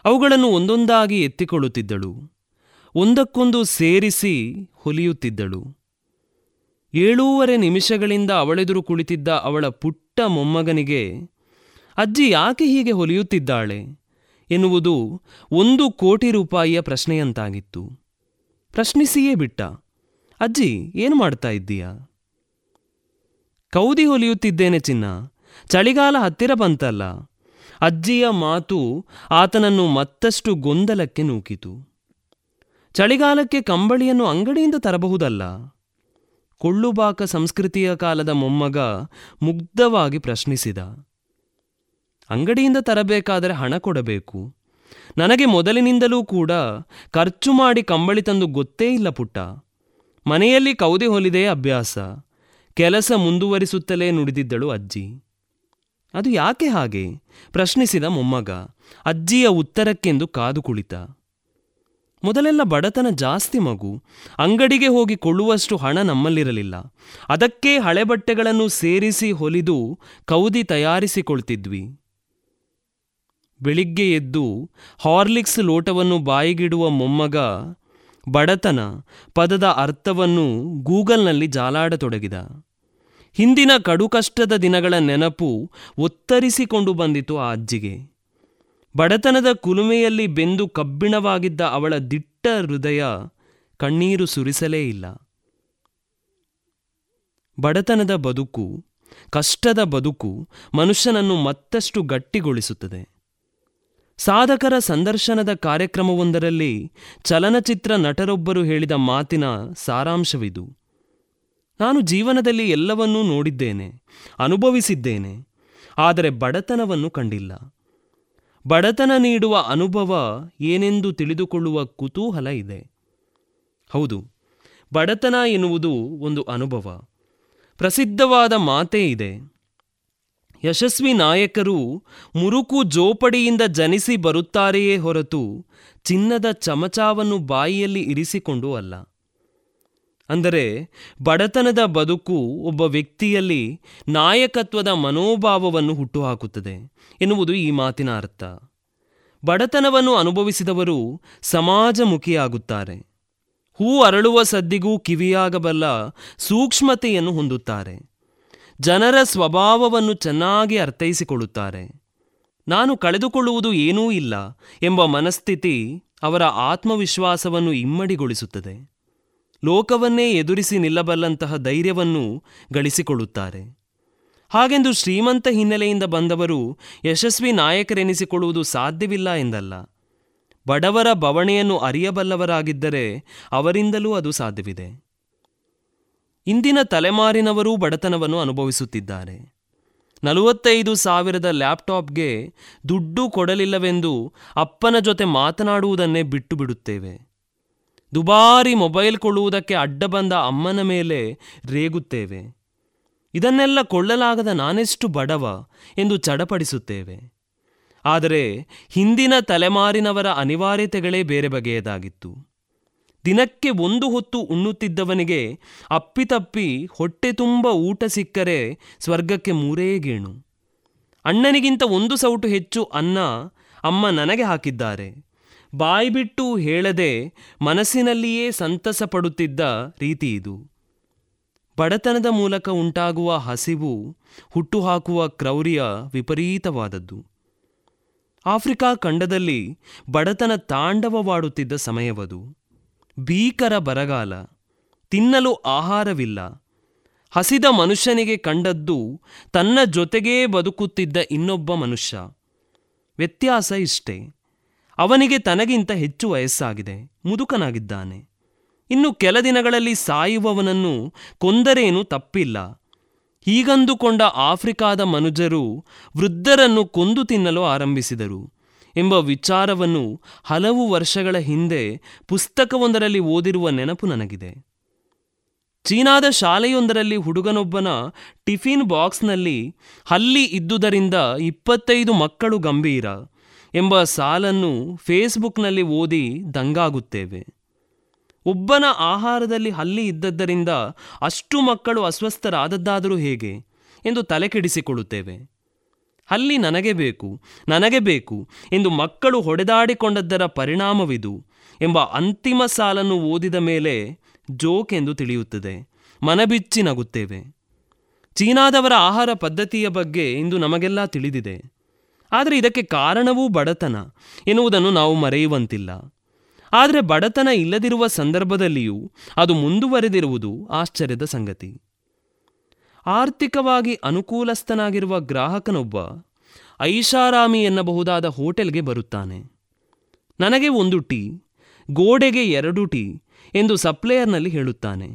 ಅವುಗಳನ್ನು ಒಂದೊಂದಾಗಿ ಎತ್ತಿಕೊಳ್ಳುತ್ತಿದ್ದಳು. ಒಂದಕ್ಕೊಂದು ಸೇರಿಸಿ ಹೊಲಿಯುತ್ತಿದ್ದಳು. ಏಳೂವರೆ ನಿಮಿಷಗಳಿಂದ ಅವಳೆದುರು ಕುಳಿತಿದ್ದ ಅವಳ ಪುಟ್ಟ ಮೊಮ್ಮಗನಿಗೆ, ಅಜ್ಜಿ, ಯಾಕೆ ಹೀಗೆ ಹೊಲಿಯುತ್ತಿದ್ದಾಳೆ? ಎನ್ನುವುದು ಒಂದು ಕೋಟಿ ರೂಪಾಯಿಯ ಪ್ರಶ್ನೆಯಂತಾಗಿತ್ತು. ಪ್ರಶ್ನಿಸಿಯೇ ಬಿಟ್ಟ. ಅಜ್ಜಿ, ಏನು ಮಾಡ್ತಾ ಇದ್ದೀಯಾ? ಕೌದಿ ಹೊಲಿಯುತ್ತಿದ್ದೇನೆ ಚಿನ್ನ. ಚಳಿಗಾಲ ಹತ್ತಿರ ಬಂತಲ್ಲ. ಅಜ್ಜಿಯ ಮಾತು ಆತನನ್ನು ಮತ್ತಷ್ಟು ಗೊಂದಲಕ್ಕೆ ನೂಕಿತು. ಚಳಿಗಾಲಕ್ಕೆ ಕಂಬಳಿಯನ್ನು ಅಂಗಡಿಯಿಂದ ತರಬಹುದಲ್ಲ? ಕೊಳ್ಳುಬಾಕ ಸಂಸ್ಕೃತಿಯ ಕಾಲದ ಮೊಮ್ಮಗ ಮುಗ್ಧವಾಗಿ ಪ್ರಶ್ನಿಸಿದ. ಅಂಗಡಿಯಿಂದ ತರಬೇಕಾದರೆ ಹಣ ಕೊಡಬೇಕು. ನನಗೆ ಮೊದಲಿನಿಂದಲೂ ಕೂಡ ಖರ್ಚು ಮಾಡಿ ಕಂಬಳಿ ತಂದು ಗೊತ್ತೇ ಇಲ್ಲ ಪುಟ್ಟ. ಮನೆಯಲ್ಲಿ ಕೌದೆ ಹೊಲಿದೇ ಅಭ್ಯಾಸ. ಕೆಲಸ ಮುಂದುವರಿಸುತ್ತಲೇ ನುಡಿದಿದ್ದಳು ಅಜ್ಜಿ. ಅದು ಯಾಕೆ ಹಾಗೆ? ಪ್ರಶ್ನಿಸಿದ ಮೊಮ್ಮಗ. ಅಜ್ಜಿಯ ಉತ್ತರಕ್ಕೆಂದು ಕಾದು ಕುಳಿತ. ಮೊದಲೆಲ್ಲ ಬಡತನ ಜಾಸ್ತಿ ಮಗು. ಅಂಗಡಿಗೆ ಹೋಗಿ ಕೊಳ್ಳುವಷ್ಟು ಹಣ ನಮ್ಮಲ್ಲಿರಲಿಲ್ಲ. ಅದಕ್ಕೆ ಹಳೆ ಬಟ್ಟೆಗಳನ್ನು ಸೇರಿಸಿ ಹೊಲಿದು ಕೌದಿ ತಯಾರಿಸಿಕೊಳ್ತಿದ್ವಿ. ಬೆಳಿಗ್ಗೆ ಎದ್ದು ಹಾರ್ಲಿಕ್ಸ್ ಲೋಟವನ್ನು ಬಾಯಿಗಿಡುವ ಮೊಮ್ಮಗ ಬಡತನ ಪದದ ಅರ್ಥವನ್ನು ಗೂಗಲ್ನಲ್ಲಿ ಜಾಲಾಡತೊಡಗಿದ. ಹಿಂದಿನ ಕಡುಕಷ್ಟದ ದಿನಗಳ ನೆನಪು ಒತ್ತರಿಸಿಕೊಂಡು ಬಂದಿತು ಆ ಅಜ್ಜಿಗೆ. ಬಡತನದ ಕುಲುಮೆಯಲ್ಲಿ ಬೆಂದು ಕಬ್ಬಿಣವಾಗಿದ್ದ ಅವಳ ದಿಟ್ಟ ಹೃದಯ ಕಣ್ಣೀರು ಸುರಿಸಲೇ ಇಲ್ಲ. ಬಡತನದ ಬದುಕು, ಕಷ್ಟದ ಬದುಕು ಮನುಷ್ಯನನ್ನು ಮತ್ತಷ್ಟು ಗಟ್ಟಿಗೊಳಿಸುತ್ತದೆ. ಸಾಧಕರ ಸಂದರ್ಶನದ ಕಾರ್ಯಕ್ರಮವೊಂದರಲ್ಲಿ ಚಲನಚಿತ್ರ ನಟರೊಬ್ಬರು ಹೇಳಿದ ಮಾತಿನ ಸಾರಾಂಶವಿದು. ನಾನು ಜೀವನದಲ್ಲಿ ಎಲ್ಲವನ್ನೂ ನೋಡಿದ್ದೇನೆ, ಅನುಭವಿಸಿದ್ದೇನೆ, ಆದರೆ ಬಡತನವನ್ನು ಕಂಡಿಲ್ಲ. ಬಡತನ ನೀಡುವ ಅನುಭವ ಏನೆಂದು ತಿಳಿದುಕೊಳ್ಳುವ ಕುತೂಹಲ ಇದೆ. ಹೌದು, ಬಡತನ ಎನ್ನುವುದು ಒಂದು ಅನುಭವ. ಪ್ರಸಿದ್ಧವಾದ ಮಾತೇ ಇದೆ. ಯಶಸ್ವಿ ನಾಯಕರು ಮುರುಕು ಜೋಪಡಿಯಿಂದ ಜನಿಸಿ ಬರುತ್ತಾರೆಯೇ ಹೊರತು ಚಿನ್ನದ ಚಮಚಾವನ್ನು ಬಾಯಿಯಲ್ಲಿ ಇರಿಸಿಕೊಂಡು ಅಲ್ಲ. ಅಂದರೆ ಬಡತನದ ಬದುಕು ಒಬ್ಬ ವ್ಯಕ್ತಿಯಲ್ಲಿ ನಾಯಕತ್ವದ ಮನೋಭಾವವನ್ನು ಹುಟ್ಟುಹಾಕುತ್ತದೆ ಎನ್ನುವುದು ಈ ಮಾತಿನ ಅರ್ಥ. ಬಡತನವನ್ನು ಅನುಭವಿಸಿದವರು ಸಮಾಜಮುಖಿಯಾಗುತ್ತಾರೆ. ಹೂ ಅರಳುವ ಸದ್ದಿಗೂ ಕಿವಿಯಾಗಬಲ್ಲ ಸೂಕ್ಷ್ಮತೆಯನ್ನು ಹೊಂದುತ್ತಾರೆ. ಜನರ ಸ್ವಭಾವವನ್ನು ಚೆನ್ನಾಗಿ ಅರ್ಥೈಸಿಕೊಳ್ಳುತ್ತಾರೆ. ನಾನು ಕಳೆದುಕೊಳ್ಳುವುದು ಏನೂ ಇಲ್ಲ ಎಂಬ ಮನಸ್ಥಿತಿ ಅವರ ಆತ್ಮವಿಶ್ವಾಸವನ್ನು ಇಮ್ಮಡಿಗೊಳಿಸುತ್ತದೆ. ಲೋಕವನ್ನೇ ಎದುರಿಸಿ ನಿಲ್ಲಬಲ್ಲಂತಹ ಧೈರ್ಯವನ್ನು ಗಳಿಸಿಕೊಳ್ಳುತ್ತಾರೆ. ಹಾಗೆಂದು ಶ್ರೀಮಂತ ಹಿನ್ನೆಲೆಯಿಂದ ಬಂದವರು ಯಶಸ್ವಿ ನಾಯಕರೆನಿಸಿಕೊಳ್ಳುವುದು ಸಾಧ್ಯವಿಲ್ಲ ಎಂದಲ್ಲ. ಬಡವರ ಬವಣೆಯನ್ನು ಅರಿಯಬಲ್ಲವರಾಗಿದ್ದರೆ ಅವರಿಂದಲೂ ಅದು ಸಾಧ್ಯವಿದೆ. ಇಂದಿನ ತಲೆಮಾರಿನವರೂ ಬಡತನವನ್ನು ಅನುಭವಿಸುತ್ತಿದ್ದಾರೆ. ನಲವತ್ತೈದು ಸಾವಿರದ ಲ್ಯಾಪ್ಟಾಪ್ಗೆ ದುಡ್ಡು ಕೊಡಲಿಲ್ಲವೆಂದು ಅಪ್ಪನ ಜೊತೆ ಮಾತನಾಡುವುದನ್ನೇ ಬಿಟ್ಟು ಬಿಡುತ್ತೇವೆ. ದುಬಾರಿ ಮೊಬೈಲ್ ಕೊಳ್ಳುವುದಕ್ಕೆ ಅಡ್ಡ ಬಂದ ಅಮ್ಮನ ಮೇಲೆ ರೇಗುತ್ತೇವೆ. ಇದನ್ನೆಲ್ಲ ಕೊಳ್ಳಲಾಗದ ನಾನೆಷ್ಟು ಬಡವ ಎಂದು ಚಡಪಡಿಸುತ್ತೇವೆ. ಆದರೆ ಹಿಂದಿನ ತಲೆಮಾರಿನವರ ಅನಿವಾರ್ಯತೆಗಳೇ ಬೇರೆ ಬಗೆಯದಾಗಿತ್ತು. ದಿನಕ್ಕೆ ಒಂದು ಹೊತ್ತು ಉಣ್ಣುತ್ತಿದ್ದವನಿಗೆ ಅಪ್ಪಿತಪ್ಪಿ ಹೊಟ್ಟೆ ತುಂಬ ಊಟ ಸಿಕ್ಕರೆ ಸ್ವರ್ಗಕ್ಕೆ ಮೂರೇ ಗೇಣು. ಅಣ್ಣನಿಗಿಂತ ಒಂದು ಸೌಟು ಹೆಚ್ಚು ಅನ್ನ ಅಮ್ಮ ನನಗೆ ಹಾಕಿದ್ದಾರೆ. ಬಾಯ್ಬಿಟ್ಟು ಹೇಳದೆ ಮನಸ್ಸಿನಲ್ಲಿಯೇ ಸಂತಸ ಪಡುತ್ತಿದ್ದ ರೀತಿ ಇದು. ಬಡತನದ ಮೂಲಕ ಉಂಟಾಗುವ ಹಸಿವು ಹುಟ್ಟುಹಾಕುವ ಕ್ರೌರ್ಯ ವಿಪರೀತವಾದದ್ದು. ಆಫ್ರಿಕಾ ಖಂಡದಲ್ಲಿ ಬಡತನ ತಾಂಡವವಾಡುತ್ತಿದ್ದ ಸಮಯವದು. ಭೀಕರ ಬರಗಾಲ, ತಿನ್ನಲು ಆಹಾರವಿಲ್ಲ. ಹಸಿದ ಮನುಷ್ಯನಿಗೆ ಕಂಡದ್ದು ತನ್ನ ಜೊತೆಗೇ ಬದುಕುತ್ತಿದ್ದ ಇನ್ನೊಬ್ಬ ಮನುಷ್ಯ. ವ್ಯತ್ಯಾಸ ಇಷ್ಟೇ. ಅವನಿಗೆ ತನಗಿಂತ ಹೆಚ್ಚು ವಯಸ್ಸಾಗಿದೆ, ಮುದುಕನಾಗಿದ್ದಾನೆ. ಇನ್ನು ಕೆಲ ದಿನಗಳಲ್ಲಿ ಸಾಯುವವನನ್ನು ಕೊಂದರೇನು ತಪ್ಪಿಲ್ಲ. ಹೀಗಂದುಕೊಂಡ ಆಫ್ರಿಕಾದ ಮನುಜರು ವೃದ್ಧರನ್ನು ಕೊಂದು ತಿನ್ನಲು ಆರಂಭಿಸಿದರು ಎಂಬ ವಿಚಾರವನ್ನು ಹಲವು ವರ್ಷಗಳ ಹಿಂದೆ ಪುಸ್ತಕವೊಂದರಲ್ಲಿ ಓದಿರುವ ನೆನಪು ನನಗಿದೆ. ಚೀನಾದ ಶಾಲೆಯೊಂದರಲ್ಲಿ ಹುಡುಗನೊಬ್ಬನ ಟಿಫಿನ್ ಬಾಕ್ಸ್ನಲ್ಲಿ ಹಲ್ಲಿ ಇದ್ದುದರಿಂದ ಇಪ್ಪತ್ತೈದು ಮಕ್ಕಳು ಗಂಭೀರ. ಎಂಬ ಸಾಲನ್ನು ಫೇಸ್ಬುಕ್ನಲ್ಲಿ ಓದಿ ದಂಗಾಗುತ್ತೇವೆ. ಒಬ್ಬನ ಆಹಾರದಲ್ಲಿ ಹಲ್ಲಿ ಇದ್ದದ್ದರಿಂದ ಅಷ್ಟು ಮಕ್ಕಳು ಅಸ್ವಸ್ಥರಾದದ್ದಾದರೂ ಹೇಗೆ ಎಂದು ತಲೆಕೆಡಿಸಿಕೊಳ್ಳುತ್ತೇವೆ ಹಲ್ಲಿ ನನಗೆ ಬೇಕು ನನಗೆ ಬೇಕು ಎಂದು ಮಕ್ಕಳು ಹೊಡೆದಾಡಿಕೊಂಡದ್ದರ ಪರಿಣಾಮವಿದು ಎಂಬ ಅಂತಿಮ ಸಾಲನ್ನು ಓದಿದ ಮೇಲೆ ಜೋಕ್ ಎಂದು ತಿಳಿಯುತ್ತದೆ. ಮನಬಿಚ್ಚಿ ನಗುತ್ತೇವೆ. ಚೀನಾದವರ ಆಹಾರ ಪದ್ಧತಿಯ ಬಗ್ಗೆ ಇಂದು ನಮಗೆಲ್ಲ ತಿಳಿದಿದೆ. ಆದರೆ ಇದಕ್ಕೆ ಕಾರಣವೂ ಬಡತನ ಎನ್ನುವುದನ್ನು ನಾವು ಮರೆಯುವಂತಿಲ್ಲ. ಆದರೆ ಬಡತನ ಇಲ್ಲದಿರುವ ಸಂದರ್ಭದಲ್ಲಿಯೂ ಅದು ಮುಂದುವರೆದಿರುವುದು ಆಶ್ಚರ್ಯದ ಸಂಗತಿ. ಆರ್ಥಿಕವಾಗಿ ಅನುಕೂಲಸ್ಥನಾಗಿರುವ ಗ್ರಾಹಕನೊಬ್ಬ ಐಷಾರಾಮಿ ಎನ್ನಬಹುದಾದ ಹೋಟೆಲ್ಗೆ ಬರುತ್ತಾನೆ. ನನಗೆ ಒಂದು ಟೀ, ಗೋಡೆಗೆ ಎರಡು ಟೀ ಎಂದು ಸಪ್ಲೇಯರ್ನಲ್ಲಿ ಹೇಳುತ್ತಾನೆ.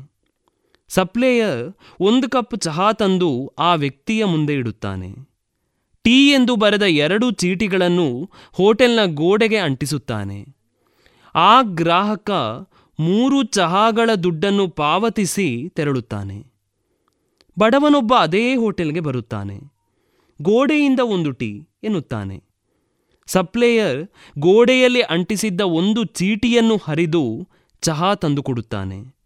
ಸಪ್ಲೇಯರ್ ಒಂದು ಕಪ್ ಚಹಾ ತಂದು ಆ ವ್ಯಕ್ತಿಯ ಮುಂದೆ ಇಡುತ್ತಾನೆ. ಟೀ ಎಂದು ಬರೆದ ಎರಡು ಚೀಟಿಗಳನ್ನು ಹೋಟೆಲ್ನ ಗೋಡೆಗೆ ಅಂಟಿಸುತ್ತಾನೆ. ಆ ಗ್ರಾಹಕ ಮೂರು ಚಹಾಗಳ ದುಡ್ಡನ್ನು ಪಾವತಿಸಿ ತೆರಳುತ್ತಾನೆ. ಬಡವನೊಬ್ಬ ಅದೇ ಹೋಟೆಲ್ಗೆ ಬರುತ್ತಾನೆ. ಗೋಡೆಯಿಂದ ಒಂದು ಟೀ ಎನ್ನುತ್ತಾನೆ. ಸಪ್ಲೇಯರ್ ಗೋಡೆಯಲ್ಲಿ ಅಂಟಿಸಿದ್ದ ಒಂದು ಚೀಟಿಯನ್ನು ಹರಿದು ಚಹಾ ತಂದುಕೊಡುತ್ತಾನೆ.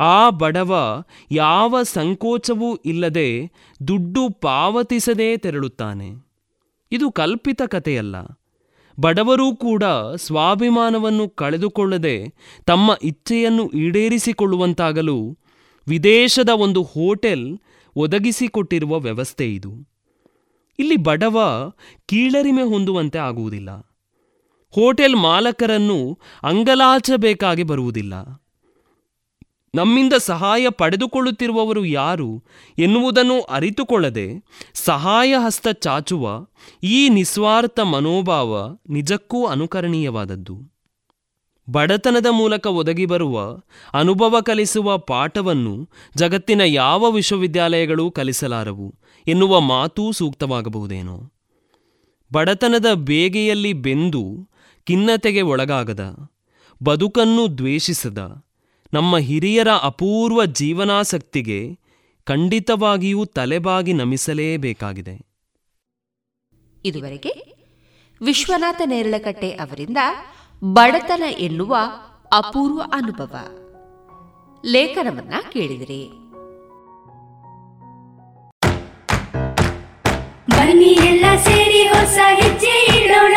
ಆ ಬಡವ ಯಾವ ಸಂಕೋಚವೂ ಇಲ್ಲದೆ ದುಡ್ಡು ಪಾವತಿಸದೇ ತೆರಳುತ್ತಾನೆ. ಇದು ಕಲ್ಪಿತ ಕಥೆಯಲ್ಲ. ಬಡವರೂ ಕೂಡ ಸ್ವಾಭಿಮಾನವನ್ನು ಕಳೆದುಕೊಳ್ಳದೆ ತಮ್ಮ ಇಚ್ಛೆಯನ್ನು ಈಡೇರಿಸಿಕೊಳ್ಳುವಂತಾಗಲು ವಿದೇಶದ ಒಂದು ಹೋಟೆಲ್ ಒದಗಿಸಿಕೊಟ್ಟಿರುವ ವ್ಯವಸ್ಥೆ ಇದು. ಇಲ್ಲಿ ಬಡವ ಕೀಳರಿಮೆ ಹೊಂದುವಂತೆ ಆಗುವುದಿಲ್ಲ. ಹೋಟೆಲ್ ಮಾಲಕರನ್ನು ಅಂಗಲಾಚಬೇಕಾಗಿ ಬರುವುದಿಲ್ಲ. ನಮ್ಮಿಂದ ಸಹಾಯ ಪಡೆದುಕೊಳ್ಳುತ್ತಿರುವವರು ಯಾರು ಎನ್ನುವುದನ್ನು ಅರಿತುಕೊಳ್ಳದೆ ಸಹಾಯ ಹಸ್ತ ಚಾಚುವ ಈ ನಿಸ್ವಾರ್ಥ ಮನೋಭಾವ ನಿಜಕ್ಕೂ ಅನುಕರಣೀಯವಾದದ್ದು. ಬಡತನದ ಮೂಲಕ ಒದಗಿ ಬರುವ, ಅನುಭವ ಕಲಿಸುವ ಪಾಠವನ್ನು ಜಗತ್ತಿನ ಯಾವ ವಿಶ್ವವಿದ್ಯಾಲಯಗಳೂ ಕಲಿಸಲಾರವು ಎನ್ನುವ ಮಾತೂ ಸೂಕ್ತವಾಗಬಹುದೇನೋ. ಬಡತನದ ಬೇಗೆಯಲ್ಲಿ ಬೆಂದು ಖಿನ್ನತೆಗೆ ಒಳಗಾಗದ, ಬದುಕನ್ನು ದ್ವೇಷಿಸದ ನಮ್ಮ ಹಿರಿಯರ ಅಪೂರ್ವ ಜೀವನಾಸಕ್ತಿಗೆ ಖಂಡಿತವಾಗಿಯೂ ತಲೆಬಾಗಿ ನಮಿಸಲೇಬೇಕಾಗಿದೆ. ಇದುವರೆಗೆ ವಿಶ್ವನಾಥ ನೇರಳಕಟ್ಟೆ ಅವರಿಂದ ಬಡತನ ಎನ್ನುವ ಅಪೂರ್ವ ಅನುಭವ. ಲೇಖನವನ್ನ ಕೇಳಿದಿರಿ. ಬನ್ನಿ ಎಲ್ಲ ಸೇರಿ ಹೊಸ ಹೆಜ್ಜೆ ಇಡೋಣ.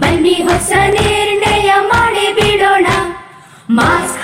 ಬನ್ನಿ ಹೊಸ ನಿರ್ಣಯ ಮಾಡಿ ಬಿಡೋಣ. ಮಾಸ್ಕ್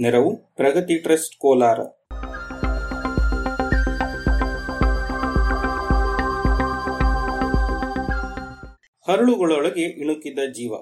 ನೆರವು, ಪ್ರಗತಿ ಟ್ರಸ್ಟ್ ಕೋಲಾರ. ಹರಳುಗಳೊಳಗೆ ಇಣುಕಿದ ಜೀವ.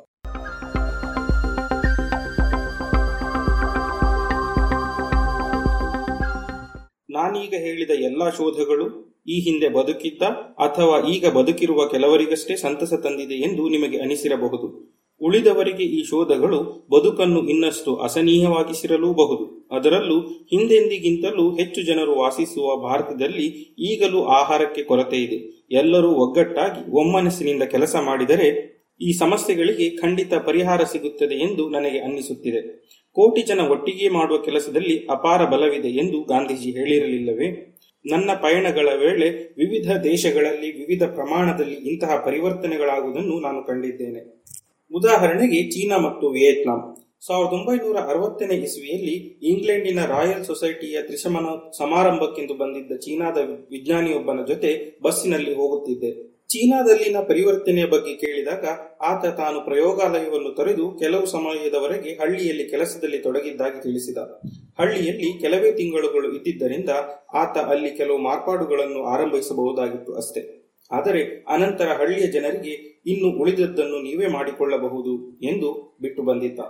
ನಾನೀಗ ಹೇಳಿದ ಎಲ್ಲಾ ಶೋಧಗಳು ಈ ಹಿಂದೆ ಬದುಕಿದ್ದ ಅಥವಾ ಈಗ ಬದುಕಿರುವ ಕೆಲವರಿಗಷ್ಟೇ ಸಂತಸ ತಂದಿದೆ ಎಂದು ನಿಮಗೆ ಅನಿಸಿರಬಹುದು. ಉಳಿದವರಿಗೆ ಈ ಶೋಧಗಳು ಬದುಕನ್ನು ಇನ್ನಷ್ಟು ಅಸನೀಯವಾಗಿಸಿರಲೂಬಹುದು. ಅದರಲ್ಲೂ ಹಿಂದೆಂದಿಗಿಂತಲೂ ಹೆಚ್ಚು ಜನರು ವಾಸಿಸುವ ಭಾರತದಲ್ಲಿ ಈಗಲೂ ಆಹಾರಕ್ಕೆ ಕೊರತೆ ಇದೆ. ಎಲ್ಲರೂ ಒಗ್ಗಟ್ಟಾಗಿ ಒಮ್ಮನಸ್ಸಿನಿಂದ ಕೆಲಸ ಮಾಡಿದರೆ ಈ ಸಮಸ್ಯೆಗಳಿಗೆ ಖಂಡಿತ ಪರಿಹಾರ ಸಿಗುತ್ತದೆ ಎಂದು ನನಗೆ ಅನ್ನಿಸುತ್ತಿದೆ. ಕೋಟಿ ಜನ ಒಟ್ಟಿಗೆ ಮಾಡುವ ಕೆಲಸದಲ್ಲಿ ಅಪಾರ ಬಲವಿದೆ ಎಂದು ಗಾಂಧೀಜಿ ಹೇಳಿರಲಿಲ್ಲವೇ? ನನ್ನ ಪಯಣಗಳ ವೇಳೆ ವಿವಿಧ ದೇಶಗಳಲ್ಲಿ ವಿವಿಧ ಪ್ರಮಾಣದಲ್ಲಿ ಇಂತಹ ಪರಿವರ್ತನೆಗಳಾಗುವುದನ್ನು ನಾನು ಕಂಡಿದ್ದೇನೆ. ಉದಾಹರಣೆಗೆ ಚೀನಾ ಮತ್ತು ವಿಯೆಟ್ನಾಂ. ಸಾವಿರದ ಒಂಬೈನೂರ ಅರವತ್ತನೇ ಇಸ್ವಿಯಲ್ಲಿ ಇಂಗ್ಲೆಂಡಿನ ರಾಯಲ್ ಸೊಸೈಟಿಯ ತ್ರಿಶಮನ ಸಮಾರಂಭಕ್ಕೆಂದು ಬಂದಿದ್ದ ಚೀನಾದ ವಿಜ್ಞಾನಿಯೊಬ್ಬನ ಜೊತೆ ಬಸ್ಸಿನಲ್ಲಿ ಹೋಗುತ್ತಿದ್ದೆ. ಚೀನಾದಲ್ಲಿನ ಪರಿವರ್ತನೆಯ ಬಗ್ಗೆ ಕೇಳಿದಾಗ ಆತ ತಾನು ಪ್ರಯೋಗಾಲಯವನ್ನು ತೊರೆದು ಕೆಲವು ಸಮಯದವರೆಗೆ ಹಳ್ಳಿಯಲ್ಲಿ ಕೆಲಸದಲ್ಲಿ ತೊಡಗಿದ್ದಾಗಿ ತಿಳಿಸಿದ. ಹಳ್ಳಿಯಲ್ಲಿ ಕೆಲವೇ ತಿಂಗಳುಗಳು ಇದ್ದಿದ್ದರಿಂದ ಆತ ಅಲ್ಲಿ ಕೆಲವು ಮಾರ್ಪಾಡುಗಳನ್ನು ಆರಂಭಿಸಬಹುದಾಗಿತ್ತು ಅಷ್ಟೇ. ಆದರೆ ಅನಂತರ ಹಳ್ಳಿಯ ಜನರಿಗೆ ಇನ್ನು ಉಳಿದದ್ದನ್ನು ನೀವೇ ಮಾಡಿಕೊಳ್ಳಬಹುದು ಎಂದು ಬಿಟ್ಟು ಬಂದಿದ್ದ.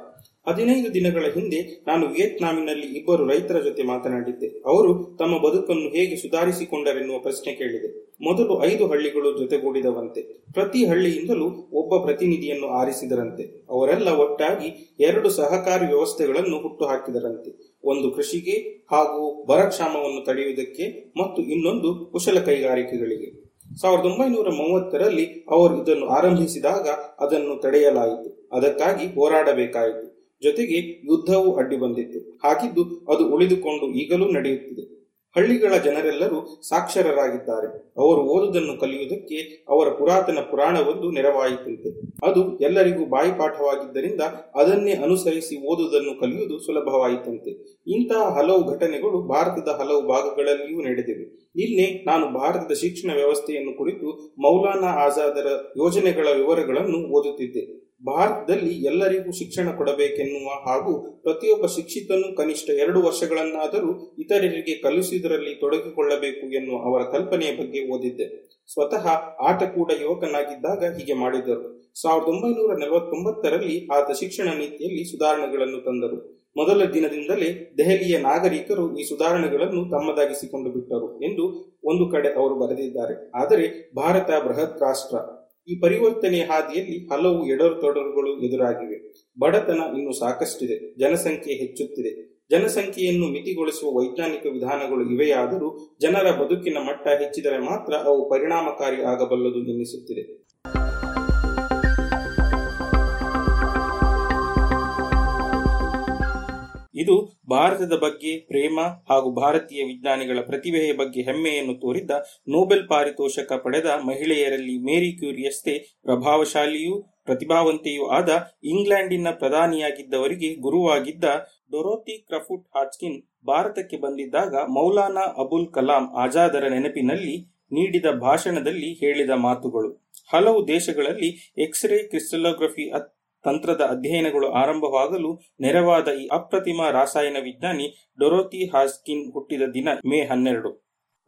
ಹದಿನೈದು ದಿನಗಳ ಹಿಂದೆ ನಾನು ವಿಯೆಟ್ನಾಮಿನಲ್ಲಿ ಇಬ್ಬರು ರೈತರ ಜೊತೆ ಮಾತನಾಡಿದ್ದೆ. ಅವರು ತಮ್ಮ ಬದುಕನ್ನು ಹೇಗೆ ಸುಧಾರಿಸಿಕೊಂಡರೆನ್ನುವ ಪ್ರಶ್ನೆ ಕೇಳಿದೆ. ಮೊದಲು ಐದು ಹಳ್ಳಿಗಳು ಜೊತೆಗೂಡಿದವಂತೆ. ಪ್ರತಿ ಹಳ್ಳಿಯಿಂದಲೂ ಒಬ್ಬ ಪ್ರತಿನಿಧಿಯನ್ನು ಆರಿಸಿದರಂತೆ. ಅವರೆಲ್ಲ ಒಟ್ಟಾಗಿ ಎರಡು ಸಹಕಾರಿ ವ್ಯವಸ್ಥೆಗಳನ್ನು ಹುಟ್ಟುಹಾಕಿದರಂತೆ. ಒಂದು ಕೃಷಿಗೆ ಹಾಗೂ ಬರಕ್ಷಾಮವನ್ನು ತಡೆಯುವುದಕ್ಕೆ ಮತ್ತು ಇನ್ನೊಂದು ಕುಶಲ ಕೈಗಾರಿಕೆಗಳಿಗೆ. ಸಾವಿರದ ಒಂಬೈನೂರ ಮೂವತ್ತರಲ್ಲಿ ಅವರು ಇದನ್ನು ಆರಂಭಿಸಿದಾಗ ಅದನ್ನು ತಡೆಯಲಾಯಿತು. ಅದಕ್ಕಾಗಿ ಹೋರಾಡಬೇಕಾಯಿತು. ಜೊತೆಗೆ ಯುದ್ಧವೂ ಅಡ್ಡಿ ಬಂದಿತ್ತು. ಹಾಗಿದ್ದು ಅದು ಉಳಿದುಕೊಂಡು ಈಗಲೂ ನಡೆಯುತ್ತಿದೆ. ಹಳ್ಳಿಗಳ ಜನರೆಲ್ಲರೂ ಸಾಕ್ಷರರಾಗಿದ್ದಾರೆ. ಅವರು ಓದುವುದನ್ನು ಕಲಿಯುವುದಕ್ಕೆ ಅವರ ಪುರಾತನ ಪುರಾಣವೊಂದು ನೆರವಾಯಿತಂತೆ. ಅದು ಎಲ್ಲರಿಗೂ ಬಾಯಿಪಾಠವಾಗಿದ್ದರಿಂದ ಅದನ್ನೇ ಅನುಸರಿಸಿ ಓದುವುದನ್ನು ಕಲಿಯುವುದು ಸುಲಭವಾಯಿತಂತೆ. ಇಂತಹ ಹಲವು ಘಟನೆಗಳು ಭಾರತದ ಹಲವು ಭಾಗಗಳಲ್ಲಿಯೂ ನಡೆದಿವೆ. ನಿನ್ನೆ ನಾನು ಭಾರತದ ಶಿಕ್ಷಣ ವ್ಯವಸ್ಥೆಯನ್ನು ಕುರಿತು ಮೌಲಾನಾ ಆಜಾದರ ಯೋಜನೆಗಳ ವಿವರಗಳನ್ನು ಓದುತ್ತಿದ್ದೆ. ಭಾರತದಲ್ಲಿ ಎಲ್ಲರಿಗೂ ಶಿಕ್ಷಣ ಕೊಡಬೇಕೆನ್ನುವ ಹಾಗೂ ಪ್ರತಿಯೊಬ್ಬ ಶಿಕ್ಷಿತನು ಕನಿಷ್ಠ ಎರಡು ವರ್ಷಗಳನ್ನಾದರೂ ಇತರರಿಗೆ ಕಲಿಸಿದರಲ್ಲಿ ತೊಡಗಿಕೊಳ್ಳಬೇಕು ಎನ್ನುವ ಅವರ ಕಲ್ಪನೆಯ ಬಗ್ಗೆ ಓದಿದ್ದೆ. ಸ್ವತಃ ಆಟ ಕೂಡ ಯುವಕನಾಗಿದ್ದಾಗ ಹೀಗೆ ಮಾಡಿದರು. ಸಾವಿರದ ಒಂಬೈನೂರ ನಲವತ್ತೊಂಬತ್ತರಲ್ಲಿ ಆತ ಶಿಕ್ಷಣ ನೀತಿಯಲ್ಲಿ ಸುಧಾರಣೆಗಳನ್ನು ತಂದರು. ಮೊದಲ ದಿನದಿಂದಲೇ ದೆಹಲಿಯ ನಾಗರಿಕರು ಈ ಸುಧಾರಣೆಗಳನ್ನು ತಮ್ಮದಾಗಿಸಿಕೊಂಡು ಬಿಟ್ಟರು ಎಂದು ಒಂದು ಕಡೆ ಅವರು ಬರೆದಿದ್ದಾರೆ. ಆದರೆ ಭಾರತ ಬೃಹತ್ ರಾಷ್ಟ್ರ. ಈ ಪರಿವರ್ತನೆಯ ಹಾದಿಯಲ್ಲಿ ಹಲವು ಎಡರು ತೊಡರುಗಳು ಎದುರಾಗಿವೆ. ಬಡತನ ಇನ್ನು ಸಾಕಷ್ಟಿದೆ. ಜನಸಂಖ್ಯೆ ಹೆಚ್ಚುತ್ತಿದೆ. ಜನಸಂಖ್ಯೆಯನ್ನು ಮಿತಿಗೊಳಿಸುವ ವೈಜ್ಞಾನಿಕ ವಿಧಾನಗಳು ಇವೆಯಾದರೂ ಜನರ ಬದುಕಿನ ಮಟ್ಟ ಹೆಚ್ಚಿದರೆ ಮಾತ್ರ ಅವು ಪರಿಣಾಮಕಾರಿ ಆಗಬಲ್ಲದು ಎನ್ನಿಸುತ್ತಿದೆ. ಇದು ಭಾರತದ ಬಗ್ಗೆ ಪ್ರೇಮ ಹಾಗೂ ಭಾರತೀಯ ವಿಜ್ಞಾನಿಗಳ ಪ್ರತಿಭೆಯ ಬಗ್ಗೆ ಹೆಮ್ಮೆಯನ್ನು ತೋರಿದ್ದ ನೊಬೆಲ್ ಪಾರಿತೋಷಕ ಪಡೆದ ಮಹಿಳೆಯರಲ್ಲಿ ಮೇರಿ ಕ್ಯೂರಿಯಸ್ತೆ ಪ್ರಭಾವಶಾಲಿಯೂ ಪ್ರತಿಭಾವಂತೆಯೂ ಆದ ಇಂಗ್ಲೆಂಡಿನ ಪ್ರಧಾನಿಯಾಗಿದ್ದವರಿಗೆ ಗುರುವಾಗಿದ್ದ ಡೊರೋತಿ ಕ್ರಫುಟ್ ಹಾಚ್ಕಿನ್ ಭಾರತಕ್ಕೆ ಬಂದಿದ್ದಾಗ ಮೌಲಾನಾ ಅಬುಲ್ ಕಲಾಂ ಆಜಾದರ ನೆನಪಿನಲ್ಲಿ ನೀಡಿದ ಭಾಷಣದಲ್ಲಿ ಹೇಳಿದ ಮಾತುಗಳು. ಹಲವು ದೇಶಗಳಲ್ಲಿ ಎಕ್ಸ್ರೇ ಕ್ರಿಸ್ಟಲೋಗ್ರಫಿ ತಂತ್ರದ ಅಧ್ಯಯನಗಳು ಆರಂಭವಾಗಲು ನೆರವಾದ ಈ ಅಪ್ರತಿಮ ರಾಸಾಯನ ವಿಜ್ಞಾನಿ ಡೊರೋತಿ ಹಾಸ್ಕಿನ್ ಹುಟ್ಟಿದ ದಿನ ಮೇ ಹನ್ನೆರಡು.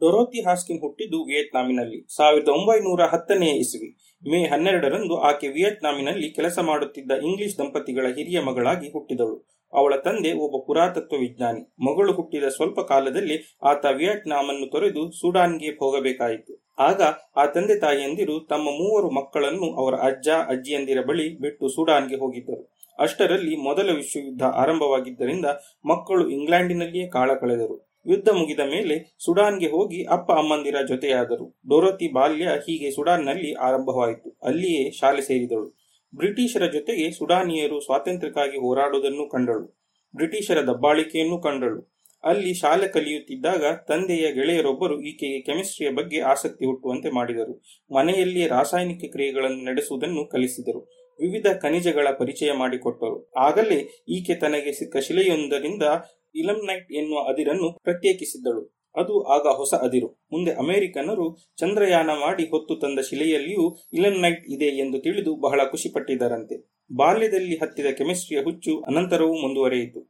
ಡೊರೋತಿ ಹಾಸ್ಕಿನ್ ಹುಟ್ಟಿದ್ದು ವಿಯೆಟ್ನಾಮಿನಲ್ಲಿ. ಸಾವಿರದ ಒಂಬೈನೂರ ಹತ್ತನೇ ಇಸ್ವಿ. ಮೇ ಹನ್ನೆರಡರಂದು ಆಕೆ ವಿಯೆಟ್ನಾಮಿನಲ್ಲಿ ಕೆಲಸ ಮಾಡುತ್ತಿದ್ದ ಇಂಗ್ಲಿಷ್ ದಂಪತಿಗಳ ಹಿರಿಯ ಮಗಳಾಗಿ ಹುಟ್ಟಿದಳು. ಅವಳ ತಂದೆ ಒಬ್ಬ ಪುರಾತತ್ವ ವಿಜ್ಞಾನಿ. ಮಗಳು ಹುಟ್ಟಿದ ಸ್ವಲ್ಪ ಕಾಲದಲ್ಲಿ ಆತ ವಿಯೆಟ್ನಾಮನ್ನು ತೊರೆದು ಸುಡಾನ್ಗೆ ಹೋಗಬೇಕಾಯಿತು. ಆಗ ಆ ತಂದೆ ತಾಯಿಯಂದಿರು ತಮ್ಮ ಮೂವರು ಮಕ್ಕಳನ್ನು ಅವರ ಅಜ್ಜ, ಅಜ್ಜಿಯಂದಿರ ಬಳಿ ಬಿಟ್ಟು ಸುಡಾನ್ಗೆ ಹೋಗಿದ್ದರು. ಅಷ್ಟರಲ್ಲಿ ಮೊದಲ ವಿಶ್ವಯುದ್ಧ ಆರಂಭವಾಗಿದ್ದರಿಂದ ಮಕ್ಕಳು ಇಂಗ್ಲೆಂಡಿನಲ್ಲಿಯೇ ಕಾಳ ಕಳೆದರು. ಯುದ್ಧ ಮುಗಿದ ಮೇಲೆ ಸುಡಾನ್ಗೆ ಹೋಗಿ ಅಪ್ಪ ಅಮ್ಮಂದಿರ ಜೊತೆಯಾದರು. ಡೊರೊತಿ ಬಾಲ್ಯ ಹೀಗೆ ಸುಡಾನ್ನಲ್ಲಿ ಆರಂಭವಾಯಿತು. ಅಲ್ಲಿಯೇ ಶಾಲೆ ಸೇರಿದಳು. ಬ್ರಿಟಿಷರ ಜೊತೆಗೆ ಸುಡಾನಿಯರು ಸ್ವಾತಂತ್ರ್ಯಕ್ಕಾಗಿ ಹೋರಾಡುವುದನ್ನು ಕಂಡಳು. ಬ್ರಿಟಿಷರ ದಬ್ಬಾಳಿಕೆಯನ್ನು ಕಂಡಳು. ಅಲ್ಲಿ ಶಾಲೆ ಕಲಿಯುತ್ತಿದ್ದಾಗ ತಂದೆಯ ಗೆಳೆಯರೊಬ್ಬರು ಈಕೆಗೆ ಕೆಮಿಸ್ಟ್ರಿಯ ಬಗ್ಗೆ ಆಸಕ್ತಿ ಹುಟ್ಟುವಂತೆ ಮಾಡಿದರು. ಮನೆಯಲ್ಲಿ ರಾಸಾಯನಿಕ ಕ್ರಿಯೆಗಳನ್ನು ನಡೆಸುವುದನ್ನು ಕಲಿಸಿದರು. ವಿವಿಧ ಖನಿಜಗಳ ಪರಿಚಯ ಮಾಡಿಕೊಟ್ಟರು. ಆಗಲೇ ಈಕೆ ತನಗೆ ಸಿಕ್ಕ ಶಿಲೆಯೊಂದರಿಂದ ಇಲಮ್ನೈಟ್ ಎನ್ನುವ ಅದಿರನ್ನು ಪ್ರತ್ಯೇಕಿಸಿದ್ದಳು. ಅದು ಆಗ ಹೊಸ ಅದಿರು. ಮುಂದೆ ಅಮೆರಿಕನರು ಚಂದ್ರಯಾನ ಮಾಡಿ ಹೊತ್ತು ತಂದ ಶಿಲೆಯಲ್ಲಿಯೂ ಇಲಮ್ನೈಟ್ ಇದೆ ಎಂದು ತಿಳಿದು ಬಹಳ ಖುಷಿಪಟ್ಟಿದ್ದರಂತೆ. ಬಾಲ್ಯದಲ್ಲಿ ಹತ್ತಿದ ಕೆಮಿಸ್ಟ್ರಿಯ ಹುಚ್ಚು ಅನಂತರವೂ ಮುಂದುವರೆಯಿತು.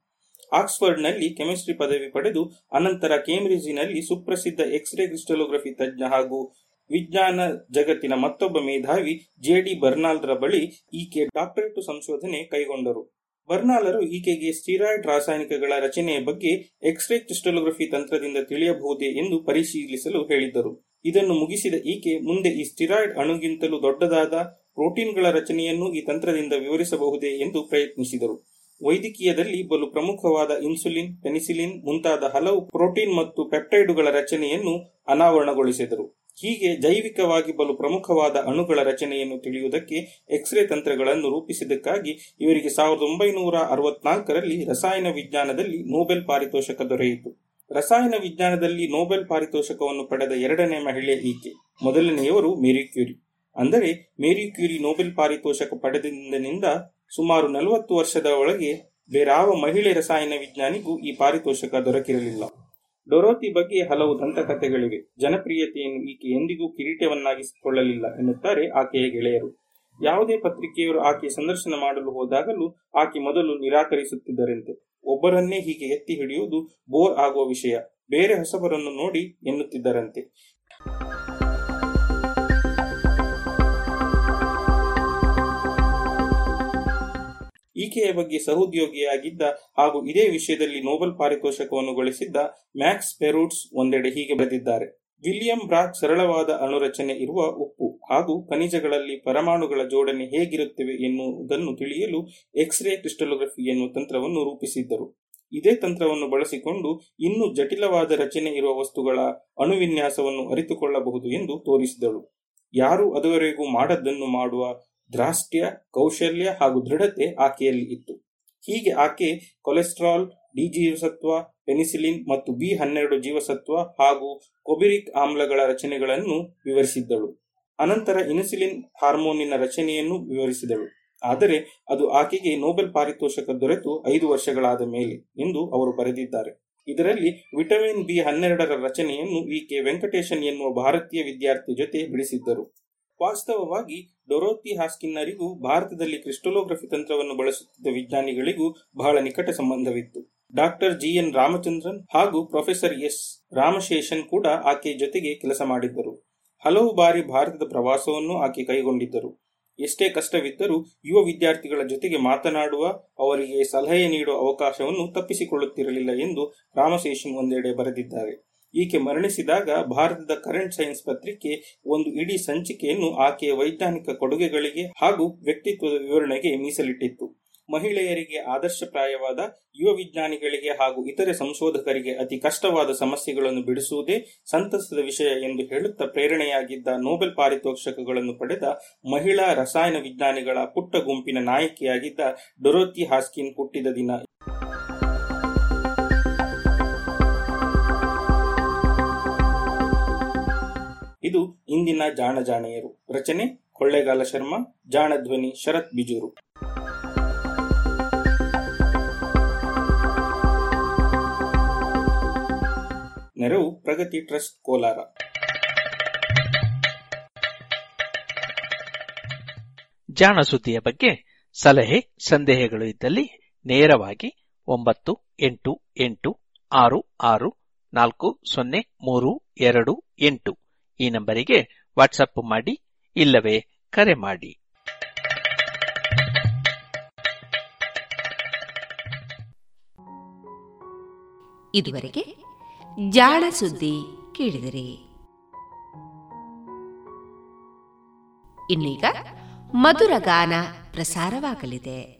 ಆಕ್ಸ್ಫರ್ಡ್ನಲ್ಲಿ ಕೆಮಿಸ್ಟ್ರಿ ಪದವಿ ಪಡೆದು ಅನಂತರ ಕೇಂಬ್ರಿಡ್ಜಿನಲ್ಲಿ ಸುಪ್ರಸಿದ್ಧ ಎಕ್ಸ್ರೇ ಕ್ರಿಸ್ಟಲೋಗ್ರಫಿ ತಜ್ಞ ಹಾಗೂ ವಿಜ್ಞಾನ ಜಗತ್ತಿನ ಮತ್ತೊಬ್ಬ ಮೇಧಾವಿ ಜೆ ಡಿ ಬರ್ನಾಲ್ರ ಬಳಿ ಈಕೆ ಡಾಕ್ಟರೇಟ್ ಸಂಶೋಧನೆ ಕೈಗೊಂಡರು. ಬರ್ನಾಲರು ಈಕೆಗೆ ಸ್ಟೀರಾಯ್ಡ್ ರಾಸಾಯನಿಕಗಳ ರಚನೆಯ ಬಗ್ಗೆ ಎಕ್ಸ್ರೇ ಕ್ರಿಸ್ಟಲೋಗ್ರಫಿ ತಂತ್ರದಿಂದ ತಿಳಿಯಬಹುದೇ ಎಂದು ಪರಿಶೀಲಿಸಲು ಹೇಳಿದ್ದರು. ಇದನ್ನು ಮುಗಿಸಿದ ಈಕೆ ಮುಂದೆ ಈ ಸ್ಟಿರಾಯ್ಡ್ ಅಣುಗಿಂತಲೂ ದೊಡ್ಡದಾದ ಪ್ರೋಟೀನ್ಗಳ ರಚನೆಯನ್ನು ಈ ತಂತ್ರದಿಂದ ವಿವರಿಸಬಹುದೇ ಎಂದು ಪ್ರಯತ್ನಿಸಿದರು. ವೈದ್ಯಕೀಯದಲ್ಲಿ ಬಲು ಪ್ರಮುಖವಾದ ಇನ್ಸುಲಿನ್, ಪೆನಿಸಿಲಿನ್ ಮುಂತಾದ ಹಲವು ಪ್ರೋಟೀನ್ ಮತ್ತು ಪೆಪ್ಟೈಡುಗಳ ರಚನೆಯನ್ನು ಅನಾವರಣಗೊಳಿಸಿದರು. ಹೀಗೆ ಜೈವಿಕವಾಗಿ ಬಲು ಪ್ರಮುಖವಾದ ಅಣುಗಳ ರಚನೆಯನ್ನು ತಿಳಿಯುವುದಕ್ಕೆ ಎಕ್ಸ್ರೇ ತಂತ್ರಗಳನ್ನು ರೂಪಿಸಿದ್ದಕ್ಕಾಗಿ ಇವರಿಗೆ ಸಾವಿರದ ಒಂಬೈನೂರ ಅರವತ್ನಾಲ್ಕರಲ್ಲಿ ರಸಾಯನ ವಿಜ್ಞಾನದಲ್ಲಿ ನೋಬೆಲ್ ಪಾರಿತೋಷಕ ದೊರೆಯಿತು. ರಸಾಯನ ವಿಜ್ಞಾನದಲ್ಲಿ ನೋಬೆಲ್ ಪಾರಿತೋಷಕವನ್ನು ಪಡೆದ ಎರಡನೇ ಮಹಿಳೆ ಈಕೆ, ಮೊದಲನೆಯವರು ಮೇರಿ ಕ್ಯೂರಿ. ಅಂದರೆ ಮೇರಿ ಕ್ಯೂರಿ ನೊಬೆಲ್ ಪಾರಿತೋಷಕ ಪಡೆದಿಂದ ಸುಮಾರು ನಲವತ್ತು ವರ್ಷದ ಒಳಗೆ ಬೇರಾವ ಮಹಿಳೆ ರಸಾಯನ ವಿಜ್ಞಾನಿಗೂ ಈ ಪಾರಿತೋಷಕ ದೊರಕಿರಲಿಲ್ಲ. ಡೊರೋತಿ ಬಗ್ಗೆ ಹಲವು ದಂತಕಥೆಗಳಿವೆ. ಜನಪ್ರಿಯತೆಯನ್ನು ಈಕೆ ಎಂದಿಗೂ ಕಿರೀಟವನ್ನಾಗಿಸಿಕೊಳ್ಳಲಿಲ್ಲ ಎನ್ನುತ್ತಾರೆ ಆಕೆಯ ಗೆಳೆಯರು. ಯಾವುದೇ ಪತ್ರಿಕೆಯವರು ಆಕೆ ಸಂದರ್ಶನ ಮಾಡಲು ಹೋದಾಗಲೂ ಆಕೆ ಮೊದಲು ನಿರಾಕರಿಸುತ್ತಿದ್ದರಂತೆ. ಒಬ್ಬರನ್ನೇ ಹೀಗೆ ಎತ್ತಿ ಹಿಡಿಯುವುದು ಬೋರ್ ಆಗುವ ವಿಷಯ. ಬೇರೆ ಹೊಸಬರನ್ನು ನೋಡಿ ಎನ್ನುತ್ತಿದ್ದರಂತೆ. ಈಕೆಯ ಬಗ್ಗೆ ಸಹೋದ್ಯೋಗಿಯಾಗಿದ್ದ ಹಾಗೂ ಇದೇ ವಿಷಯದಲ್ಲಿ ನೋಬೆಲ್ ಪಾರಿತೋಷಕವನ್ನು ಗಳಿಸಿದ್ದ ಮ್ಯಾಕ್ಸ್ ಪೆರೂಟ್ಸ್ ಒಂದೆಡೆ ಹೀಗೆ ಬರೆದಿದ್ದಾರೆ. ವಿಲಿಯಂ ಬ್ರಾಕ್ ಸರಳವಾದ ಅಣುರಚನೆ ಇರುವ ಉಪ್ಪು ಹಾಗೂ ಖನಿಜಗಳಲ್ಲಿ ಪರಮಾಣುಗಳ ಜೋಡಣೆ ಹೇಗಿರುತ್ತವೆ ಎನ್ನುವುದನ್ನು ತಿಳಿಯಲು ಎಕ್ಸ್ರೇ ಕ್ರಿಸ್ಟಲೋಗ್ರಫಿ ಎನ್ನುವ ತಂತ್ರವನ್ನು ರೂಪಿಸಿದ್ದರು. ಇದೇ ತಂತ್ರವನ್ನು ಬಳಸಿಕೊಂಡು ಇನ್ನೂ ಜಟಿಲವಾದ ರಚನೆ ಇರುವ ವಸ್ತುಗಳ ಅಣುವಿನ್ಯಾಸವನ್ನು ಅರಿತುಕೊಳ್ಳಬಹುದು ಎಂದು ತೋರಿಸಿದಳು. ಯಾರು ಅದುವರೆಗೂ ಮಾಡದ್ದನ್ನು ಮಾಡುವ ದ್ರಾಷ್ಟ್ಯ ಕೌಶಲ್ಯ ಹಾಗೂ ದೃಢತೆ ಆಕೆಯಲ್ಲಿ ಇತ್ತು. ಹೀಗೆ ಆಕೆ ಕೊಲೆಸ್ಟ್ರಾಲ್, ಡಿ ಜೀವಸತ್ವ, ಪೆನಿಸಿಲಿನ್ ಮತ್ತು ಬಿ ಹನ್ನೆರಡು ಜೀವಸತ್ವ ಹಾಗೂ ಕೊಬಿರಿಕ್ ಆಮ್ಲಗಳ ರಚನೆಗಳನ್ನು ವಿವರಿಸಿದ್ದಳು. ಅನಂತರ ಇನ್ಸುಲಿನ್ ಹಾರ್ಮೋನಿನ ರಚನೆಯನ್ನು ವಿವರಿಸಿದಳು. ಆದರೆ ಅದು ಆಕೆಗೆ ನೊಬೆಲ್ ಪಾರಿತೋಷಕ ದೊರೆತು ಐದು ವರ್ಷಗಳಾದ ಮೇಲೆ ಎಂದು ಅವರು ಬರೆದಿದ್ದಾರೆ. ಇದರಲ್ಲಿ ವಿಟಮಿನ್ ಬಿ ಹನ್ನೆರಡರ ರಚನೆಯನ್ನು ವಿ ಕೆ ವೆಂಕಟೇಶನ್ ಎನ್ನುವ ಭಾರತೀಯ ವಿದ್ಯಾರ್ಥಿ ಜೊತೆ ಬಿಡಿಸಿದ್ದರು. ವಾಸ್ತವವಾಗಿ ಡೊರೋತಿ ಹಾಸ್ಕಿನ್ನರಿಗೂ ಭಾರತದಲ್ಲಿ ಕ್ರಿಸ್ಟಲೋಗ್ರಫಿ ತಂತ್ರವನ್ನು ಬಳಸುತ್ತಿದ್ದ ವಿಜ್ಞಾನಿಗಳಿಗೂ ಬಹಳ ನಿಕಟ ಸಂಬಂಧವಿತ್ತು. ಡಾಕ್ಟರ್ ಜಿ ಎನ್ ರಾಮಚಂದ್ರನ್ ಹಾಗೂ ಪ್ರೊಫೆಸರ್ ಎಸ್ ರಾಮಶೇಷನ್ ಕೂಡ ಆಕೆ ಜೊತೆಗೆ ಕೆಲಸ ಮಾಡಿದ್ದರು. ಹಲವು ಬಾರಿ ಭಾರತದ ಪ್ರವಾಸವನ್ನು ಆಕೆ ಕೈಗೊಂಡಿದ್ದರು. ಎಷ್ಟೇ ಕಷ್ಟವಿದ್ದರೂ ಯುವ ವಿದ್ಯಾರ್ಥಿಗಳ ಜೊತೆಗೆ ಮಾತನಾಡುವ ಅವರಿಗೆ ಸಲಹೆ ನೀಡುವ ಅವಕಾಶವನ್ನು ತಪ್ಪಿಸಿಕೊಳ್ಳುತ್ತಿರಲಿಲ್ಲ ಎಂದು ರಾಮಶೇಷನ್ ಒಂದೆಡೆ ಬರೆದಿದ್ದಾರೆ. ಈಕೆ ಮರಣಿಸಿದಾಗ ಭಾರತದ ಕರೆಂಟ್ ಸೈನ್ಸ್ ಪತ್ರಿಕೆ ಒಂದು ಇಡೀ ಸಂಚಿಕೆಯನ್ನು ಆಕೆಯ ವೈಜ್ಞಾನಿಕ ಕೊಡುಗೆಗಳಿಗೆ ಹಾಗೂ ವ್ಯಕ್ತಿತ್ವದ ವಿವರಣೆಗೆ ಮೀಸಲಿಟ್ಟಿತ್ತು. ಮಹಿಳೆಯರಿಗೆ ಆದರ್ಶಪ್ರಾಯವಾದ, ಯುವ ವಿಜ್ಞಾನಿಗಳಿಗೆ ಹಾಗೂ ಇತರೆ ಸಂಶೋಧಕರಿಗೆ ಅತಿ ಕಷ್ಟವಾದ ಸಮಸ್ಯೆಗಳನ್ನು ಬಿಡಿಸುವುದೇ ಸಂತಸದ ವಿಷಯ ಎಂದು ಹೇಳುತ್ತಾ ಪ್ರೇರಣೆಯಾಗಿದ್ದ ನೊಬೆಲ್ ಪಾರಿತೋಷಕಗಳನ್ನು ಪಡೆದ ಮಹಿಳಾ ರಸಾಯನ ವಿಜ್ಞಾನಿಗಳ ಪುಟ್ಟ ಗುಂಪಿನ ನಾಯಕಿಯಾಗಿದ್ದ ಡೊರೋತಿ ಹಾಸ್ಕಿನ್ ಹುಟ್ಟಿದ ದಿನ. ಇದು ಇಂದಿನ ಜಾಣ ಜಾಣೆಯರು. ರಚನೆ ಕೊಳ್ಳೇಗಾಲ ಶರ್ಮಾ, ಜಾಣ ಧ್ವನಿ ಶರತ್ ಬಿಜೂರು. ನೆರವು ಪ್ರಗತಿ ಟ್ರಸ್ಟ್ ಕೋಲಾರ. ಜಾಣ ಸುದ್ದಿಯ ಬಗ್ಗೆ ಸಲಹೆ, ಸಂದೇಹಗಳು ಇದ್ದಲ್ಲಿ ನೇರವಾಗಿ ಒಂಬತ್ತು, ಎಂಟು ಎಂಟು, ಆರು ಆರು, ನಾಲ್ಕು, ಸೊನ್ನೆ, ಮೂರು, ಎರಡು, ಎಂಟು. ಈ ನಂಬರಿಗೆ ವಾಟ್ಸಪ್ ಮಾಡಿ ಇಲ್ಲವೇ ಕರೆ ಮಾಡಿ. ಇದುವರೆಗೆ ಜಾಣ ಸುದ್ದಿ ಕೇಳಿದಿರಿ. ಇನ್ನೀಗ ಮಧುರ ಗಾನ ಪ್ರಸಾರವಾಗಲಿದೆ.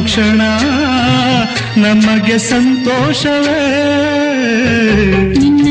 ಅನುಕ್ಷಣ ನಮಗೆ ಸಂತೋಷವೇ? ನಿನ್ನ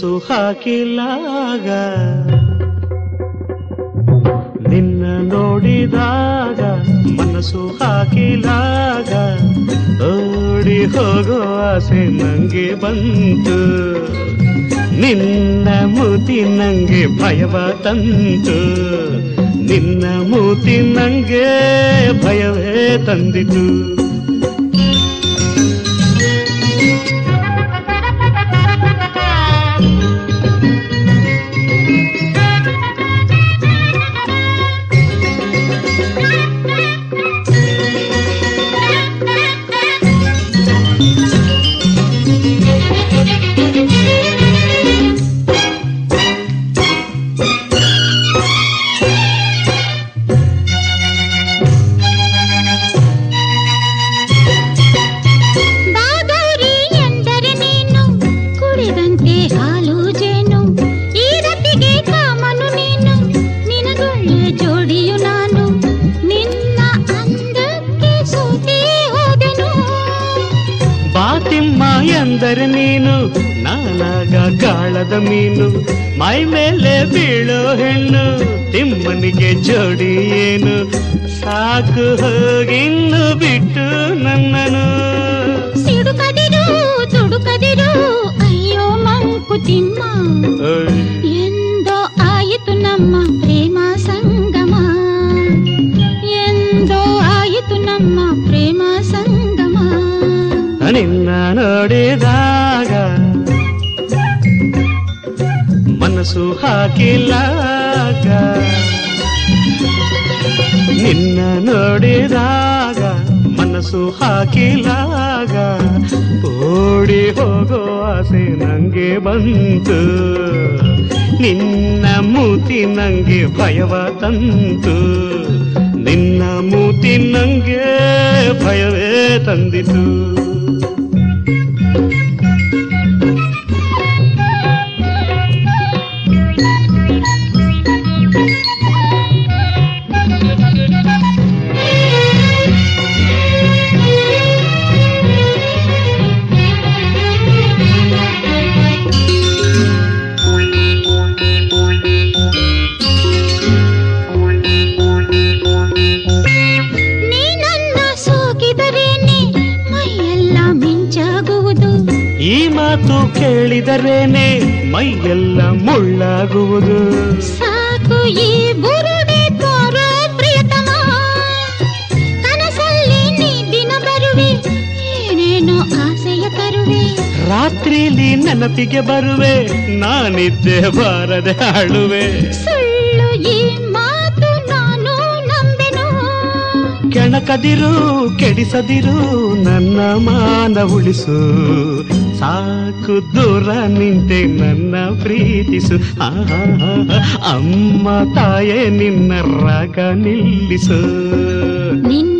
ಮನಸ್ಸು ಹಾಕಿಲ್ಲಾಗ? ನಿನ್ನ ನೋಡಿದಾಗ ಮನಸ್ಸು ಹಾಕಿಲ್ಲಾಗ? ಓಡಿ ಹೋಗೋ ಆಸೆ ನಂಗೆ ಬಂತು. ನಿನ್ನ ಮೂತಿ ನಂಗೆ ಭಯವ ತಂತು. ನಿನ್ನ ಮೂತಿ ನಂಗೆ ಭಯವೇ ತಂದಿತು. ಅಳುವೆ ಸುಳ್ಳು ಈ ಮಾತು ನಾನು ನಂಬೆನು ಕೆಣಕದಿರು ಕೆಡಿಸದಿರು ನನ್ನ ಮಾನ ಉಳಿಸು ಸಾಕು ದೂರ ನಿಂತೆ ನನ್ನ ಪ್ರೀತಿಸು ಅಮ್ಮ ತಾಯೇ ನಿನ್ನ ರಾಗ ನಿಲ್ಲಿಸು ನಿನ್ನ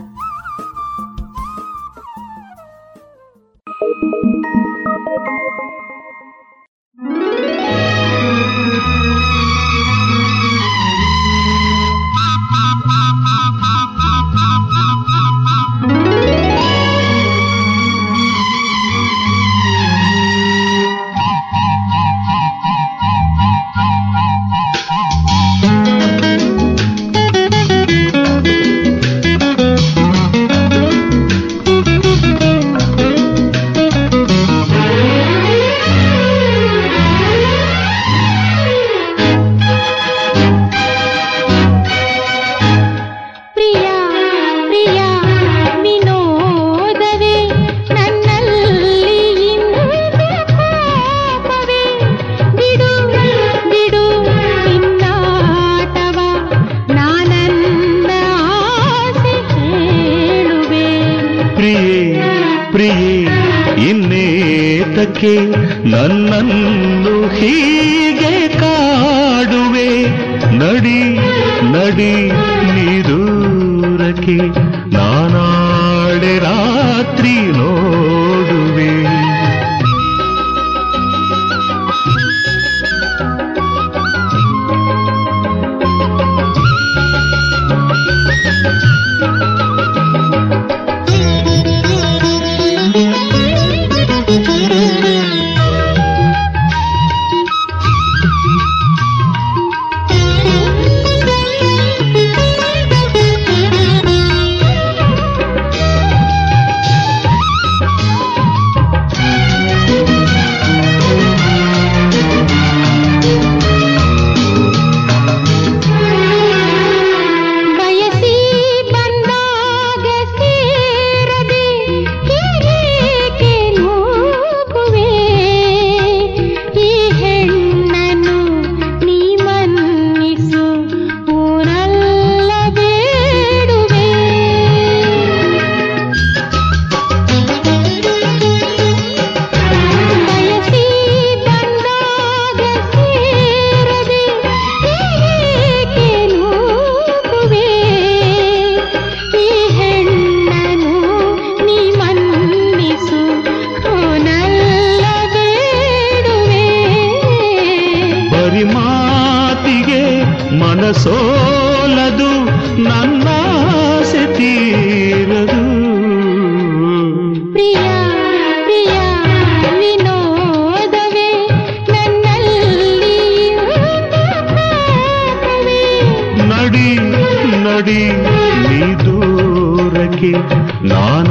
పడి నీ దూరకి నానా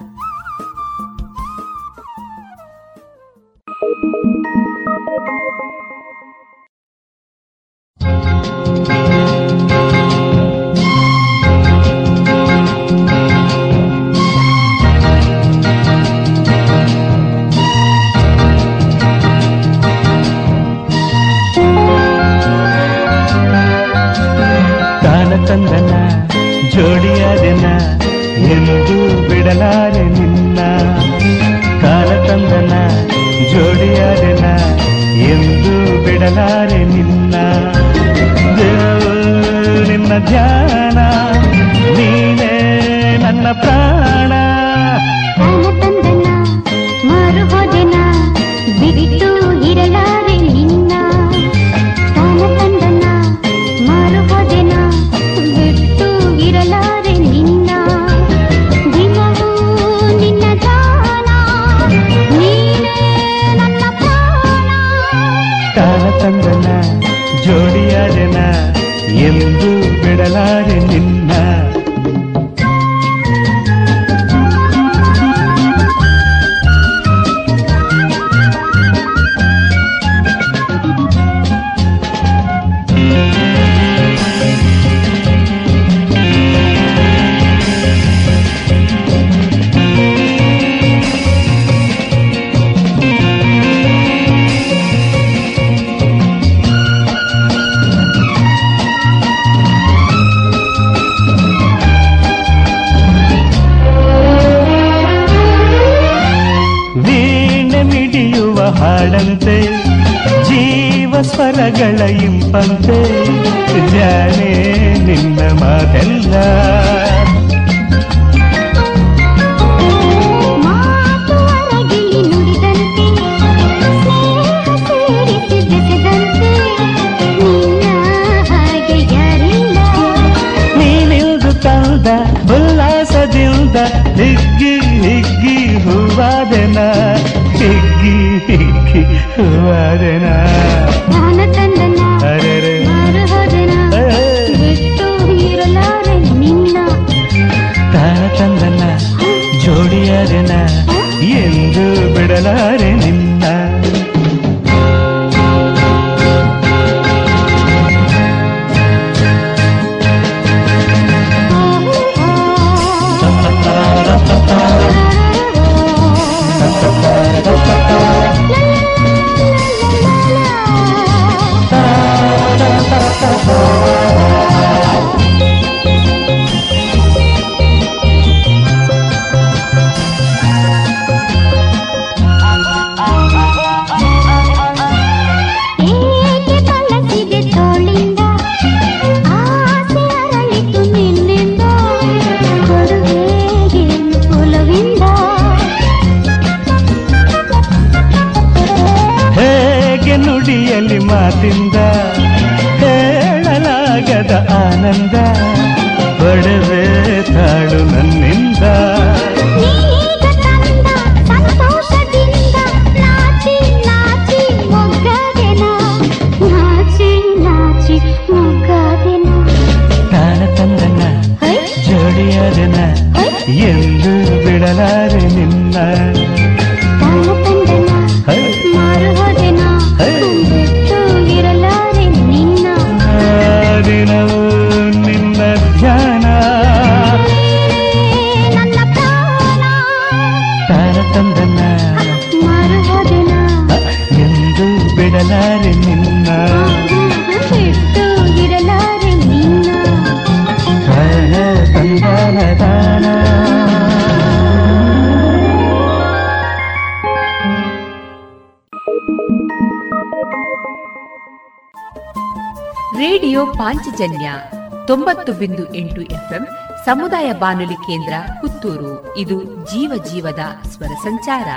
ಎಂಟು ಎಫ್ಎಂ, ಸಮುದಾಯ ಬಾನುಲಿ ಕೇಂದ್ರ ಪುತ್ತೂರು. ಇದು ಜೀವ ಜೀವದ ಸ್ವರ ಸಂಚಾರ.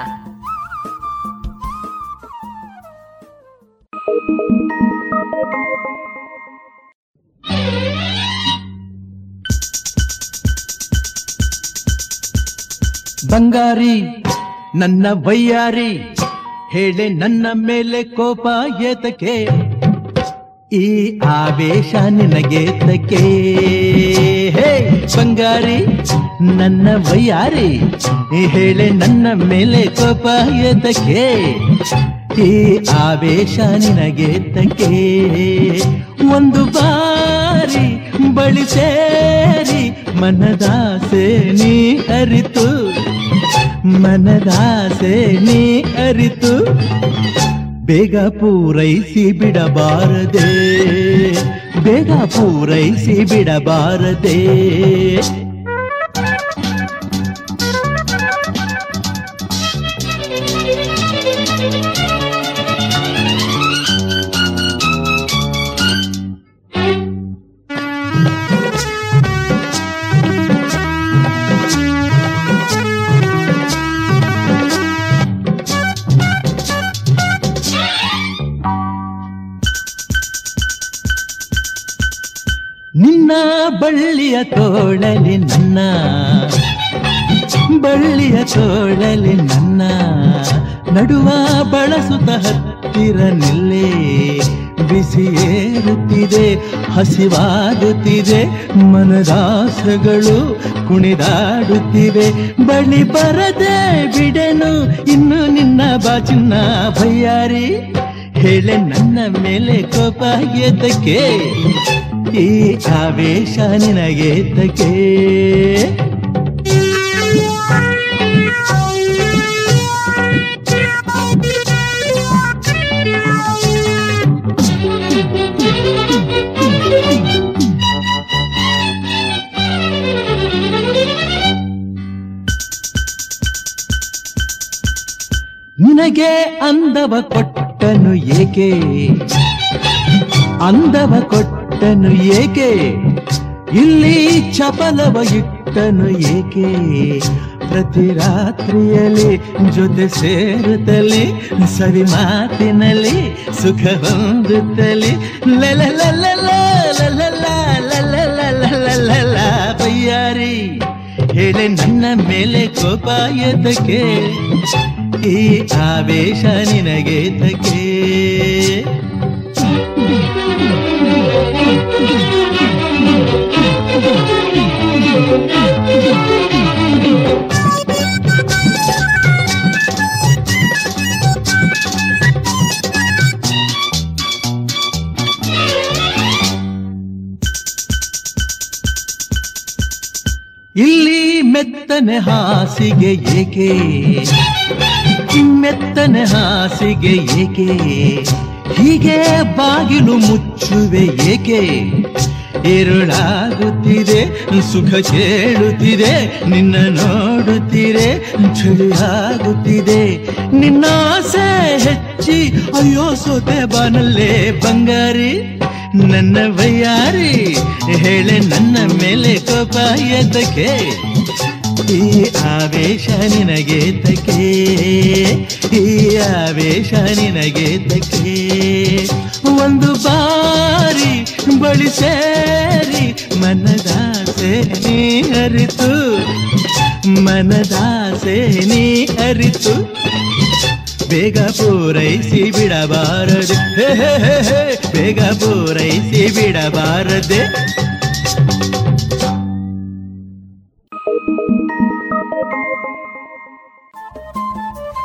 ಬಂಗಾರಿ, ನನ್ನ ವಯ್ಯಾರಿ, ಹೇಳೆ ನನ್ನ ಮೇಲೆ ಕೋಪ ಏತಕ್ಕೆ? ಈ ಆವೇಶ ನಿನಗೇತಕ್ಕೆ? ಬಂಗಾರಿ, ನನ್ನ ವಯ್ಯಾರಿ ಹೇಳೆ ನನ್ನ ಮೇಲೆ ಕೋಪ ಎದ್ದಕ್ಕೆ. ಈ ಆವೇಶ ನಿನಗೆ ತಕ್ಕೆ ಒಂದು ಬಾರಿ ಬಳಿ ಸೇರಿ ಮನದಾಸೆ ನೀ ಅರಿತು. ಮನದಾಸೆ ನೀ ಅರಿತು. ಬೇಗ ಪೂರೈಸಿ ಬಿಡಬಾರದೆ. ಬೇಗ ಪೂರೈಸಿ ಬಿಡಬಾರದೆ ನನ್ನ ಬಳ್ಳಿಯ ತೋಳಲಿ ನನ್ನ ನಡುವ ಬಳಸುತ್ತ ಹತ್ತಿರ ನಿಲ್ಲೇ. ಬಿಸಿ ಏರುತ್ತಿದೆ, ಹಸಿವಾಗುತ್ತಿದೆ, ಮನದಾಸಗಳು ಕುಣಿದಾಡುತ್ತಿವೆ. ಬಳಿ ಬರದೆ ಬಿಡೆನು, ಇನ್ನು ನಿನ್ನ ಬಾಚಿನ್ನ ಭಯ್ಯಾರಿ ಹೇಳೆ ನನ್ನ ಮೇಲೆ ಕೋಪ ಏತಕ್ಕೆ ಈ ಆವೇಶ ನಿನಗೇತಕ್ಕೆ ನಿನಗೆ ಅಂದವ ಕೊಟ್ಟನು ಏಕೆ? ಅಂದವ ಕೊಟ್ಟನು ಏಕೆ ಇಲ್ಲಿ ಚಪಲವ ಇಟ್ಟನು ಏಕೆ ಪ್ರತಿ ರಾತ್ರಿಯಲ್ಲಿ ಜೊತೆ ಸೇರುತ್ತಲಿ ಸವಿ ಮಾತಿನಲ್ಲಿ ಸುಖ ಹೊಂದುತ್ತಲಿ ಲಲ ಬಯ್ಯಾರಿ ಹೇಳೆ ನನ್ನ ಮೇಲೆ ಕೋಪ ಈ ಆವೇಶ ನಿನಗೆ ತಕ್ಕೆ ಇಲ್ಲಿ ಮೆತ್ತನೆ ಹಾಸಿಗೆ ಏಕೆ? ಮೆತ್ತನೆ ಹಾಸಿಗೆ ಏಕೆ? ಹೀಗೆ ಬಾಗಿಲು ಮುಚ್ಚುವೆ ಏಕೆ? ಏರುಳಾಗುತ್ತಿದೆ ಸುಖ ಕೇಳುತ್ತಿದೆ, ನಿನ್ನ ನೋಡುತ್ತೀರೆ ಚಳಿಯಾಗುತ್ತಿದೆ ನಿನ್ನ ಆಸೆ ಹೆಚ್ಚಿ, ಅಯ್ಯೋ ಸೋತೆ ಬಾನಲ್ಲೇ ಬಂಗಾರಿ, ನನ್ನ ಬಯ್ಯಾರಿ ಹೇಳೆ ನನ್ನ ಮೇಲೆ ಕೋಪ ಎದ್ದಕ್ಕೆ. ಈ ಆವೇಶ ನಿನಗೆ ತಕ್ಕೆ ಈ ಆವೇಶ ನಿನಗೆ ತಕೆ ಒಂದು ಬಾರಿ ಬಳಿ ಸೇರಿ ಮನದಾಸೆ ನೀ ಅರಿತು ಮನದಾಸೆ ನೀ ಅರಿತು. ಬೇಗ ಪೂರೈಸಿ ಬಿಡಬಾರದೆ ಬೇಗ ಪೂರೈಸಿ ಬಿಡಬಾರದೆ.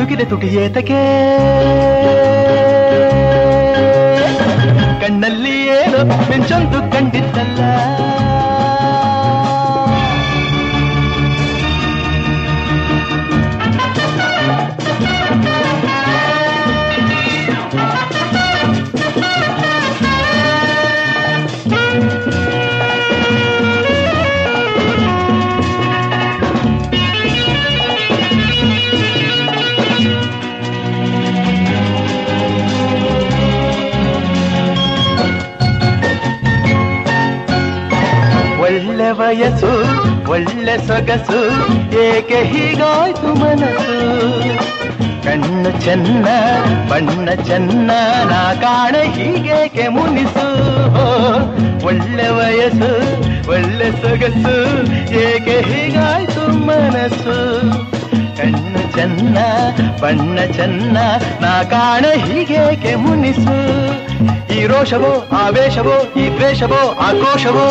ನಡುಗಿದೆ ತುಟಿಯೇತಕ್ಕೆ. ಕಣ್ಣಲ್ಲಿ ಏನು ಮಿಂಚೊಂದು ಕಂಡಿದ್ದಲ್ಲ. ವಯಸ್ಸು, ಒಳ್ಳೆ ಸೊಗಸು, ಏಕೆ ಹೀಗಾಯ್ತು ಮನಸ್ಸು? ಕಣ್ಣು ಚೆನ್ನ, ಬಣ್ಣ ಚೆನ್ನ, ನಾ ಕಾಣ ಹೀಗೇಕೆ ಮುನಿಸು? ಒಳ್ಳೆ ವಯಸ್ಸು, ಒಳ್ಳೆ ಸೊಗಸು, ಏಕೆ ಹೀಗಾಯ್ತು ಮನಸ್ಸು? ಕಣ್ಣು ಚೆನ್ನ, ಬಣ್ಣ ಚೆನ್ನ, ನಾ ಕಾಣ ಹೀಗೇಕೆ ಮುನಿಸು? ಈ ರೋಷವೋ ಆವೇಶವೋ ಈ ದ್ವೇಷವೋ ಆಕ್ರೋಶವೋ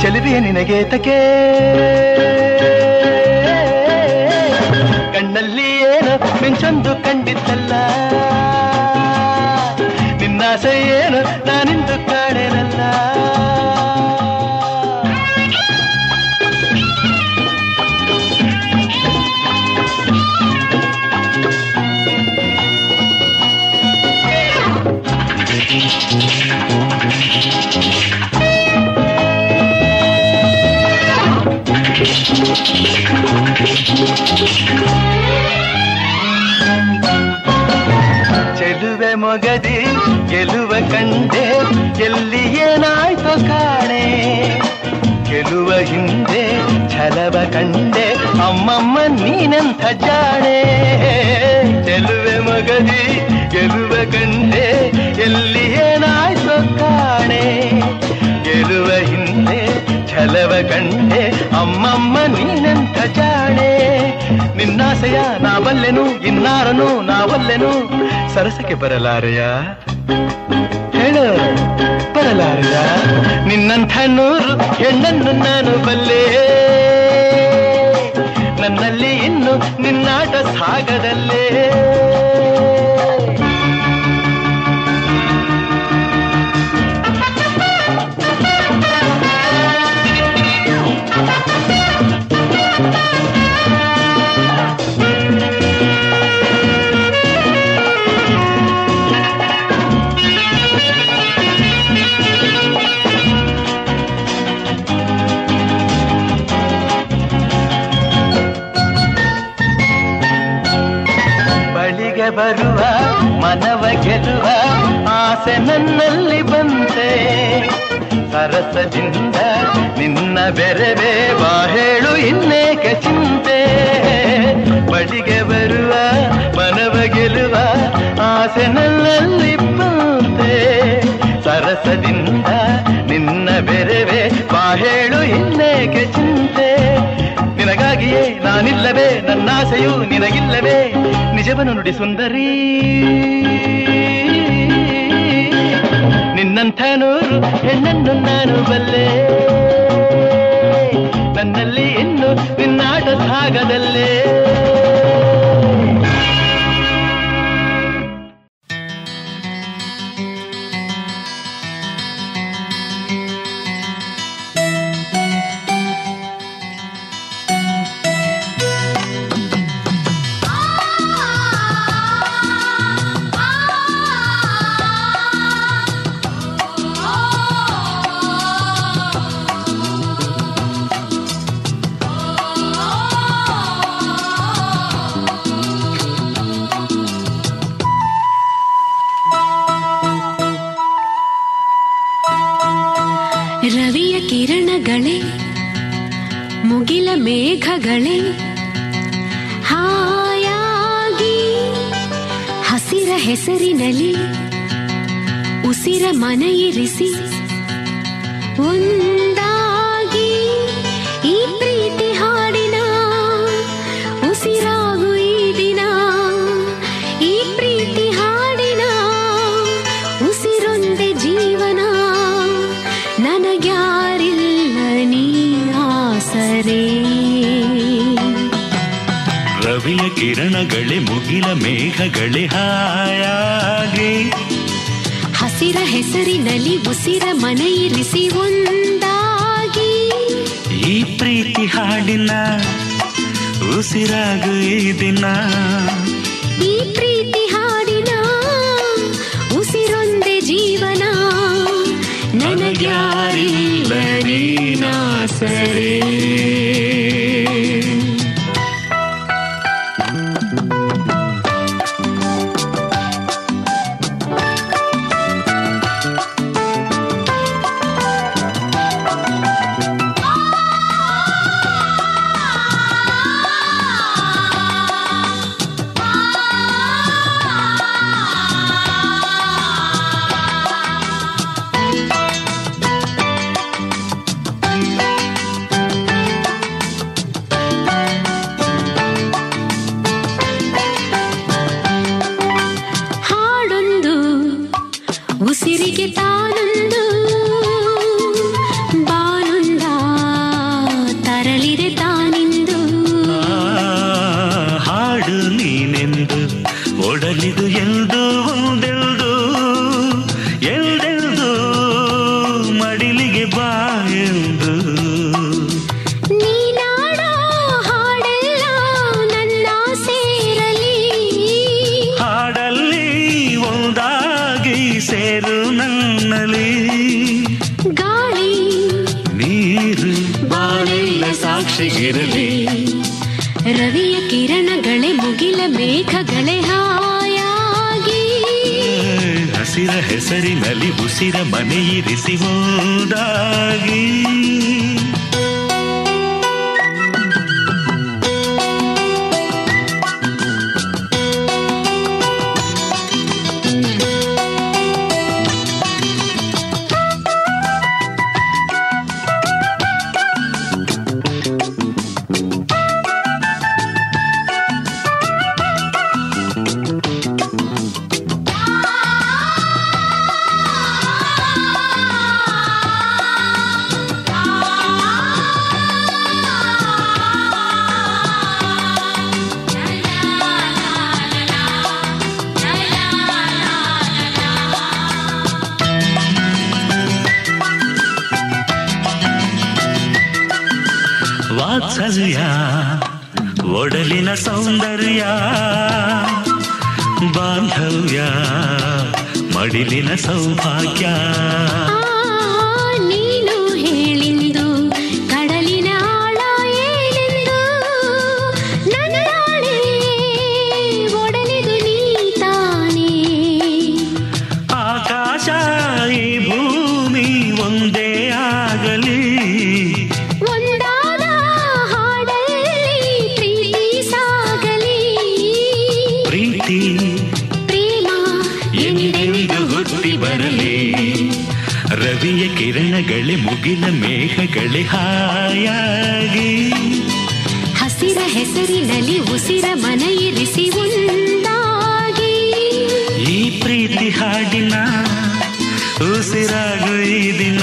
ಚಲಿದೆಯ ನಿನಗೆ ತಕೆ ಚೆಲುವೆ ಮೊಗದಿ ಗೆಲುವ ಕಂಡೆ ಎಲ್ಲಿ ಏನಾಯ್ತು ಕಾಣೆ ಗೆಲುವ ಹಿಂದೆ ಛಲವ ಕಂಡೆ ಅಮ್ಮಮ್ಮ ನೀನಂಥ ಜಾಣೆ ಚೆಲುವೆ ಮಗದಿ ಗೆಲುವ ಕಂಡೆ ಎಲ್ಲಿ ಏನಾಯ್ತು ಕಾಣೆ ಗೆಲುವ ಹಿಂದೆ ಛಲವ ಗಂಡೆ, ಅಮ್ಮಮ್ಮ ನೀನಂತ ಜಾಣೆ. ನಿನ್ನಾಸೆಯ ನಾವಲ್ಲೆನು, ಇನ್ನಾರನು ನಾವಲ್ಲೆನು. ಸರಸಕ್ಕೆ ಬರಲಾರೆಯ? ಹೇಳು, ಬರಲಾರೆಯ? ನಿನ್ನಂಥ ನೂರು ಹೆಣ್ಣನ್ನು ನಾನು ಬಲ್ಲೆ. ನನ್ನಲ್ಲಿ ಇನ್ನು ನಿನ್ನಾಟ ಸಾಗದಲ್ಲೇ. ಬರುವ, ಮನವ ಗೆಲ್ಲುವ ಆಸೆ ನನ್ನಲ್ಲಿ ಬಂತೆ. ಸರಸದಿಂದ ನಿನ್ನ ಬೆರವೇ ಹೇಳು ಇನ್ನೇಕೆ ಚಿಂತೆ. ಬಡಿಗೆ ಬರುವ, ಮನವ ಗೆಲ್ಲುವ ಆಸೆ ನನ್ನಲ್ಲಿ ಬಂತೆ. ಸರಸದಿಂದ ನಿನ್ನ ಬೆರವೇ ಹೇಳು ಇನ್ನೇಕೆ ಚಿಂತೆ. ನಿನಗಾಗಿಯೇ ನಾನಿಲ್ಲವೇ, ನನ್ನಾಸೆಯು ನಿನಗಿಲ್ಲವೇ. ನಿಜವನ್ನು ನುಡಿ ಸುಂದರಿ. ನಿನ್ನಂಥ ನೂರು ಹೆಣ್ಣನ್ನು ನಾನು ಬಲ್ಲೆ. ನನ್ನಲ್ಲಿ ಇನ್ನು ನಿನ್ನಾಟ ಸಾಗದಲ್ಲೇ ವಾತ್ಸಲ್ಯ ಒಡಲಿನ ಸೌಂದರ್ಯ ಬಾಂಧವ್ಯ ಮಡಿಲಿನ ಸೌಭಾಗ್ಯ. ಮುಗಿಲ ಮೇಘಗಳೇ ಹಾಯಾಗಿ. ಹಸಿರ ಹೆಸರಿನಲ್ಲಿ ಉಸಿರ ಮನ ಇರಿಸಿ ಒಂದಾಗಿ ಈ ಪ್ರೀತಿ ಹಾಡಿನ ಉಸಿರಾಗು ಈ ದಿನ.